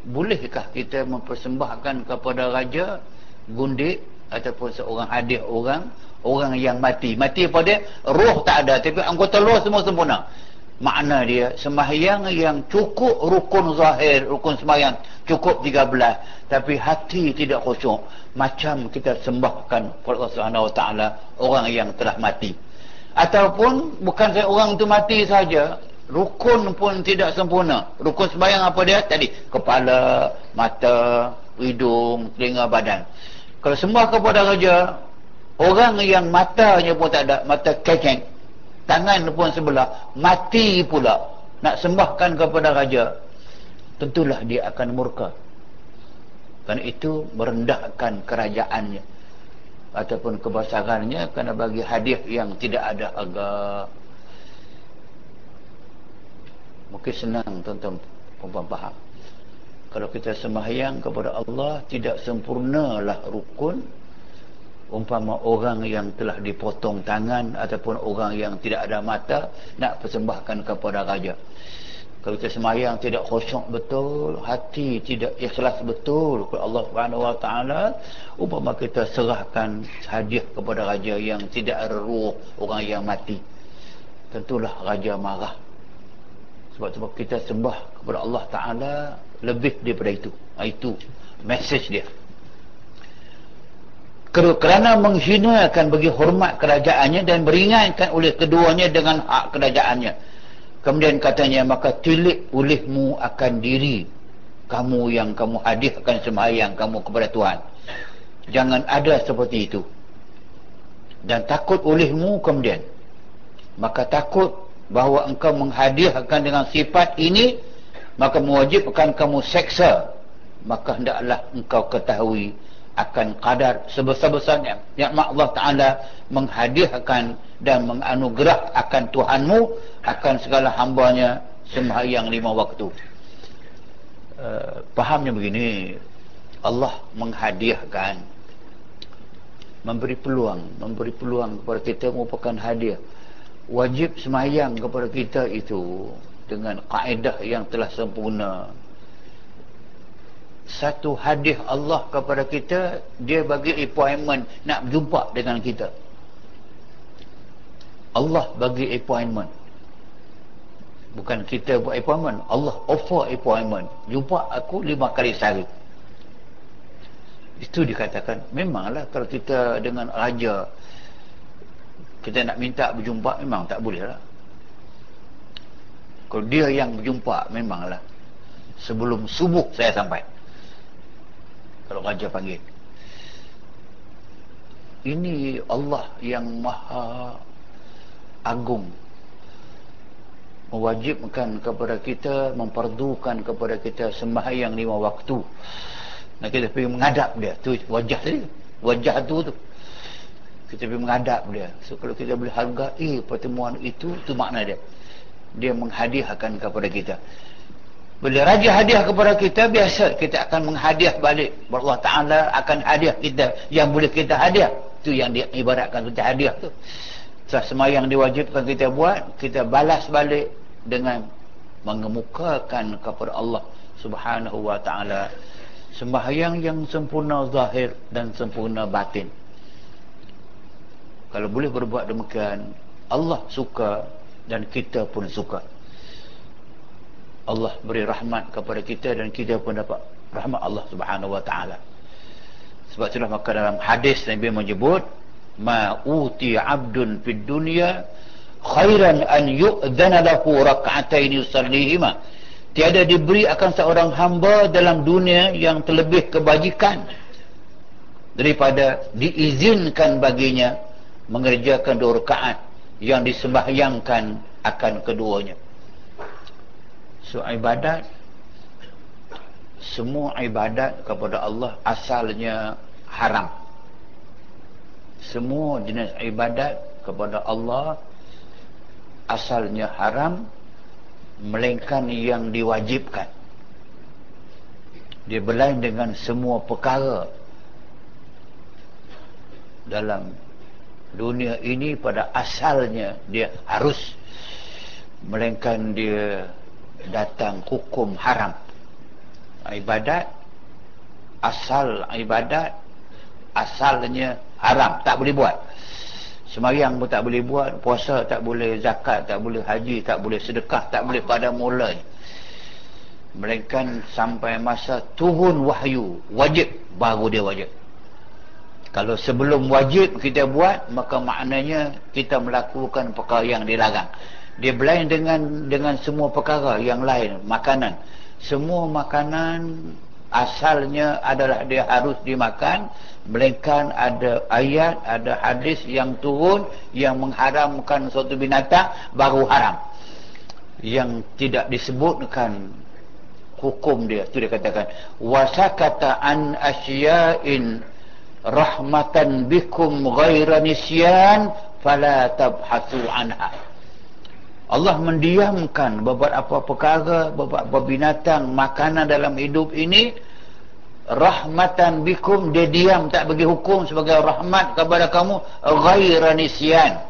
Bolehkah kita mempersembahkan kepada raja gundik ataupun seorang hadiah orang orang yang mati? Mati pada roh tak ada tapi anggota roh semua sempurna makna dia sembahyang yang cukup rukun zahir rukun sembahyang cukup 13 tapi hati tidak khusyuk. Macam kita sembahkan kepada Allah Subhanahu taala orang yang telah mati. Ataupun bukan saya orang itu mati saja rukun pun tidak sempurna. Rukun sembahyang apa dia? Tadi kepala mata hidung telinga badan. Kalau sembah kepada raja orang yang matanya pun tak ada mata kekeng tangan pun sebelah mati pula. Nak sembahkan kepada raja tentulah dia akan murka. Kerana itu merendahkan kerajaannya. Ataupun kebesarannya kerana bagi hadiah yang tidak ada harga. Mungkin senang tuan-tuan perempuan faham. Kalau kita sembahyang kepada Allah tidak sempurnalah rukun umpama orang yang telah dipotong tangan ataupun orang yang tidak ada mata nak persembahkan kepada raja. Kalau kita sembahyang tidak khusyuk betul hati tidak ikhlas betul kepada Allah Subhanahu wa taala umpama kita serahkan hadiah kepada raja yang tidak ruh orang yang mati tentulah raja marah. Sebab sebab kita sembah kepada Allah Ta'ala lebih daripada itu. Itu message dia kerana menghinakan bagi hormat kerajaannya dan beringatkan oleh keduanya dengan hak kerajaannya. Kemudian katanya maka tilik olehmu akan diri. Kamu yang kamu hadiahkan sembahyang kamu kepada Tuhan. Jangan ada seperti itu. Dan takut olehmu kemudian. Maka takut bahawa engkau menghadiahkan dengan sifat ini maka mewajibkan kamu seksa. Maka hendaklah engkau ketahui akan kadar sebesar-besarnya. Yang Allah Ta'ala menghadiahkan dan menganugerah akan Tuhanmu akan segala hambanya sembahyang lima waktu. Uh, fahamnya begini Allah menghadiahkan memberi peluang memberi peluang kepada kita merupakan hadiah wajib semayang kepada kita itu dengan kaedah yang telah sempurna satu hadiah Allah kepada kita dia bagi appointment nak jumpa dengan kita. Allah bagi appointment. Bukan kita buat appointment Allah offer appointment. Jumpa aku lima kali sehari. Itu dikatakan. Memanglah kalau kita dengan raja kita nak minta berjumpa memang tak boleh lah. Kalau dia yang berjumpa memanglah. Sebelum subuh saya sampai kalau raja panggil. Ini Allah yang maha agung. Mewajibkan kepada kita memperdukan kepada kita sembahyang lima waktu. Dan kita pergi menghadap dia. Tu wajah tadi. Wajah tu tu. Kita pergi menghadap dia. So kalau kita boleh hargai pertemuan itu tu makna dia. Dia menghadiahkan kepada kita bila raja hadiah kepada kita biasa kita akan menghadiah balik Allah Ta'ala akan hadiah kita yang boleh kita hadiah tu yang dia ibaratkan kita hadiah tu setelah semayang diwajibkan kita buat kita balas balik dengan mengemukakan kepada Allah Subhanahu wa taala sembahyang yang sempurna zahir dan sempurna batin. Kalau boleh berbuat demikian, Allah suka dan kita pun suka. Allah beri rahmat kepada kita dan kita pun dapat rahmat Allah Subhanahu wa taala. Sebab itulah maka dalam hadis Nabi menyebut ma uti 'abdun fid dunya khairan an yu'dhana lahu rak'atain yusallihima tiada diberi akan seorang hamba dalam dunia yang terlebih kebajikan daripada diizinkan baginya mengerjakan dua rakaat yang disembahyangkan akan keduanya so ibadat semua ibadat kepada Allah asalnya haram. Semua jenis ibadat kepada Allah asalnya haram melainkan yang diwajibkan. Dia berlain dengan semua perkara dalam dunia ini pada asalnya dia harus melainkan dia datang hukum haram ibadat asal ibadat asalnya haram tak boleh buat Semayang pun tak boleh buat, puasa tak boleh, zakat tak boleh, haji tak boleh, sedekah tak boleh pada mulanya. Melainkan sampai masa turun wahyu, wajib, baru dia wajib. Kalau sebelum wajib kita buat, maka maknanya kita melakukan perkara yang dilarang. Dia berlain dengan dengan semua perkara yang lain, makanan. Semua makanan asalnya adalah dia harus dimakan melainkan ada ayat ada hadis yang turun yang mengharamkan suatu binatang baru haram yang tidak disebutkan hukum dia tu dia katakan wasakata an asya'in rahmatan bikum ghaira nisyan fala tabhathu anha Allah mendiamkan beberapa perkara, beberapa binatang, makanan dalam hidup ini rahmatan bikum dia diam tak bagi hukum sebagai rahmat kepada kamu ghaira nisyan.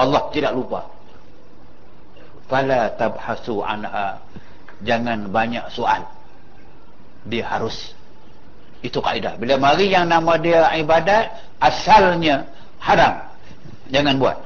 Allah tidak lupa. Fala tabhasu anha. Jangan banyak soal. Dia harus. Itu kaedah. Bila mari yang nama dia ibadat asalnya haram. Jangan buat.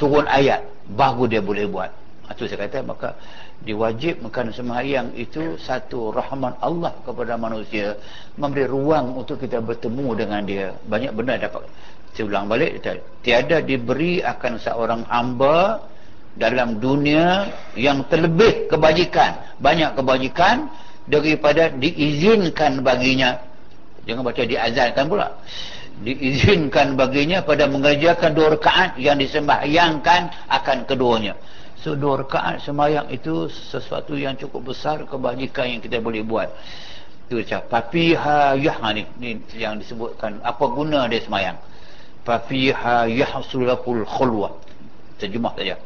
Turun ayat baru dia boleh buat. Itu saya kata maka diwajibkan sembahyang itu satu rahmat Allah kepada manusia memberi ruang untuk kita bertemu dengan dia. Banyak benda dapat. Saya ulang balik tiada diberi akan seorang hamba dalam dunia yang terlebih kebajikan. Banyak kebajikan daripada diizinkan baginya. Jangan baca diazankan pula diizinkan baginya pada mengerjakan dua rakaat yang disembahyangkan akan keduanya. So dua rakaat sembahyang itu sesuatu yang cukup besar kebajikan yang kita boleh buat. Tu cak pafiha yah ni, ni yang disebutkan apa guna dia sembahyang. Pafiha yahsulul khulwa. Terjemah saja.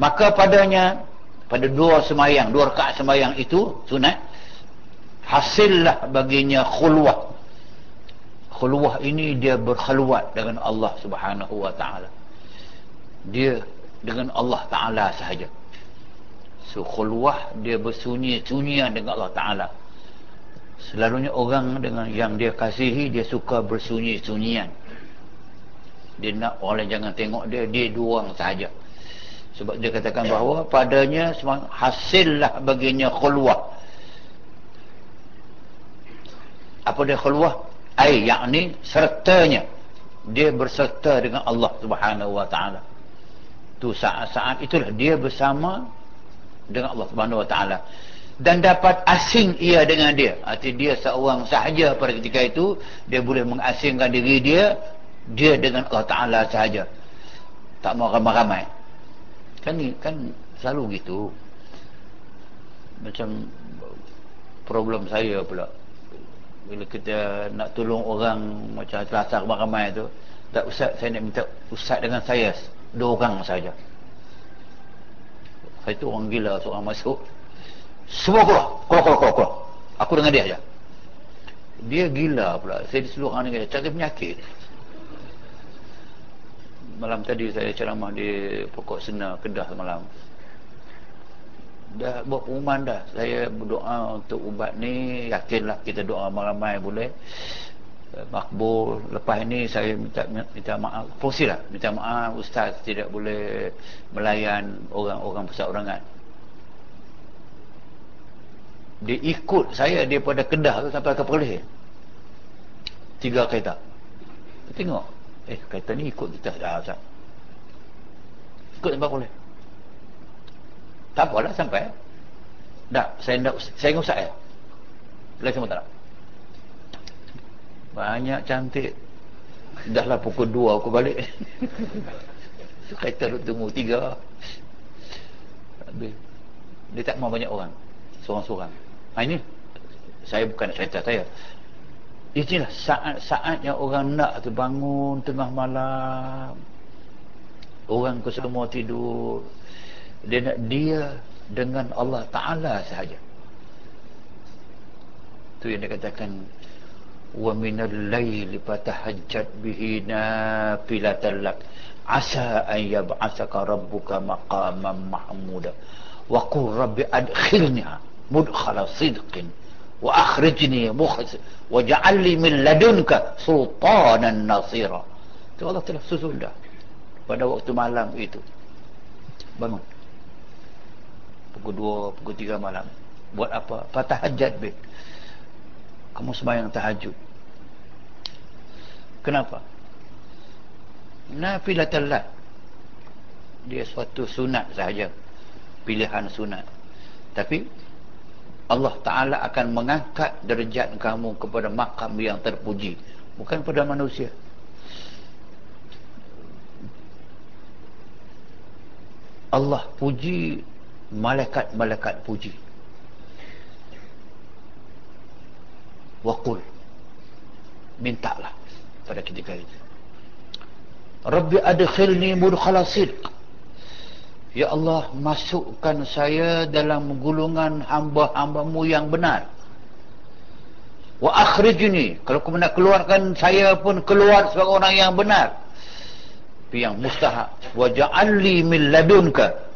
Maka padanya pada dua sembahyang, dua rakaat sembahyang itu sunat hasillah baginya khulwah khulwah ini dia berkhaluat dengan Allah subhanahu wa ta'ala. Dia dengan Allah ta'ala sahaja. So khulwah dia bersunyi-sunyian dengan Allah ta'ala. Selalunya orang dengan yang dia kasihi dia suka bersunyi-sunyian. Dia nak orang jangan tengok dia dia doang sahaja. Sebab dia katakan bahawa padanya hasillah baginya khulwah apa dia khulwah ai yakni sertanya. Dia berserta dengan Allah Subhanahu wa taala. Tu saat-saat itulah dia bersama dengan Allah Subhanahu wa taala. Dan dapat asing ia dengan dia. Arti dia seorang sahaja pada ketika itu dia boleh mengasingkan diri dia dia dengan Allah Ta'ala sahaja. Tak mau ramai-ramai. Kan kan selalu gitu. Macam problem saya pula bila kita nak tolong orang macam terasa ramai-ramai tu tak usah saya nak minta ustaz dengan saya. Dua orang saja. Saya tu orang gila seorang masuk. Semua keluar keluar keluar keluar, keluar. aku dengan dia aja. Dia gila pula. Saya di seluruh orang ni cari penyakit. Malam tadi saya ceramah di pokok sena kedah malam dah buat pengumuman dah. Saya berdoa untuk ubat ni. Yakinlah kita doa ramai-ramai boleh. Makbul. Lepas ini saya minta minta maaf. Lah. Minta maaf ustaz tidak boleh melayan orang-orang perseorangan dia ikut saya daripada Kedah tu sampai ke Perlis. Tiga kereta. Tengok. Eh kereta ni ikut kita. Dah ustaz. Ikut sampai Perlis tak apalah sampai. Dah saya nak saya ngusap ya lagi semua tak nak? Banyak cantik. Dah lah pukul 2 aku balik. Duduk tunggu 3 dia tak mau banyak orang. Seorang-seorang. Ha, ini. Saya bukan nak cerita saya. Inilah saat-saat yang orang nak tu bangun tengah malam. Orang ke semua tidur dia nak dia dengan Allah Ta'ala sahaja. Tu yang dia katakan wa minal layli fatahajjat bihi nafilatan lak. Asa an yab'athaka rabbuka maqaman mahmuda. Wa qul rabbi adkhilni mudkhala sidqin wa akhrijni mukhlis wa ja'al li min ladunka sultanan nasira. Itu Allah telah susun dah pada waktu malam itu. Bangun pukul 2 pukul 3 malam. Buat apa? Fatahajjat bihi kamu sembahyang tahajud. Kenapa? Nafilatul lat dia suatu sunat sahaja. Pilihan sunat. Tapi Allah Ta'ala akan mengangkat derajat kamu kepada makam yang terpuji. Bukan pada manusia. Allah puji malaikat-malaikat puji. Waqul. Mintalah pada ketika itu. Rabbi adkhilni mudkhala sidq. Ya Allah masukkan saya dalam gulungan hamba-hambamu yang benar. Wa akhrijni. Kalau kamu nak keluarkan saya pun keluar sebagai orang yang benar. Yang mustahak. Wa ja'alli min ladunka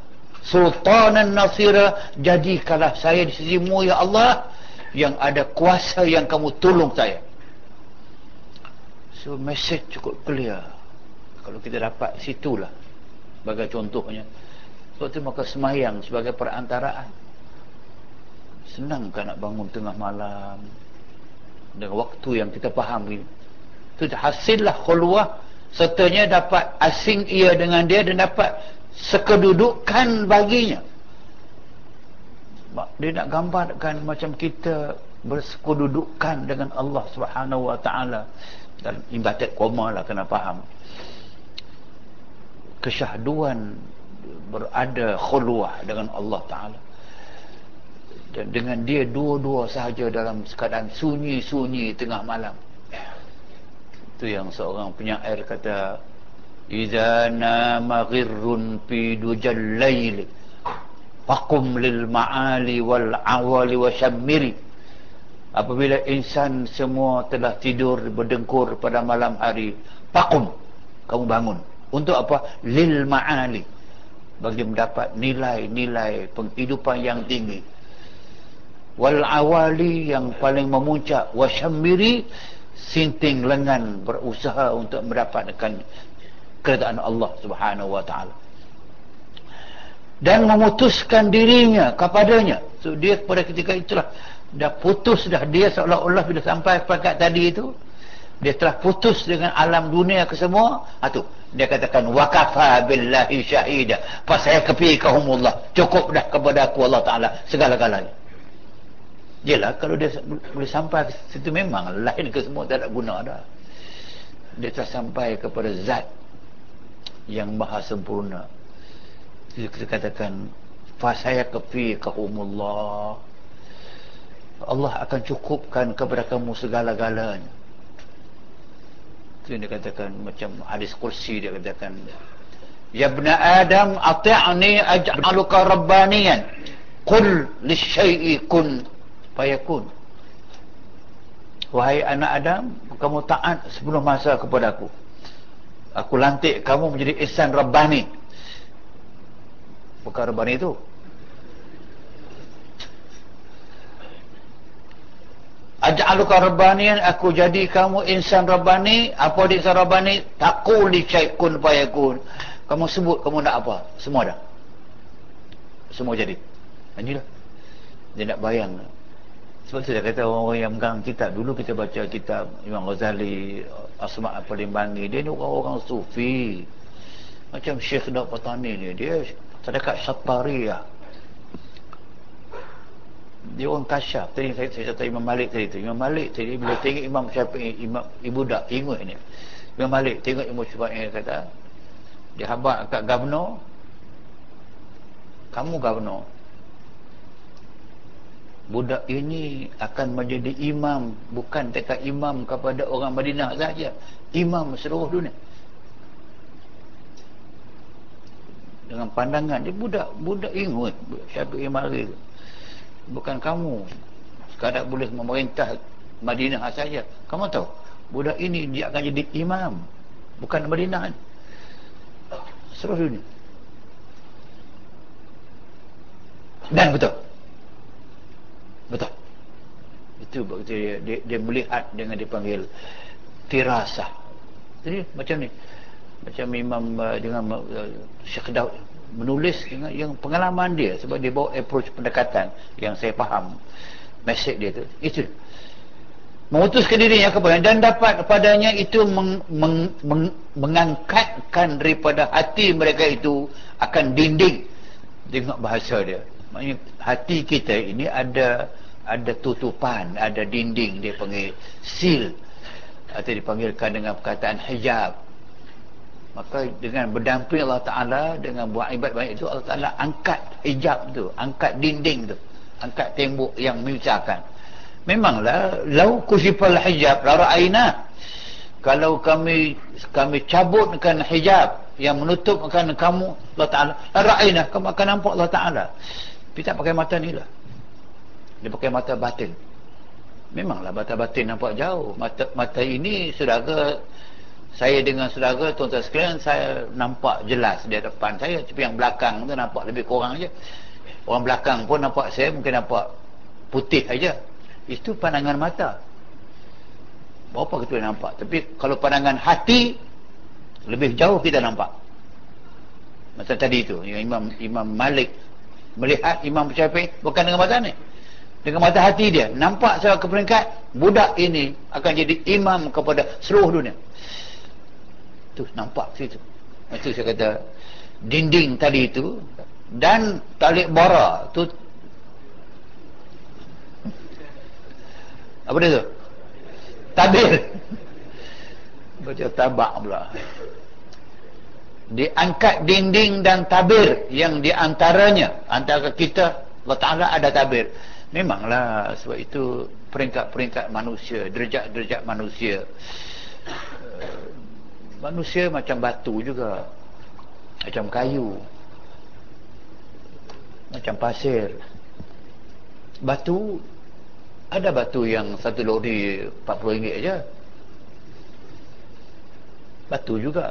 sultanan nasira jadikanlah saya di sisimu ya Allah yang ada kuasa yang kamu tolong saya. So message cukup clear. Kalau kita dapat situlah. Sebagai contohnya. Sebab itu maka semayang sebagai perantaraan. Senang kan nak bangun tengah malam? Dengan waktu yang kita faham itu hasillah khulwah. Sertanya dapat asing ia dengan dia dan dapat sekedudukan baginya. Dia nak gambarkan macam kita bersekududukan dengan Allah Subhanahu Wa Taala. Dan ibadat koma lah kena faham. Kesyahduan berada khulwah dengan Allah Taala. Dan dengan dia dua-dua sahaja dalam keadaan sunyi-sunyi tengah malam. Itu yang seorang penyair kata idza nama ghirrun fi dujal laili Fakum lil ma'ali wal awali wa syammiri Apabila insan semua telah tidur berdengkur pada malam hari Fakum Kamu bangun. Untuk apa? Lil ma'ali. Bagi mendapat nilai-nilai penghidupan yang tinggi. Wal awali yang paling memuncak Wa syammiri Sinting lengan berusaha untuk mendapatkan Keredaan Allah subhanahu wa ta'ala. Dan memutuskan dirinya kepadanya. So dia pada ketika itulah dah putus dah. Dia seolah-olah bila sampai pekat tadi itu dia telah putus dengan alam dunia ke semua. Ha, dia katakan wakafa billahi syahida. Fa saya kepikahumullah cukup dah kepada aku Allah Ta'ala segala-galanya. Yelah kalau dia boleh sampai situ memang lain ke semua tak ada guna dah. Dia telah sampai kepada zat yang maha sempurna. Jadi kita katakan fasaya kefi kahumullah. Allah akan cukupkan kepada kamu segala-galanya. Dia katakan macam hadis kursi dia katakan Ya ibn Adam ati'ni aj'aluka rabbaniyan Qul lisyai'i kun fayakun wahai anak Adam kamu taat sebelum masa kepada aku aku lantik kamu menjadi ihsan rabbani. Bukan rabbani itu aj'aluka rabbanian aku jadi kamu insan rabbani. Apa dia insan rabbani? Taqul li syai'kun fayakun. Kamu sebut kamu nak apa? Semua dah. Semua jadi. Inilah. Dia nak bayang sebab saya kata orang-orang yang megang kitab dulu kita baca kitab Imam Ghazali Asma' Palimbangi dia ni orang-orang sufi. Macam Syekh Daud Patani ni dia terdekat Syatariah dia orang kasyaf. Tadi saya, saya kata Imam Malik tadi tu. Imam Malik tadi bila tengok Imam Syafi'i Imam Ibu Dak ingat ni. Imam Malik tengok Imam Syafi'i kata dia habak kat governor. Kamu governor budak ini akan menjadi imam bukan dekat imam kepada orang Madinah saja. Imam seluruh dunia. Dengan pandangan dia budak budak ingut Syafiq Imari bukan kamu. Sekadar boleh memerintah Madinah saja. Kamu tahu budak ini dia akan jadi imam. Bukan Madinah. Seluruh dunia. Dan betul betul. Itu dia, dia, dia melihat dengan dipanggil tirasah jadi macam ni. Macam imam uh, dengan uh, Syekh Daud menulis dengan yang pengalaman dia sebab dia bawa approach pendekatan yang saya faham mesej dia tu. Itu. Memutuskan dirinya kepada dan dapat padanya itu meng, meng, meng, mengangkatkan daripada hati mereka itu akan dinding. Tengok bahasa dia maknanya hati kita ini ada ada tutupan ada dinding dia panggil seal. Atau dipanggilkan dengan perkataan hijab. Maka dengan berdamping Allah Ta'ala dengan buat ibadat banyak itu Allah Ta'ala angkat hijab tu angkat dinding tu. Angkat tembok yang memisahkan memanglah lau kusifal hijab la ra'ayna. Kalau kami kami cabutkan hijab yang menutupkan kamu Allah Ta'ala la ra'ayna. Kamu akan nampak Allah Ta'ala kita pakai mata ni lah. Dia pakai mata batin. Memanglah mata batin nampak jauh. Mata mata ini saudara saya dengan saudara tuan-tuan sekalian saya nampak jelas di depan saya. Tapi yang belakang tu nampak lebih kurang aja. Orang belakang pun nampak saya mungkin nampak putih aja. Itu pandangan mata. Berapa kita nampak? Tapi kalau pandangan hati lebih jauh kita nampak. Macam tadi yang Imam Imam Malik melihat Imam Syafi'i bukan dengan mata ni. Dengan mata hati dia. Nampak saya ke peringkat budak ini akan jadi imam kepada seluruh dunia. Tu nampak situ itu. Saya kata dinding tadi itu dan talik bara tu. Apa dia tu? Tabir baca tabak pula diangkat dinding dan tabir yang diantaranya. Antara kita Allah Ta'ala ada tabir. Memanglah sebab itu peringkat-peringkat manusia derajat-derajat manusia. Uh, manusia macam batu juga. Macam kayu. Macam pasir. Batu ada batu yang satu lori 40 ringgit aja. Batu juga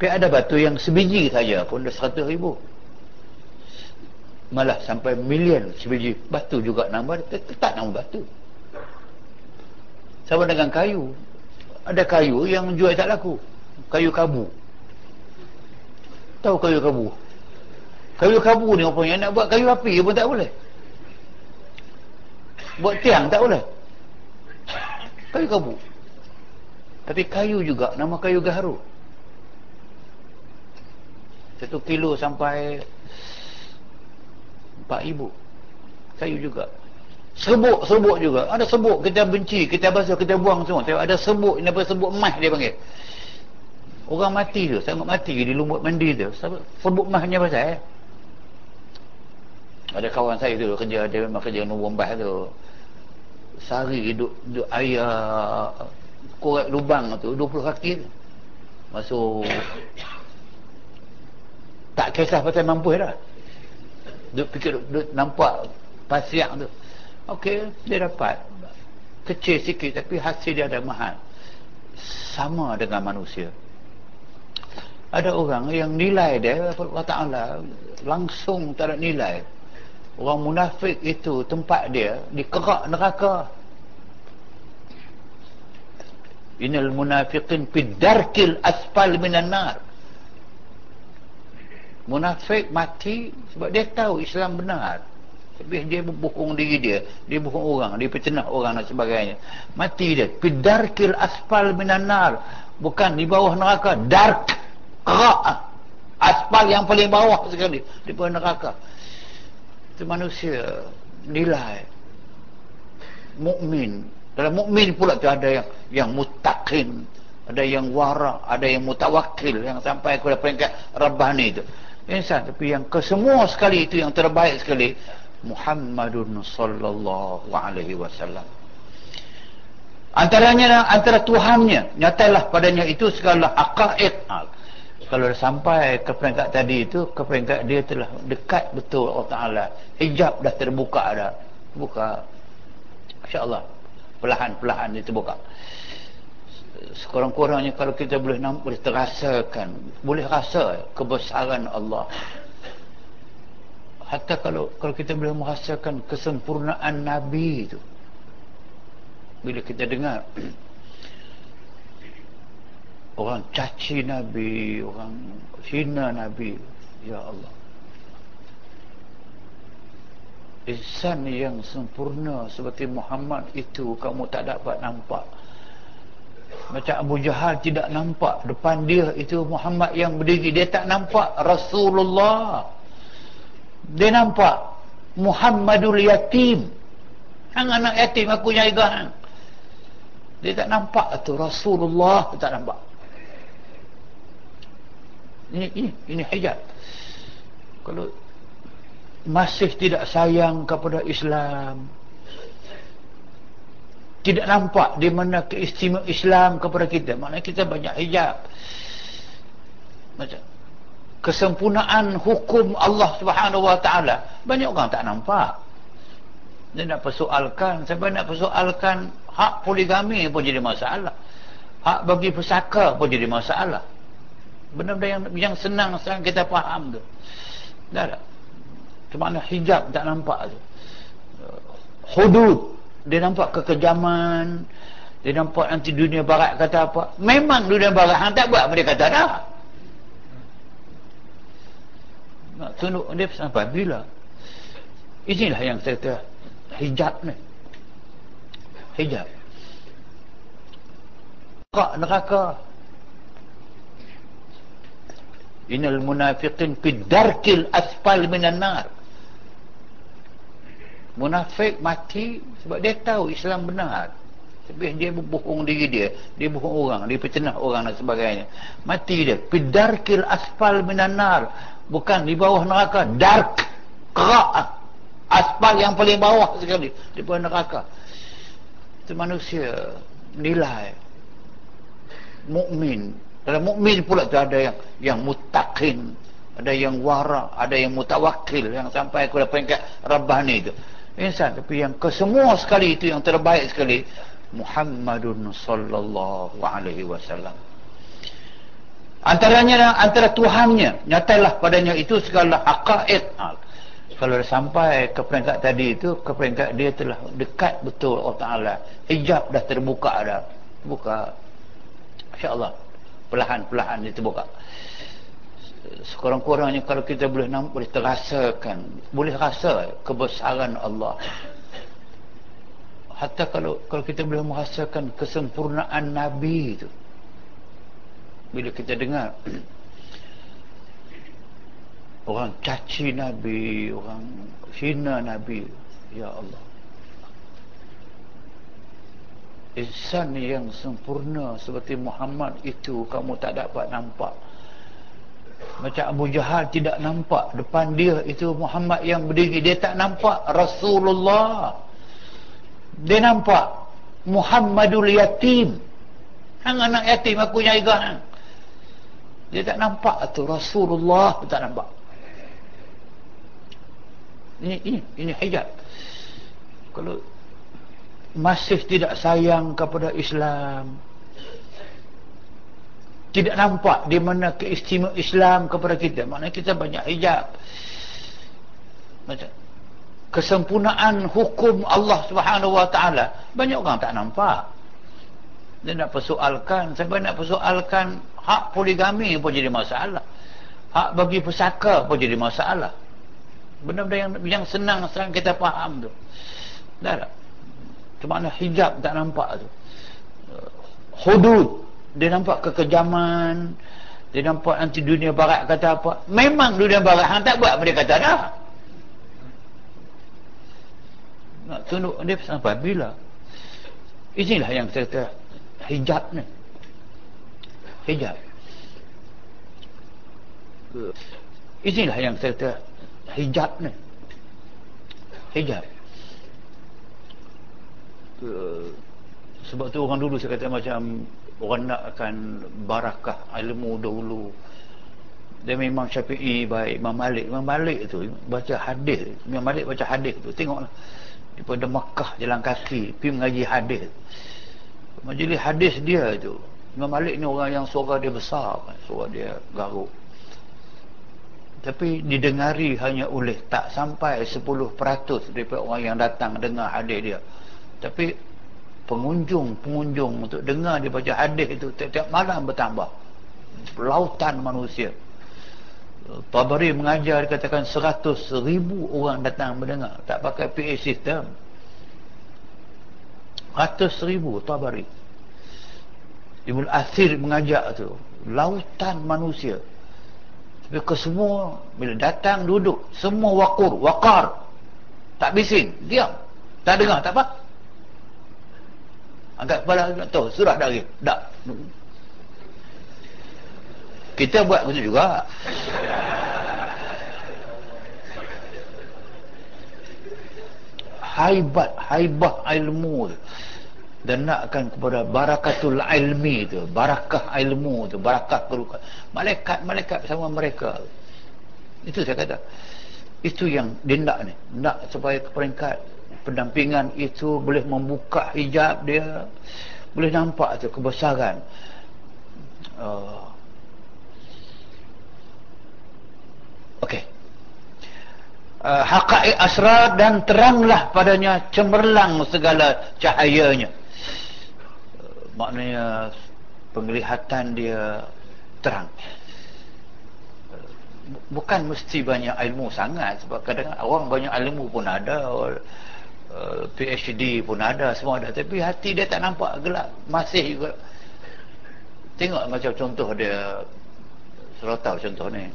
tapi ada batu yang sebiji saja pun dah 100 ribu. Malah sampai milion sebiji batu juga nama tetap nama batu. Sama dengan kayu. Ada kayu yang jual tak laku. Kayu kabu. Tahu kayu kabu? Kayu kabu ni rupanya nak buat kayu api pun tak boleh. Buat tiang tak boleh. Kayu kabu. Tapi kayu juga nama kayu gaharu satu kilo sampai 4000 kayu juga Sebuk-sebuk juga. Ada sebuk kita benci, kita basuh, kita buang semua. Tengok ada sebuk, ini apa sebuk mah dia panggil. Orang mati tu, sangat mati di lumut mandi tu. Sebuk mahnya pasal eh. Ada kawan saya tu kerja, dia memang kerja nombor bah tu. Sehari duduk, duduk air korek lubang tu, 20 kaki. Masuk tak kisah pasal mampu dah. Duk fikir duk, duk nampak pasiak tu. Okey, dia dapat kecil sikit tapi hasil dia ada mahal. Sama dengan manusia. Ada orang yang nilai dia Allah Taala langsung tak ada nilai. Orang munafik itu tempat dia di kerak neraka. Innal munafiqin fi darkil asfal minan nar munafik mati sebab dia tahu Islam benar. Tapi dia bohong diri dia dia bohong orang dia pecenah orang dan sebagainya. Mati dia. Pidarkil aspal minanar bukan di bawah neraka. Dark. Kerak. Aspal yang paling bawah sekali di bawah neraka. Itu manusia nilai. Mukmin. Dalam mukmin pula tu ada yang yang mutakin ada yang wara ada yang mutawakil yang sampai kepada peringkat rabbani itu insan tapi yang kesemua sekali itu yang terbaik sekali Muhammadun sallallahu alaihi wasallam. Antaranya antara Tuhannya nyatalah padanya itu segala aqaid. Ha. kalau sampai ke peringkat tadi itu ke peringkat dia telah dekat betul Allah Ta'ala. Hijab dah terbuka dah. Buka insyaAllah perlahan-perlahan dia terbuka sekurang-kurangnya kalau kita boleh nampak boleh terasakan boleh rasa kebesaran Allah. Hatta kalau kalau kita boleh merasakan kesempurnaan Nabi itu. Bila kita dengar orang caci Nabi orang hina Nabi ya Allah. Ihsan yang sempurna seperti Muhammad itu kamu tak dapat nampak macam Abu Jahal tidak nampak. Depan dia itu Muhammad yang berdiri. Dia tak nampak Rasulullah. Dia nampak Muhammadul Yatim. Hang anak yatim aku jaga dia tak nampak tu. Rasulullah dia tak nampak. Ini ini ini hijab. Kalau masih tidak sayang kepada Islam tidak nampak di mana keistimewaan Islam kepada kita. Maknanya kita banyak hijab. Macam kesempurnaan hukum Allah Subhanahu Wa Taala. Banyak orang tak nampak. Dia nak persoalkan. Siapa nak persoalkan hak poligami pun jadi masalah. Hak bagi pesaka pun jadi masalah. Benda-benda yang, yang senang sekarang kita faham tu. Dah tak? Cuma hijab tak nampak tu? Hudud dia nampak kekejaman. Dia nampak nanti dunia barat kata apa. Memang dunia barat hang tak buat dia kata dah. Nak tunduk dia sampai bila? Inilah yang saya kata hijab ni. Hijab. Neraka neraka. Innal munafiqin fi darkil asfal minan nar munafik mati sebab dia tahu Islam benar. Tapi dia bohong diri dia dia bohong orang dia pecenah orang dan sebagainya. Mati dia. Pidarkil asfal minanar bukan di bawah neraka. Dark. Kerak. Aspal yang paling bawah sekali di bawah neraka. Itu manusia. Nilai. Mukmin. Dalam mukmin pula tu ada yang yang mutakin ada yang wara ada yang mutawakil yang sampai kepada peringkat rabbani itu insan tapi yang kesemua sekali itu yang terbaik sekali Muhammadun sallallahu alaihi wasallam. Antaranya antara Tuhannya nyatalah padanya itu segala aqaid ha. kalau sampai ke peringkat tadi itu ke peringkat dia telah dekat betul Allah Ta'ala. Hijab dah terbuka dah. Buka insyaAllah perlahan-perlahan dia terbuka sekurang-kurangnya kalau kita boleh nampak boleh terasakan boleh rasa kebesaran Allah. Hatta kalau kalau kita boleh merasakan kesempurnaan Nabi itu. Bila kita dengar orang caci Nabi orang hina Nabi ya Allah. Insan yang sempurna seperti Muhammad itu kamu tak dapat nampak macam Abu Jahal tidak nampak depan dia itu Muhammad yang berdiri. Dia tak nampak Rasulullah. Dia nampak Muhammadul Yatim. Hang anak yatim aku jaga hang dia tak nampak tu. Rasulullah tak nampak. Ini ini ini hijab. Kalau masih tidak sayang kepada Islam tidak nampak di mana keistimewaan Islam kepada kita. Maknanya kita banyak hijab. Macam kesempurnaan hukum Allah Subhanahu wa taala. Banyak orang tak nampak. Dia nak persoalkan. Saya nak persoalkan? Hak poligami pun jadi masalah. Hak bagi pesaka pun jadi masalah. Benda-benda yang yang senang sekarang kita faham tu. Dah tak? Cuma mana hijab tak nampak tu. Hudud. Dia nampak kekejaman. Dia nampak nanti dunia barat kata apa. Memang dunia barat hang tak buat dia kata dah. Nak tunduk dia sampai bila. Inilah yang saya kata hijab ni. Hijab. Inilah yang saya kata hijab ni. Hijab. Sebab tu orang dulu saya kata macam orang nak akan barakah ilmu dahulu. Dia memang syafi'i baik Imam Malik. Imam Malik tu baca hadis. Imam Malik baca hadis tu. Tengoklah. Daripada Makkah jalan kaki pergi mengaji hadis. Majlis hadis dia tu. Imam Malik ni orang yang suara dia besar suara dia garuk. Tapi didengari hanya oleh tak sampai 10% daripada orang yang datang dengar hadis dia. Tapi pengunjung-pengunjung untuk dengar dia baca hadis itu tiap-tiap malam bertambah. Lautan manusia. Tabari mengajar dikatakan 100 ribu orang datang mendengar. Tak pakai PA system. 100 ribu Tabari. Ibn Athir mengajak tu. Lautan manusia. Tapi ke semua bila datang duduk semua wakur wakar. Tak bising diam. Tak dengar tak apa angkat kepala nak tahu. Surah lagi. Tak kita buat begitu juga. Haibat haibah ilmu. Dan nakkan kepada barakatul ilmi tu. Barakah ilmu tu. Barakah kerukat malaikat malaikat sama mereka. Itu saya kata. Itu yang dia nak ni. Nak supaya peringkat pendampingan itu boleh membuka hijab dia boleh nampak tu kebesaran. Uh, okey. Uh, haqaiq asrar dan teranglah padanya cemerlang segala cahayanya. Uh, maknanya penglihatan dia terang. Bukan mesti banyak ilmu sangat sebab kadang orang banyak ilmu pun ada uh, PhD pun ada semua ada. Tapi hati dia tak nampak gelap masih juga. Tengok macam contoh dia Surah tahu contoh ni.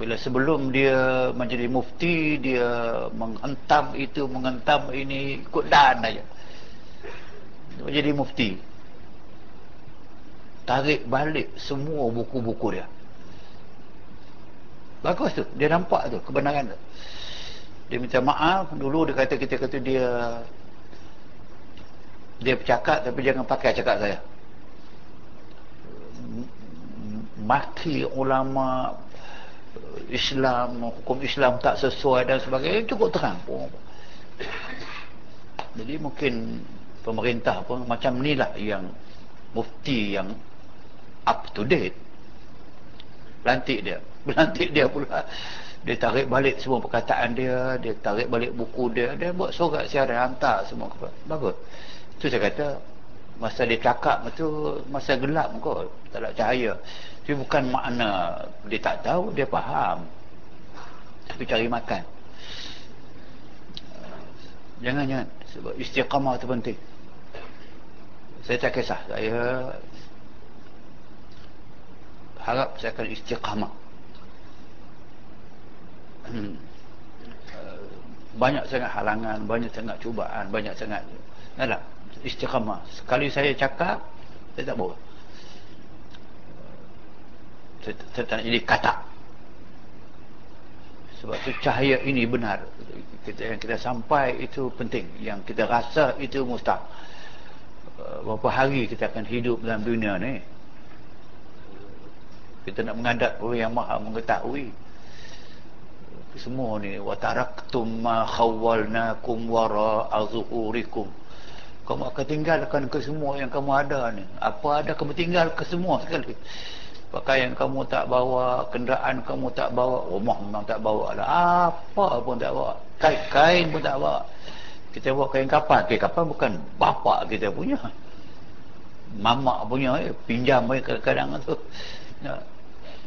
Bila sebelum dia menjadi mufti dia menghentam itu menghentam ini ikut dan aja. Menjadi mufti. Tarik balik semua buku-buku dia. Bagus tu dia nampak tu kebenaran tu dia minta maaf. Dulu dia kata kita kata dia dia bercakap tapi jangan pakai cakap saya. Maki ulama Islam hukum Islam tak sesuai dan sebagainya cukup terang pun. Jadi mungkin pemerintah pun macam ni lah yang mufti yang up to date. Lantik dia. Lantik dia pula dia tarik balik semua perkataan dia dia tarik balik buku dia dia buat surat siaran hantar semua bagus. Tu saya kata masa dia cakap tu masa gelap kot. Tak ada cahaya. Tapi bukan makna dia tak tahu dia faham. Tapi cari makan. Jangan jangan. Sebab istiqamah tu penting. Saya tak kisah. Saya harap saya akan istiqamah hmm. banyak sangat halangan banyak sangat cubaan banyak sangat tak istiqamah. Sekali saya cakap saya tak bawa. Saya, saya tak nak jadi katak. Sebab tu cahaya ini benar. Kita yang kita sampai itu penting. Yang kita rasa itu mustahil. Uh, berapa hari kita akan hidup dalam dunia ni? Kita nak menghadap orang yang maha mengetahui semua ni. Wa taraktum ma khawwalnakum wara azhurikum kamu akan tinggalkan ke semua yang kamu ada ni. Apa ada kamu tinggal ke semua sekali. Pakaian kamu tak bawa kenderaan kamu tak bawa rumah memang tak bawa lah. Apa pun tak bawa. Kain, kain pun tak bawa. Kita bawa kain kapal kain kapal bukan bapa kita punya. Mamak punya eh, pinjam eh, kadang-kadang tu.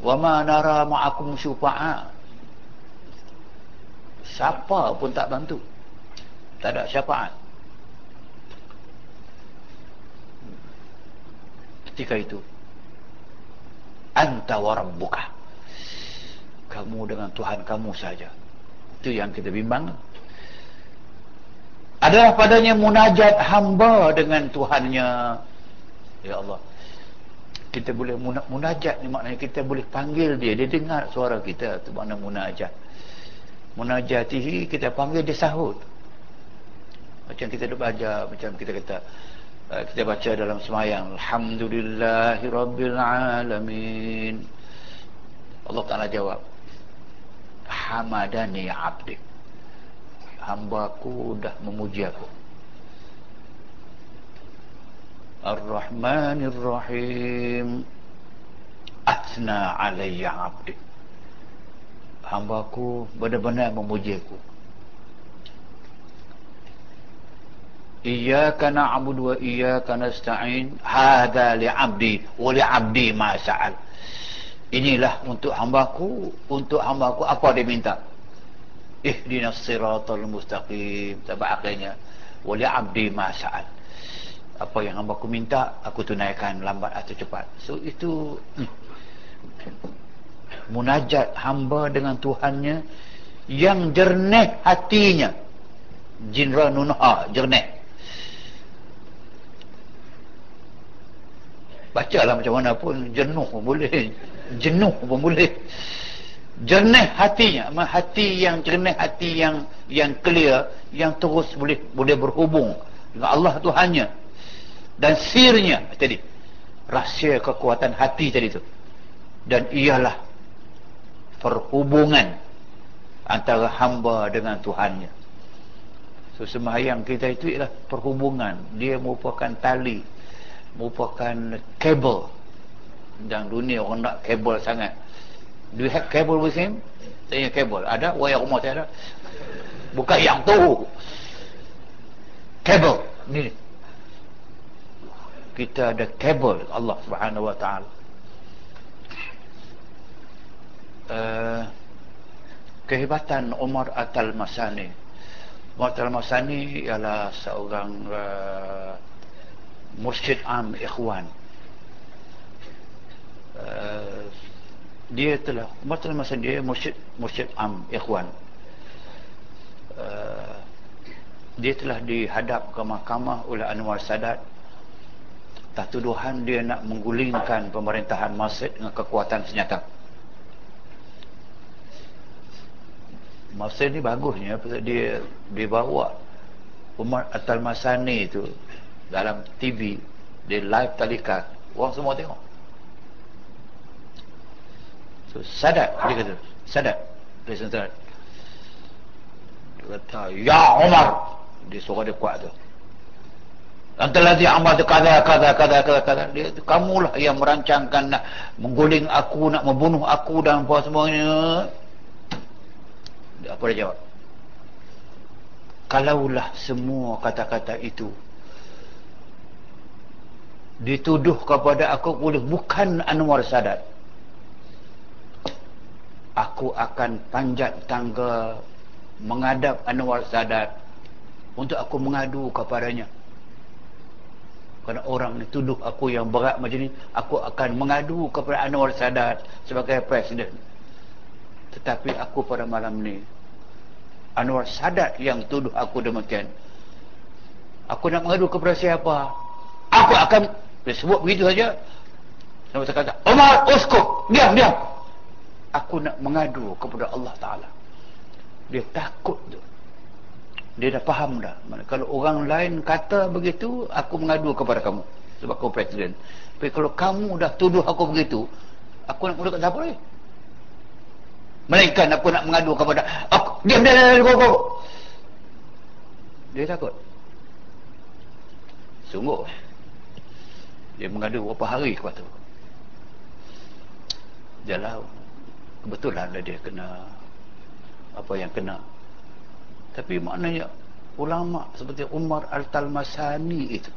Wa ma nara ma'akum syufa'a siapa pun tak bantu. Tak ada syafaat ketika itu anta wa rabbuka. Kamu dengan Tuhan kamu saja. Itu yang kita bimbang. Adalah padanya munajat hamba dengan Tuhannya. Ya Allah. Kita boleh munajat ni maknanya kita boleh panggil dia. Dia dengar suara kita tu makna munajat munajatihi kita panggil dia sahut. Macam kita duk baca macam kita kata Eh, kita baca dalam semayang Alhamdulillahirabbil alamin. Allah Taala jawab Hamadani abdi. Hambaku dah memuji aku. Ar-Rahmanir Rahim. Athna alayya abdi Hambaku benar-benar memuji aku Iyyaka na'budu wa iyyaka nasta'in hadza li'abdi wa li'abdi ma sa'al. Inilah untuk hambaku, untuk hambaku apa dia minta? Ihdinas siratal mustaqim. Sebab akhirnya wa li'abdi ma sa'al. Apa yang hambaku minta, aku tunaikan lambat atau cepat. So itu hmm, munajat hamba dengan Tuhannya yang jernih hatinya. Jinra nunha jernih. Bacalah macam mana pun jenuh pun boleh. Jenuh pun boleh. Jernih hatinya hati yang jernih hati yang yang clear yang terus boleh boleh berhubung dengan Allah Tuhannya. Dan sirnya tadi rahsia kekuatan hati tadi tu. Dan ialah perhubungan antara hamba dengan Tuhannya. So sembahyang kita itu ialah perhubungan. Dia merupakan tali merupakan kabel. Dan dunia orang nak kabel sangat. Do you have kabel him? Tanya kabel. Ada? Wayar rumah saya ada? Bukan yang tu. Kabel. Ni. Kita ada kabel Allah subhanahu wa ta'ala uh, kehebatan Umar Atal Masani Umar Atal Masani ialah seorang uh, Mursyid Am Ikhwan. Uh, dia telah masa masa dia Mursyid Mursyid Am Ikhwan. Uh, dia telah dihadap ke mahkamah oleh Anwar Sadat. Tak tuduhan dia nak menggulingkan pemerintahan Masjid dengan kekuatan senjata Masjid ni bagusnya dia dibawa Umar Atal Masani tu dalam TV di live talikan. Orang semua tengok. So sadat dia kata sadat listen sadat. Dia kata ya Umar dia suara dia kuat tu. Antara dia tu kata kata kata kata kata dia tu kamulah yang merancangkan nak mengguling aku nak membunuh aku dan apa semuanya apa dia jawab. Kalaulah semua kata-kata itu dituduh kepada aku boleh bukan Anwar Sadat aku akan panjat tangga menghadap Anwar Sadat untuk aku mengadu kepadanya. Kerana orang ni tuduh aku yang berat macam ni aku akan mengadu kepada Anwar Sadat sebagai presiden tetapi aku pada malam ni Anwar Sadat yang tuduh aku demikian Aku nak mengadu kepada siapa? Aku akan dia sebut begitu saja. Nabi kata, Umar, uskuk, diam, diam. Aku nak mengadu kepada Allah Ta'ala. Dia takut tu. Dia dah faham dah. Kalau orang lain kata begitu, aku mengadu kepada kamu. Sebab kau presiden. Tapi kalau kamu dah tuduh aku begitu, aku nak mengadu kepada siapa lagi? Melainkan aku nak mengadu kepada aku. Diam, diam, diam, diam. Dia takut. Sungguh. Dia mengadu berapa hari kepada tu. Jalan. Kebetulan lah dia kena apa yang kena. Tapi maknanya ulama seperti Umar Al-Talmasani itu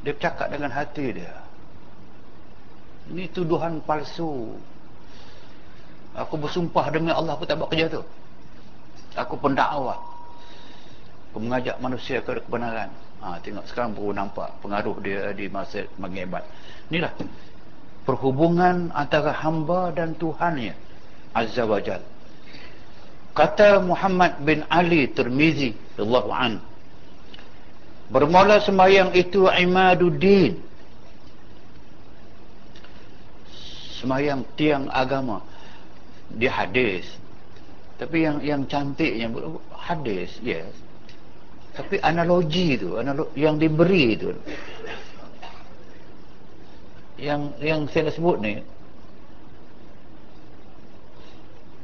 dia bercakap dengan hati dia. Ini tuduhan palsu. Aku bersumpah demi Allah aku tak buat kerja tu. Aku pendakwah. Aku mengajak manusia ke kebenaran. Ha, tengok sekarang baru nampak pengaruh dia di masa mengebat. Inilah perhubungan antara hamba dan Tuhannya Azza wa Jal. Kata Muhammad bin Ali Tirmizi radhiyallahu an. Bermula sembahyang itu imaduddin. Sembahyang tiang agama. Dia hadis. Tapi yang yang cantiknya hadis, yes. Tapi analogi tu analog, yang diberi tu. Yang yang saya dah sebut ni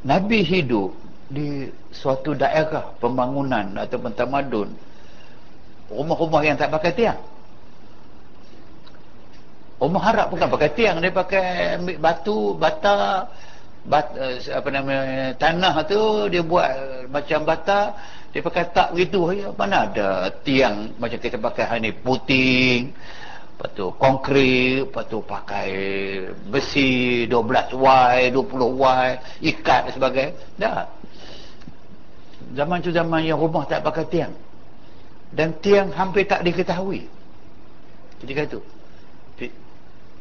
Nabi hidup di suatu daerah pembangunan atau tamadun. Rumah-rumah yang tak pakai tiang. Rumah harap bukan pakai tiang dia pakai ambil batu bata bat, eh, apa nama tanah tu dia buat macam bata dia pakai tak begitu. Ya, mana ada tiang macam kita pakai hari ni? Puting lepas tu konkrit lepas tu pakai besi 12Y 20Y ikat dan sebagainya. Dah zaman tu zaman yang rumah tak pakai tiang. Dan tiang hampir tak diketahui. Ketika itu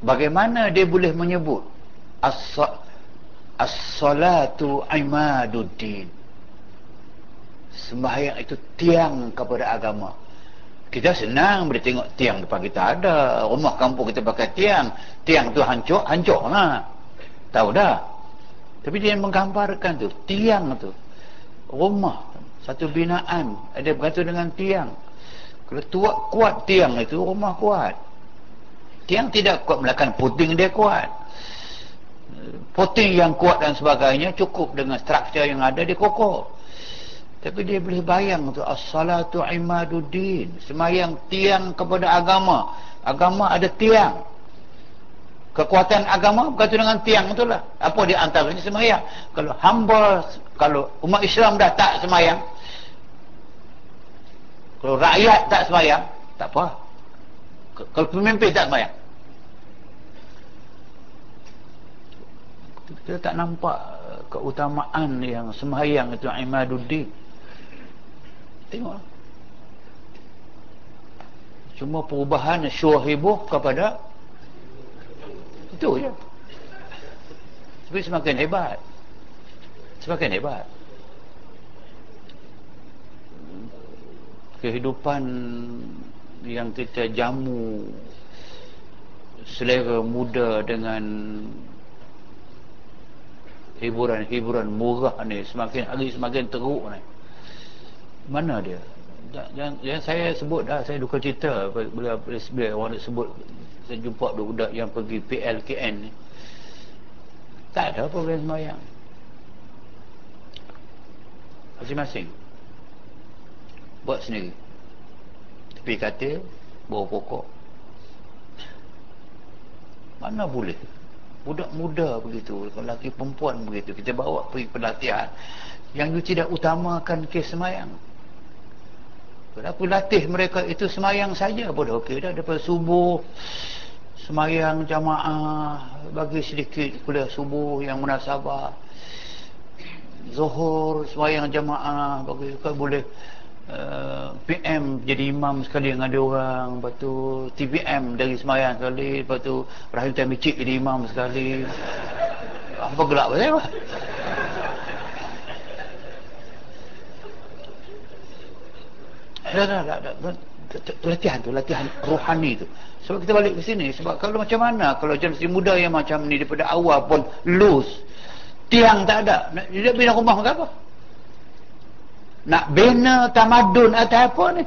bagaimana dia boleh menyebut as-salatu imaduddin. Sembahyang itu tiang kepada agama. Kita senang boleh tengok tiang depan kita ada. Rumah kampung kita pakai tiang. Tiang tu hancur hancur lah tahu dah? Tapi dia menggambarkan tu tiang tu. Rumah satu binaan. Ada bergantung dengan tiang. Kalau tuak kuat tiang itu rumah kuat. Tiang tidak kuat melakukan puting dia kuat puting yang kuat dan sebagainya cukup dengan struktur yang ada dia kokoh tapi dia boleh bayang tu as-salatu imaduddin, semayang tiang kepada agama. Agama ada tiang. Kekuatan agama berkaitan dengan tiang itulah. Apa dia antaranya semayang? Kalau hamba kalau umat Islam dah tak semayang, kalau rakyat tak semayang, tak apa. Kalau pemimpin tak semayang. Kita tak nampak keutamaan yang semayang itu imaduddin. Tengok. Cuma perubahan syuhibuh kepada Itu je. Tapi semakin hebat. Semakin hebat. Kehidupan Yang kita jamu Selera muda dengan Hiburan-hiburan murah ni Semakin hari semakin teruk ni. Mana dia? Yang, yang saya sebut dah saya duka cerita bila bila orang nak sebut saya jumpa budak yang pergi PLKN ni. Tak ada program semayang masing-masing. Buat sendiri. Tepi katil bawah pokok. Mana boleh budak muda begitu lelaki perempuan begitu kita bawa pergi pelatihan yang you tidak utamakan kes semayang. Kenapa latih mereka itu semayang saja pun okey dah. Daripada subuh semayang jamaah bagi sedikit kuliah subuh yang munasabah. Zuhur semayang jamaah bagi kau boleh uh, PM jadi imam sekali dengan ada orang. Lepas tu TPM dari semayang sekali. Lepas tu Rahim Tamicik jadi imam sekali. Apa gelap saya dah, dah, dah, dah, latihan tu latihan rohani tu. Sebab kita balik ke sini sebab kalau macam mana? Kalau generasi muda yang macam ni daripada awal pun loose tiang tak ada. Dia bina rumah ke apa nak bina tamadun atau apa ni?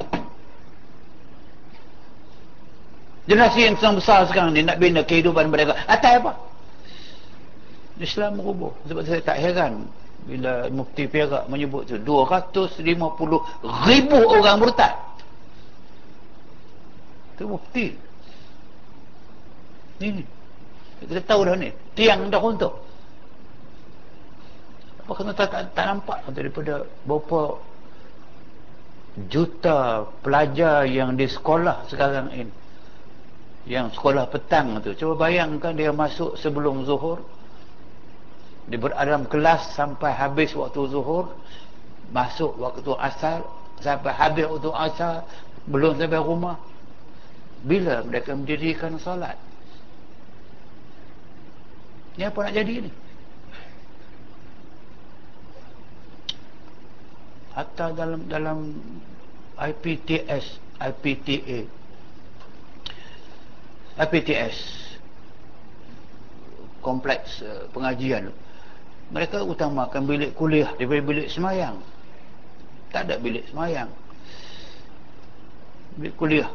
Generasi yang besar sekarang ni nak bina kehidupan mereka atau apa? Islam merubah. Sebab saya tak heran bila mufti Perak menyebut tu 250 ribu orang murtad. Tu mufti. Ni kita tahu dah ni. Tiang dah untuk apa kena tak, tak, tak nampak? Daripada berapa juta pelajar yang di sekolah sekarang ini. Yang sekolah petang tu. Cuba bayangkan dia masuk sebelum zuhur. Dia berada dalam kelas sampai habis waktu zuhur. Masuk waktu asar sampai habis waktu asar belum sampai rumah. Bila mereka mendirikan solat? Ni apa nak jadi ni? Hatta dalam dalam IPTS IPTA IPTS kompleks uh, pengajian. Mereka utamakan bilik kuliah daripada bilik semayang. Tak ada bilik semayang. Bilik kuliah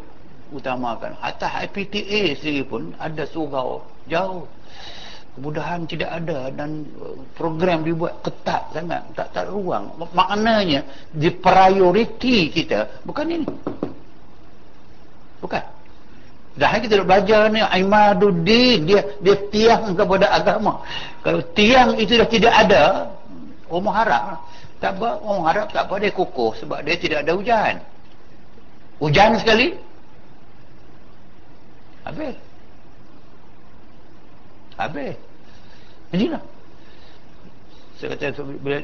utamakan. Atas IPTA sendiri pun ada surau. Jauh kemudahan tidak ada dan uh, program dibuat ketat sangat. Tak tak ruang. Maknanya di priority kita bukan ini. Bukan. Dah kita dah belajar ni Aimaduddin dia dia tiang kepada agama. Kalau tiang itu dah tidak ada orang harap tak apa orang harap tak apa dia kukuh sebab dia tidak ada hujan. Hujan sekali. Habis habis. Inilah saya kata bila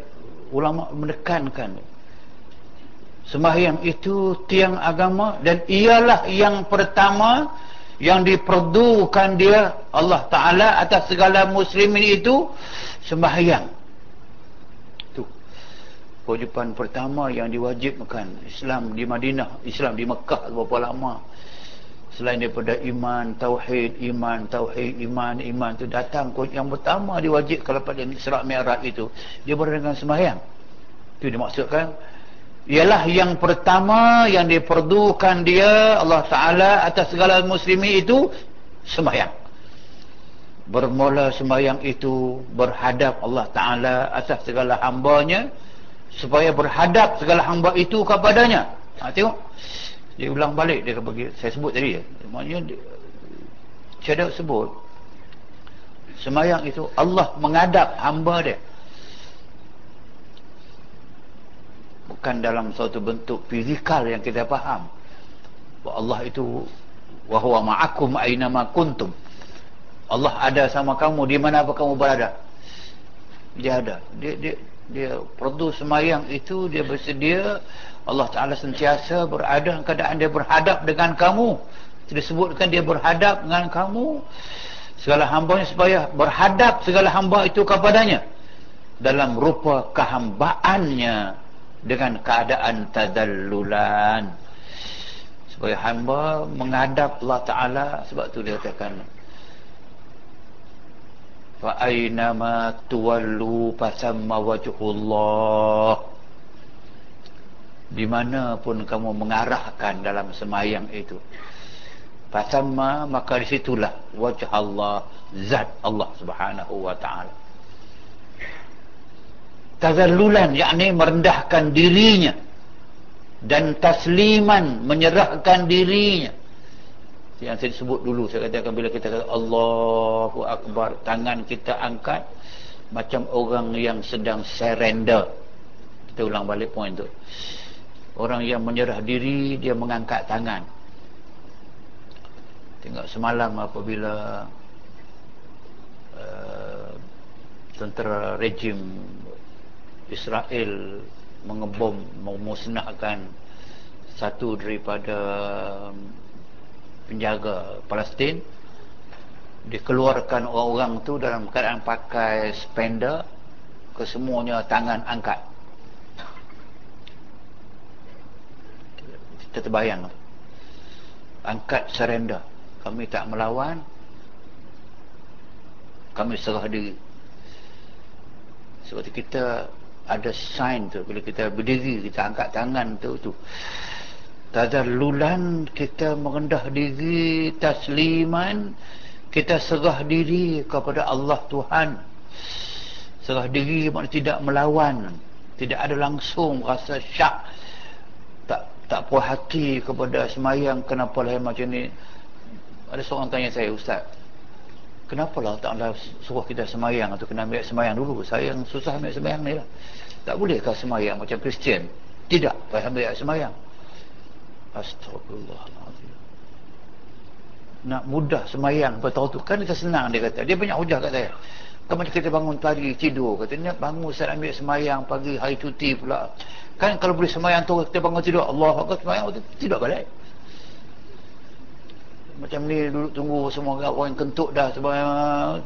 ulama menekankan sembahyang itu tiang agama dan ialah yang pertama yang diperdukan dia Allah Ta'ala atas segala muslimin itu sembahyang. Itu. Kewajipan pertama yang diwajibkan Islam di Madinah Islam di Mekah berapa lama selain daripada iman, tauhid, iman, tauhid, iman, iman itu datang yang pertama diwajibkan pada Isra' Mi'raj itu dia berada dengan sembahyang. Itu dimaksudkan ialah yang pertama yang diperdukan dia Allah Ta'ala atas segala muslimi itu sembahyang. Bermula sembahyang itu berhadap Allah Ta'ala atas segala hambanya supaya berhadap segala hamba itu kepadanya. Ha, tengok dia ulang balik dia bagi saya sebut tadi ya. maknanya saya sebut sembahyang itu Allah menghadap hamba dia. Bukan dalam suatu bentuk fizikal yang kita faham. Bahawa Allah itu wahwa ma'akum aynama kuntum. Allah ada sama kamu di mana apa kamu berada? Dia ada. Dia dia dia perdu semayang itu dia bersedia Allah Ta'ala sentiasa berada keadaan dia berhadap dengan kamu. Disebutkan dia berhadap dengan kamu. Segala hambanya supaya berhadap segala hamba itu kepadanya. Dalam rupa kehambaannya dengan keadaan tadallulan. Supaya hamba menghadap Allah Ta'ala sebab tu dia katakan fa aynama tuwallu fasamma wajhullah di mana pun kamu mengarahkan dalam semayang itu. Fasamma maka disitulah wajh Allah zat Allah Subhanahu wa taala. Tazallulan yakni merendahkan dirinya. Dan tasliman menyerahkan dirinya. Yang saya sebut dulu saya katakan bila kita kata Allahu Akbar tangan kita angkat macam orang yang sedang surrender. Kita ulang balik poin tu orang yang menyerah diri dia mengangkat tangan. Tengok semalam apabila uh, tentera rejim Israel mengebom memusnahkan satu daripada um, penjaga Palestin. Dikeluarkan orang-orang tu dalam keadaan pakai spender kesemuanya tangan angkat kita terbayang angkat surrender kami tak melawan. Kami serah diri. Sebab kita ada sign tu bila kita berdiri kita angkat tangan tu tu. Tadallulan kita merendah diri tasliman kita serah diri kepada Allah Tuhan. Serah diri maknanya tidak melawan tidak ada langsung rasa syak tak puas hati kepada semayang kenapa lah macam ni? Ada seorang tanya saya ustaz kenapa lah tak Allah suruh kita semayang atau kena ambil semayang dulu? Saya yang susah ambil semayang ni lah. Tak bolehkah semayang macam Kristian? Tidak payah ambil semayang. Astagfirullahaladzim nak mudah semayang bertahu tu. Kan kita senang dia kata. Dia banyak hujah kat saya. Kan macam kita bangun pagi tidur katanya bangun saya ambil semayang pagi hari cuti pula kan kalau boleh semayang tu kita bangun tidur Allah Akbar semayang tidak balik. Macam ni duduk tunggu semua orang kentut dah semayang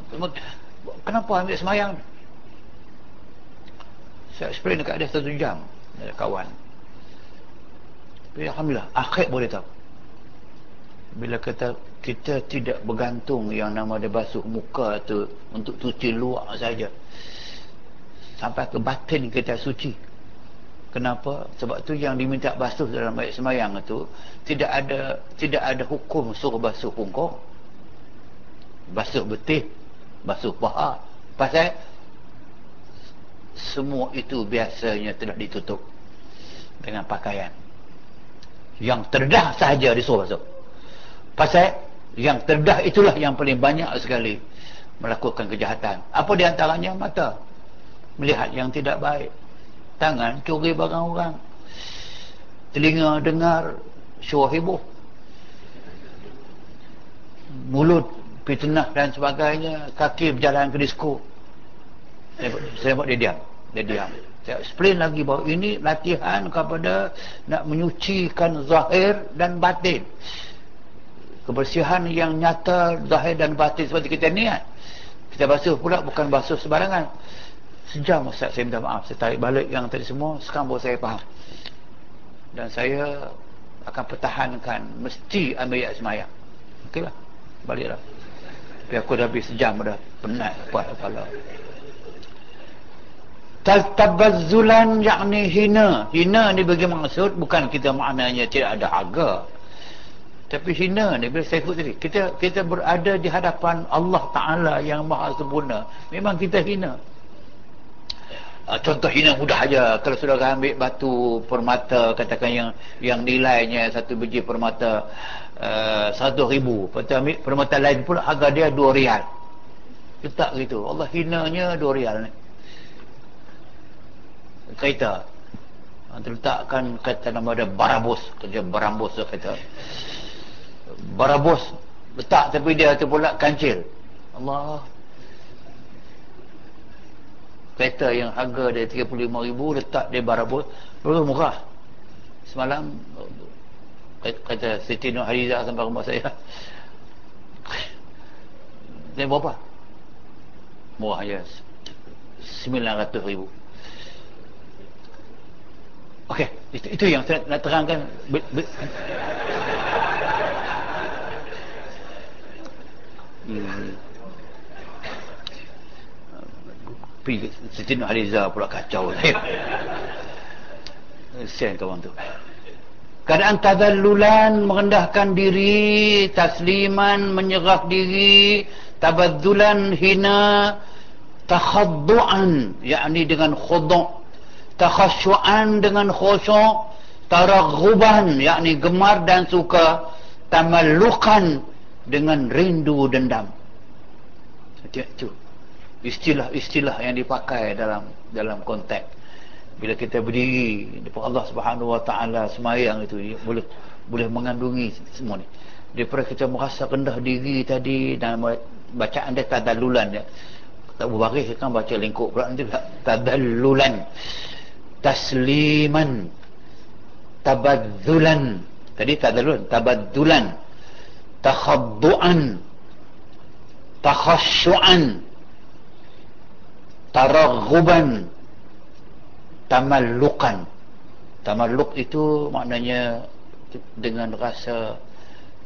kenapa ambil semayang? Saya explain dekat dia satu jam ada kawan. Tapi Alhamdulillah akhir boleh tahu. Bila kata kita tidak bergantung yang nama dia basuh muka tu untuk cuci luar saja. Sampai ke batin kita suci Kenapa? Sebab tu yang diminta basuh dalam ayat semayang itu tidak ada tidak ada hukum suruh basuh pungkong. Basuh betis, basuh paha. Pasal semua itu biasanya telah ditutup dengan pakaian. Yang terdah sahaja disuruh basuh. Pasal yang terdah itulah yang paling banyak sekali melakukan kejahatan. Apa di antaranya mata melihat yang tidak baik tangan curi barang orang. Telinga dengar syuah heboh mulut fitnah dan sebagainya kaki berjalan ke disko saya, buat dia diam. Dia diam. Saya explain lagi bahawa ini latihan kepada nak menyucikan zahir dan batin. Kebersihan yang nyata zahir dan batin seperti kita niat kita basuh pula bukan basuh sebarangan sejam Ustaz saya minta maaf. Saya tarik balik yang tadi semua sekarang baru saya faham. Dan saya akan pertahankan mesti ambil ayat semayang. Ok lah. Baliklah tapi aku dah habis sejam dah penat kuat kepala. Taltabazzulan yakni hina. Hina ni bagi maksud Bukan kita maknanya tidak ada harga. Tapi hina ni bila saya sebut tadi kita, kita berada di hadapan Allah Ta'ala yang maha sempurna. Memang kita hina uh, contoh hina mudah aja. Kalau sudah ambil batu permata katakan yang yang nilainya satu biji permata uh, satu ribu. Lepas ambil permata lain pula harga dia dua rial letak gitu. Allah hinanya dua rial ni. Kereta. Terletakkan kata nama dia barabos kerja barambos kata. Barabos letak tapi dia tu pula kancil. Allah kereta yang harga dia 35 ribu letak di barabut lalu murah. Semalam kata Siti Nur Hariza sampai rumah saya. Dia berapa? Murah 900 ribu. Ok itu, itu yang saya nak terangkan. Be, be, hmm. Pergi Siti Nur Haliza pula kacau kesian kawan tu. Keadaan tadallulan merendahkan diri tasliman menyerah diri tabadzulan hina takhaddu'an yakni dengan khudu' takhasyu'an dengan khusyuk taraghuban yakni gemar dan suka tamallukan dengan rindu dendam. Itu istilah-istilah yang dipakai dalam dalam konteks. Bila kita berdiri depan Allah Subhanahu Wa Taala semayang itu boleh boleh mengandungi semua ni. Daripada kita merasa rendah diri tadi dan bacaan dia tadalulan ya. Tak berbaris kan baca lingkup pula nanti tadalulan tasliman. Tabadzulan. Tadi tadalulan tabadzulan. Takhadduan takhasyuan taraghuban tamallukan. Tamalluk itu maknanya dengan rasa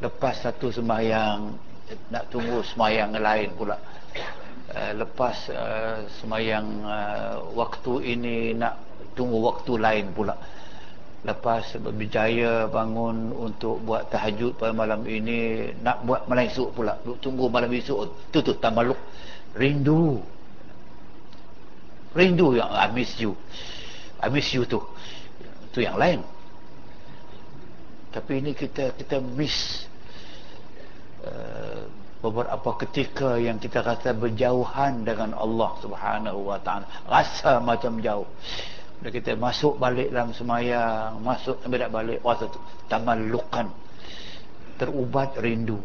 lepas satu sembahyang nak tunggu sembahyang lain pula. Uh, lepas uh, sembahyang uh, waktu ini nak tunggu waktu lain pula. Lepas berjaya bangun untuk buat tahajud pada malam ini nak buat malam esok pula. Tunggu malam esok tu tu tamaluk rindu rindu yang I miss you. I miss you tu. Tu yang lain. Tapi ini kita kita miss uh, beberapa ketika yang kita rasa berjauhan dengan Allah Subhanahu wa taala. Rasa macam jauh. Bila kita masuk balik dalam semayang masuk tak balik rasa tu tamallukan. Terubat rindu.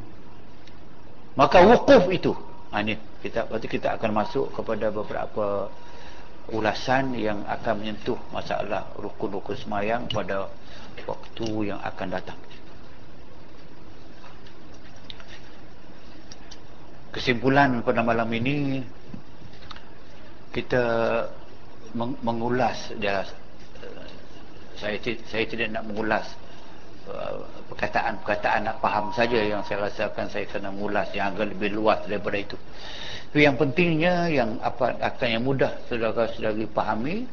Maka wukuf itu. Ha, ini kita berarti kita akan masuk kepada beberapa ulasan yang akan menyentuh masalah rukun-rukun semayang pada waktu yang akan datang. Kesimpulan pada malam ini kita mengulas dia saya saya tidak nak mengulas uh, perkataan-perkataan nak faham saja yang saya rasakan saya kena mengulas yang agak lebih luas daripada itu itu yang pentingnya yang apa akan yang mudah saudara-saudari pahami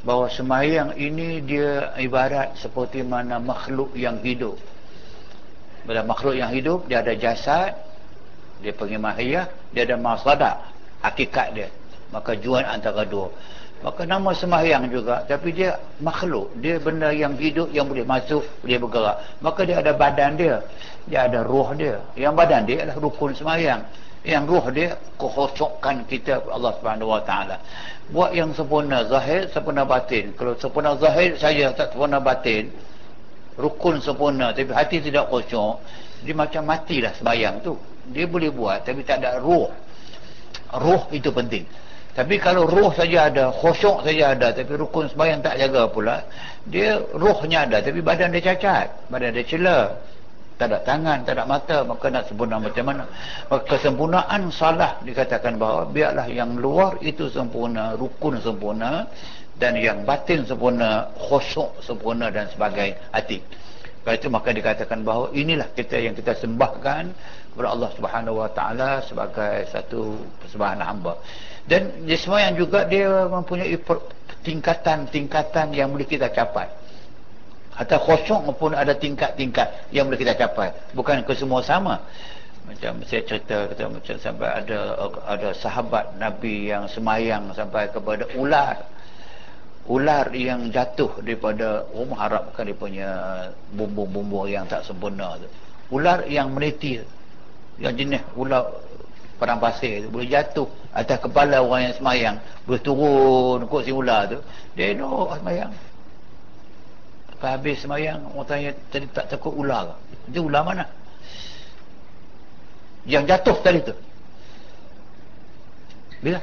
bahawa semayang ini dia ibarat seperti mana makhluk yang hidup. Bila makhluk yang hidup dia ada jasad dia panggil mahiyah dia ada masadah hakikat dia. Maka juan antara dua. Maka nama sembahyang juga tapi dia makhluk. Dia benda yang hidup yang boleh masuk boleh bergerak. Maka dia ada badan dia dia ada roh dia. Yang badan dia adalah rukun sembahyang yang ruh dia kekosokkan kita Allah Subhanahu Wa Taala. Buat yang sempurna zahir sempurna batin. Kalau sempurna zahir saja tak sempurna batin. Rukun sempurna tapi hati tidak kosong. Dia macam matilah sembahyang tu. Dia boleh buat tapi tak ada ruh. Ruh itu penting. Tapi kalau ruh saja ada khusyuk saja ada tapi rukun sembahyang tak jaga pula dia ruhnya ada tapi badan dia cacat badan dia celah tak ada tangan, tak ada mata, maka nak sempurna macam mana? Maka kesempurnaan salah dikatakan bahawa biarlah yang luar itu sempurna, rukun sempurna dan yang batin sempurna, khusyuk sempurna dan sebagai hati. Kalau itu maka dikatakan bahawa inilah kita yang kita sembahkan kepada Allah Subhanahu Wa Taala sebagai satu persembahan hamba. Dan semua yang juga dia mempunyai tingkatan-tingkatan yang boleh kita capai atau khusyuk pun ada tingkat-tingkat yang boleh kita capai. Bukan ke semua sama. Macam saya cerita kata macam sampai ada ada sahabat Nabi yang semayang sampai kepada ular. Ular yang jatuh daripada rumah harapkan dia punya bumbu-bumbu yang tak sempurna tu. Ular yang meniti yang jenis ular padang pasir tu boleh jatuh atas kepala orang yang semayang. Boleh turun kot si ular tu. Dia no semayang Lepas habis semayang Orang tanya Tadi tak takut ular Itu ular mana? Yang jatuh tadi tu. Bila?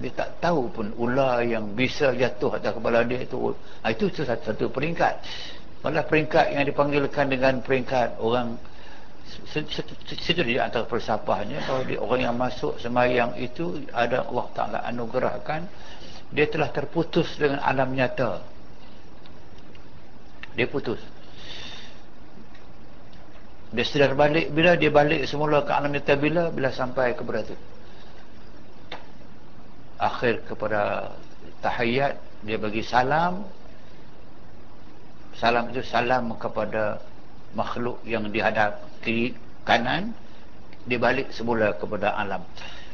Dia tak tahu pun Ular yang bisa jatuh Atas kepala dia itu ha, Itu satu, satu peringkat. Malah peringkat yang dipanggilkan Dengan peringkat orang Situ dia antara falsafahnya Bahawa dia, orang yang masuk semayang itu Ada Allah Ta'ala anugerahkan Dia telah terputus dengan alam nyata dia putus. Dia sedar balik bila dia balik semula ke alam nyata bila bila sampai kepada itu akhir kepada tahiyat dia bagi salam. Salam itu salam kepada makhluk yang dihadap kiri kanan. Dia balik semula kepada alam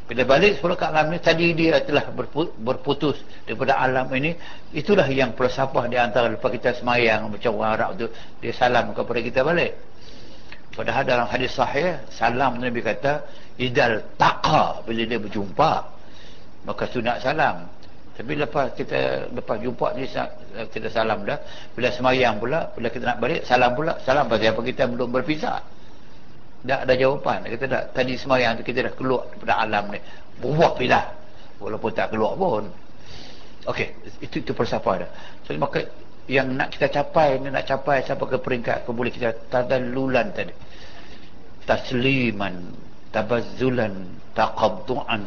bila balik sepuluh ke alam ni tadi dia telah berputus daripada alam ini. Itulah yang falsafah di antara lepas kita semayang macam orang Arab tu dia salam kepada kita balik. Padahal dalam hadis sahih salam Nabi kata idal taqa bila dia berjumpa maka sunat salam. Tapi lepas kita lepas jumpa ni kita salam dah. Bila semayang pula bila kita nak balik salam pula. Salam pasal apa kita belum berpisah dah ada jawapan. Kita dah tadi semayang tu kita dah keluar daripada alam ni. Buat bila? Walaupun tak keluar pun. Okey, itu itu falsafah dah. So maka yang nak kita capai ni nak capai sampai ke peringkat ke boleh kita tadalulan tadi. Tasliman, tabazzulan, taqadduan,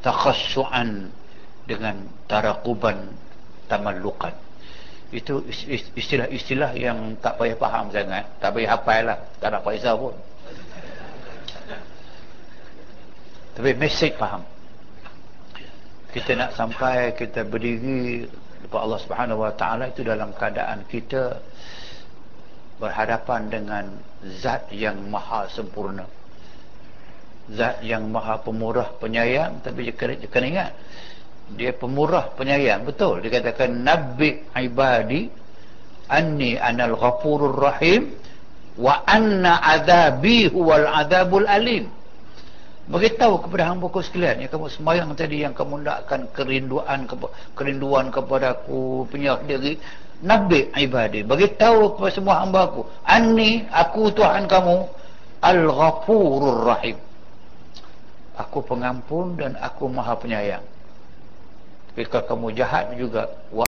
takhassuan dengan tarakuban tamallukan. itu istilah-istilah yang tak payah faham sangat. Tak payah hafal lah. Tak nak paisa pun tapi mesej faham. Kita nak sampai kita berdiri depan Allah Subhanahu Wa Taala itu dalam keadaan kita berhadapan dengan zat yang maha sempurna. Zat yang maha pemurah penyayang tapi kena, kena ingat dia pemurah penyayang. Betul dia katakan nabi ibadi anni anal ghafurur rahim wa anna adabi huwal adabul alim beritahu kepada hamba ku sekalian yang kamu semayang tadi yang kamu nakkan kerinduan kerinduan kepada aku penyah diri. Nabi ibadi beritahu kepada semua hamba aku anni aku Tuhan kamu al ghafurur rahim. Aku pengampun dan aku maha penyayang. Jika kamu jahat juga wa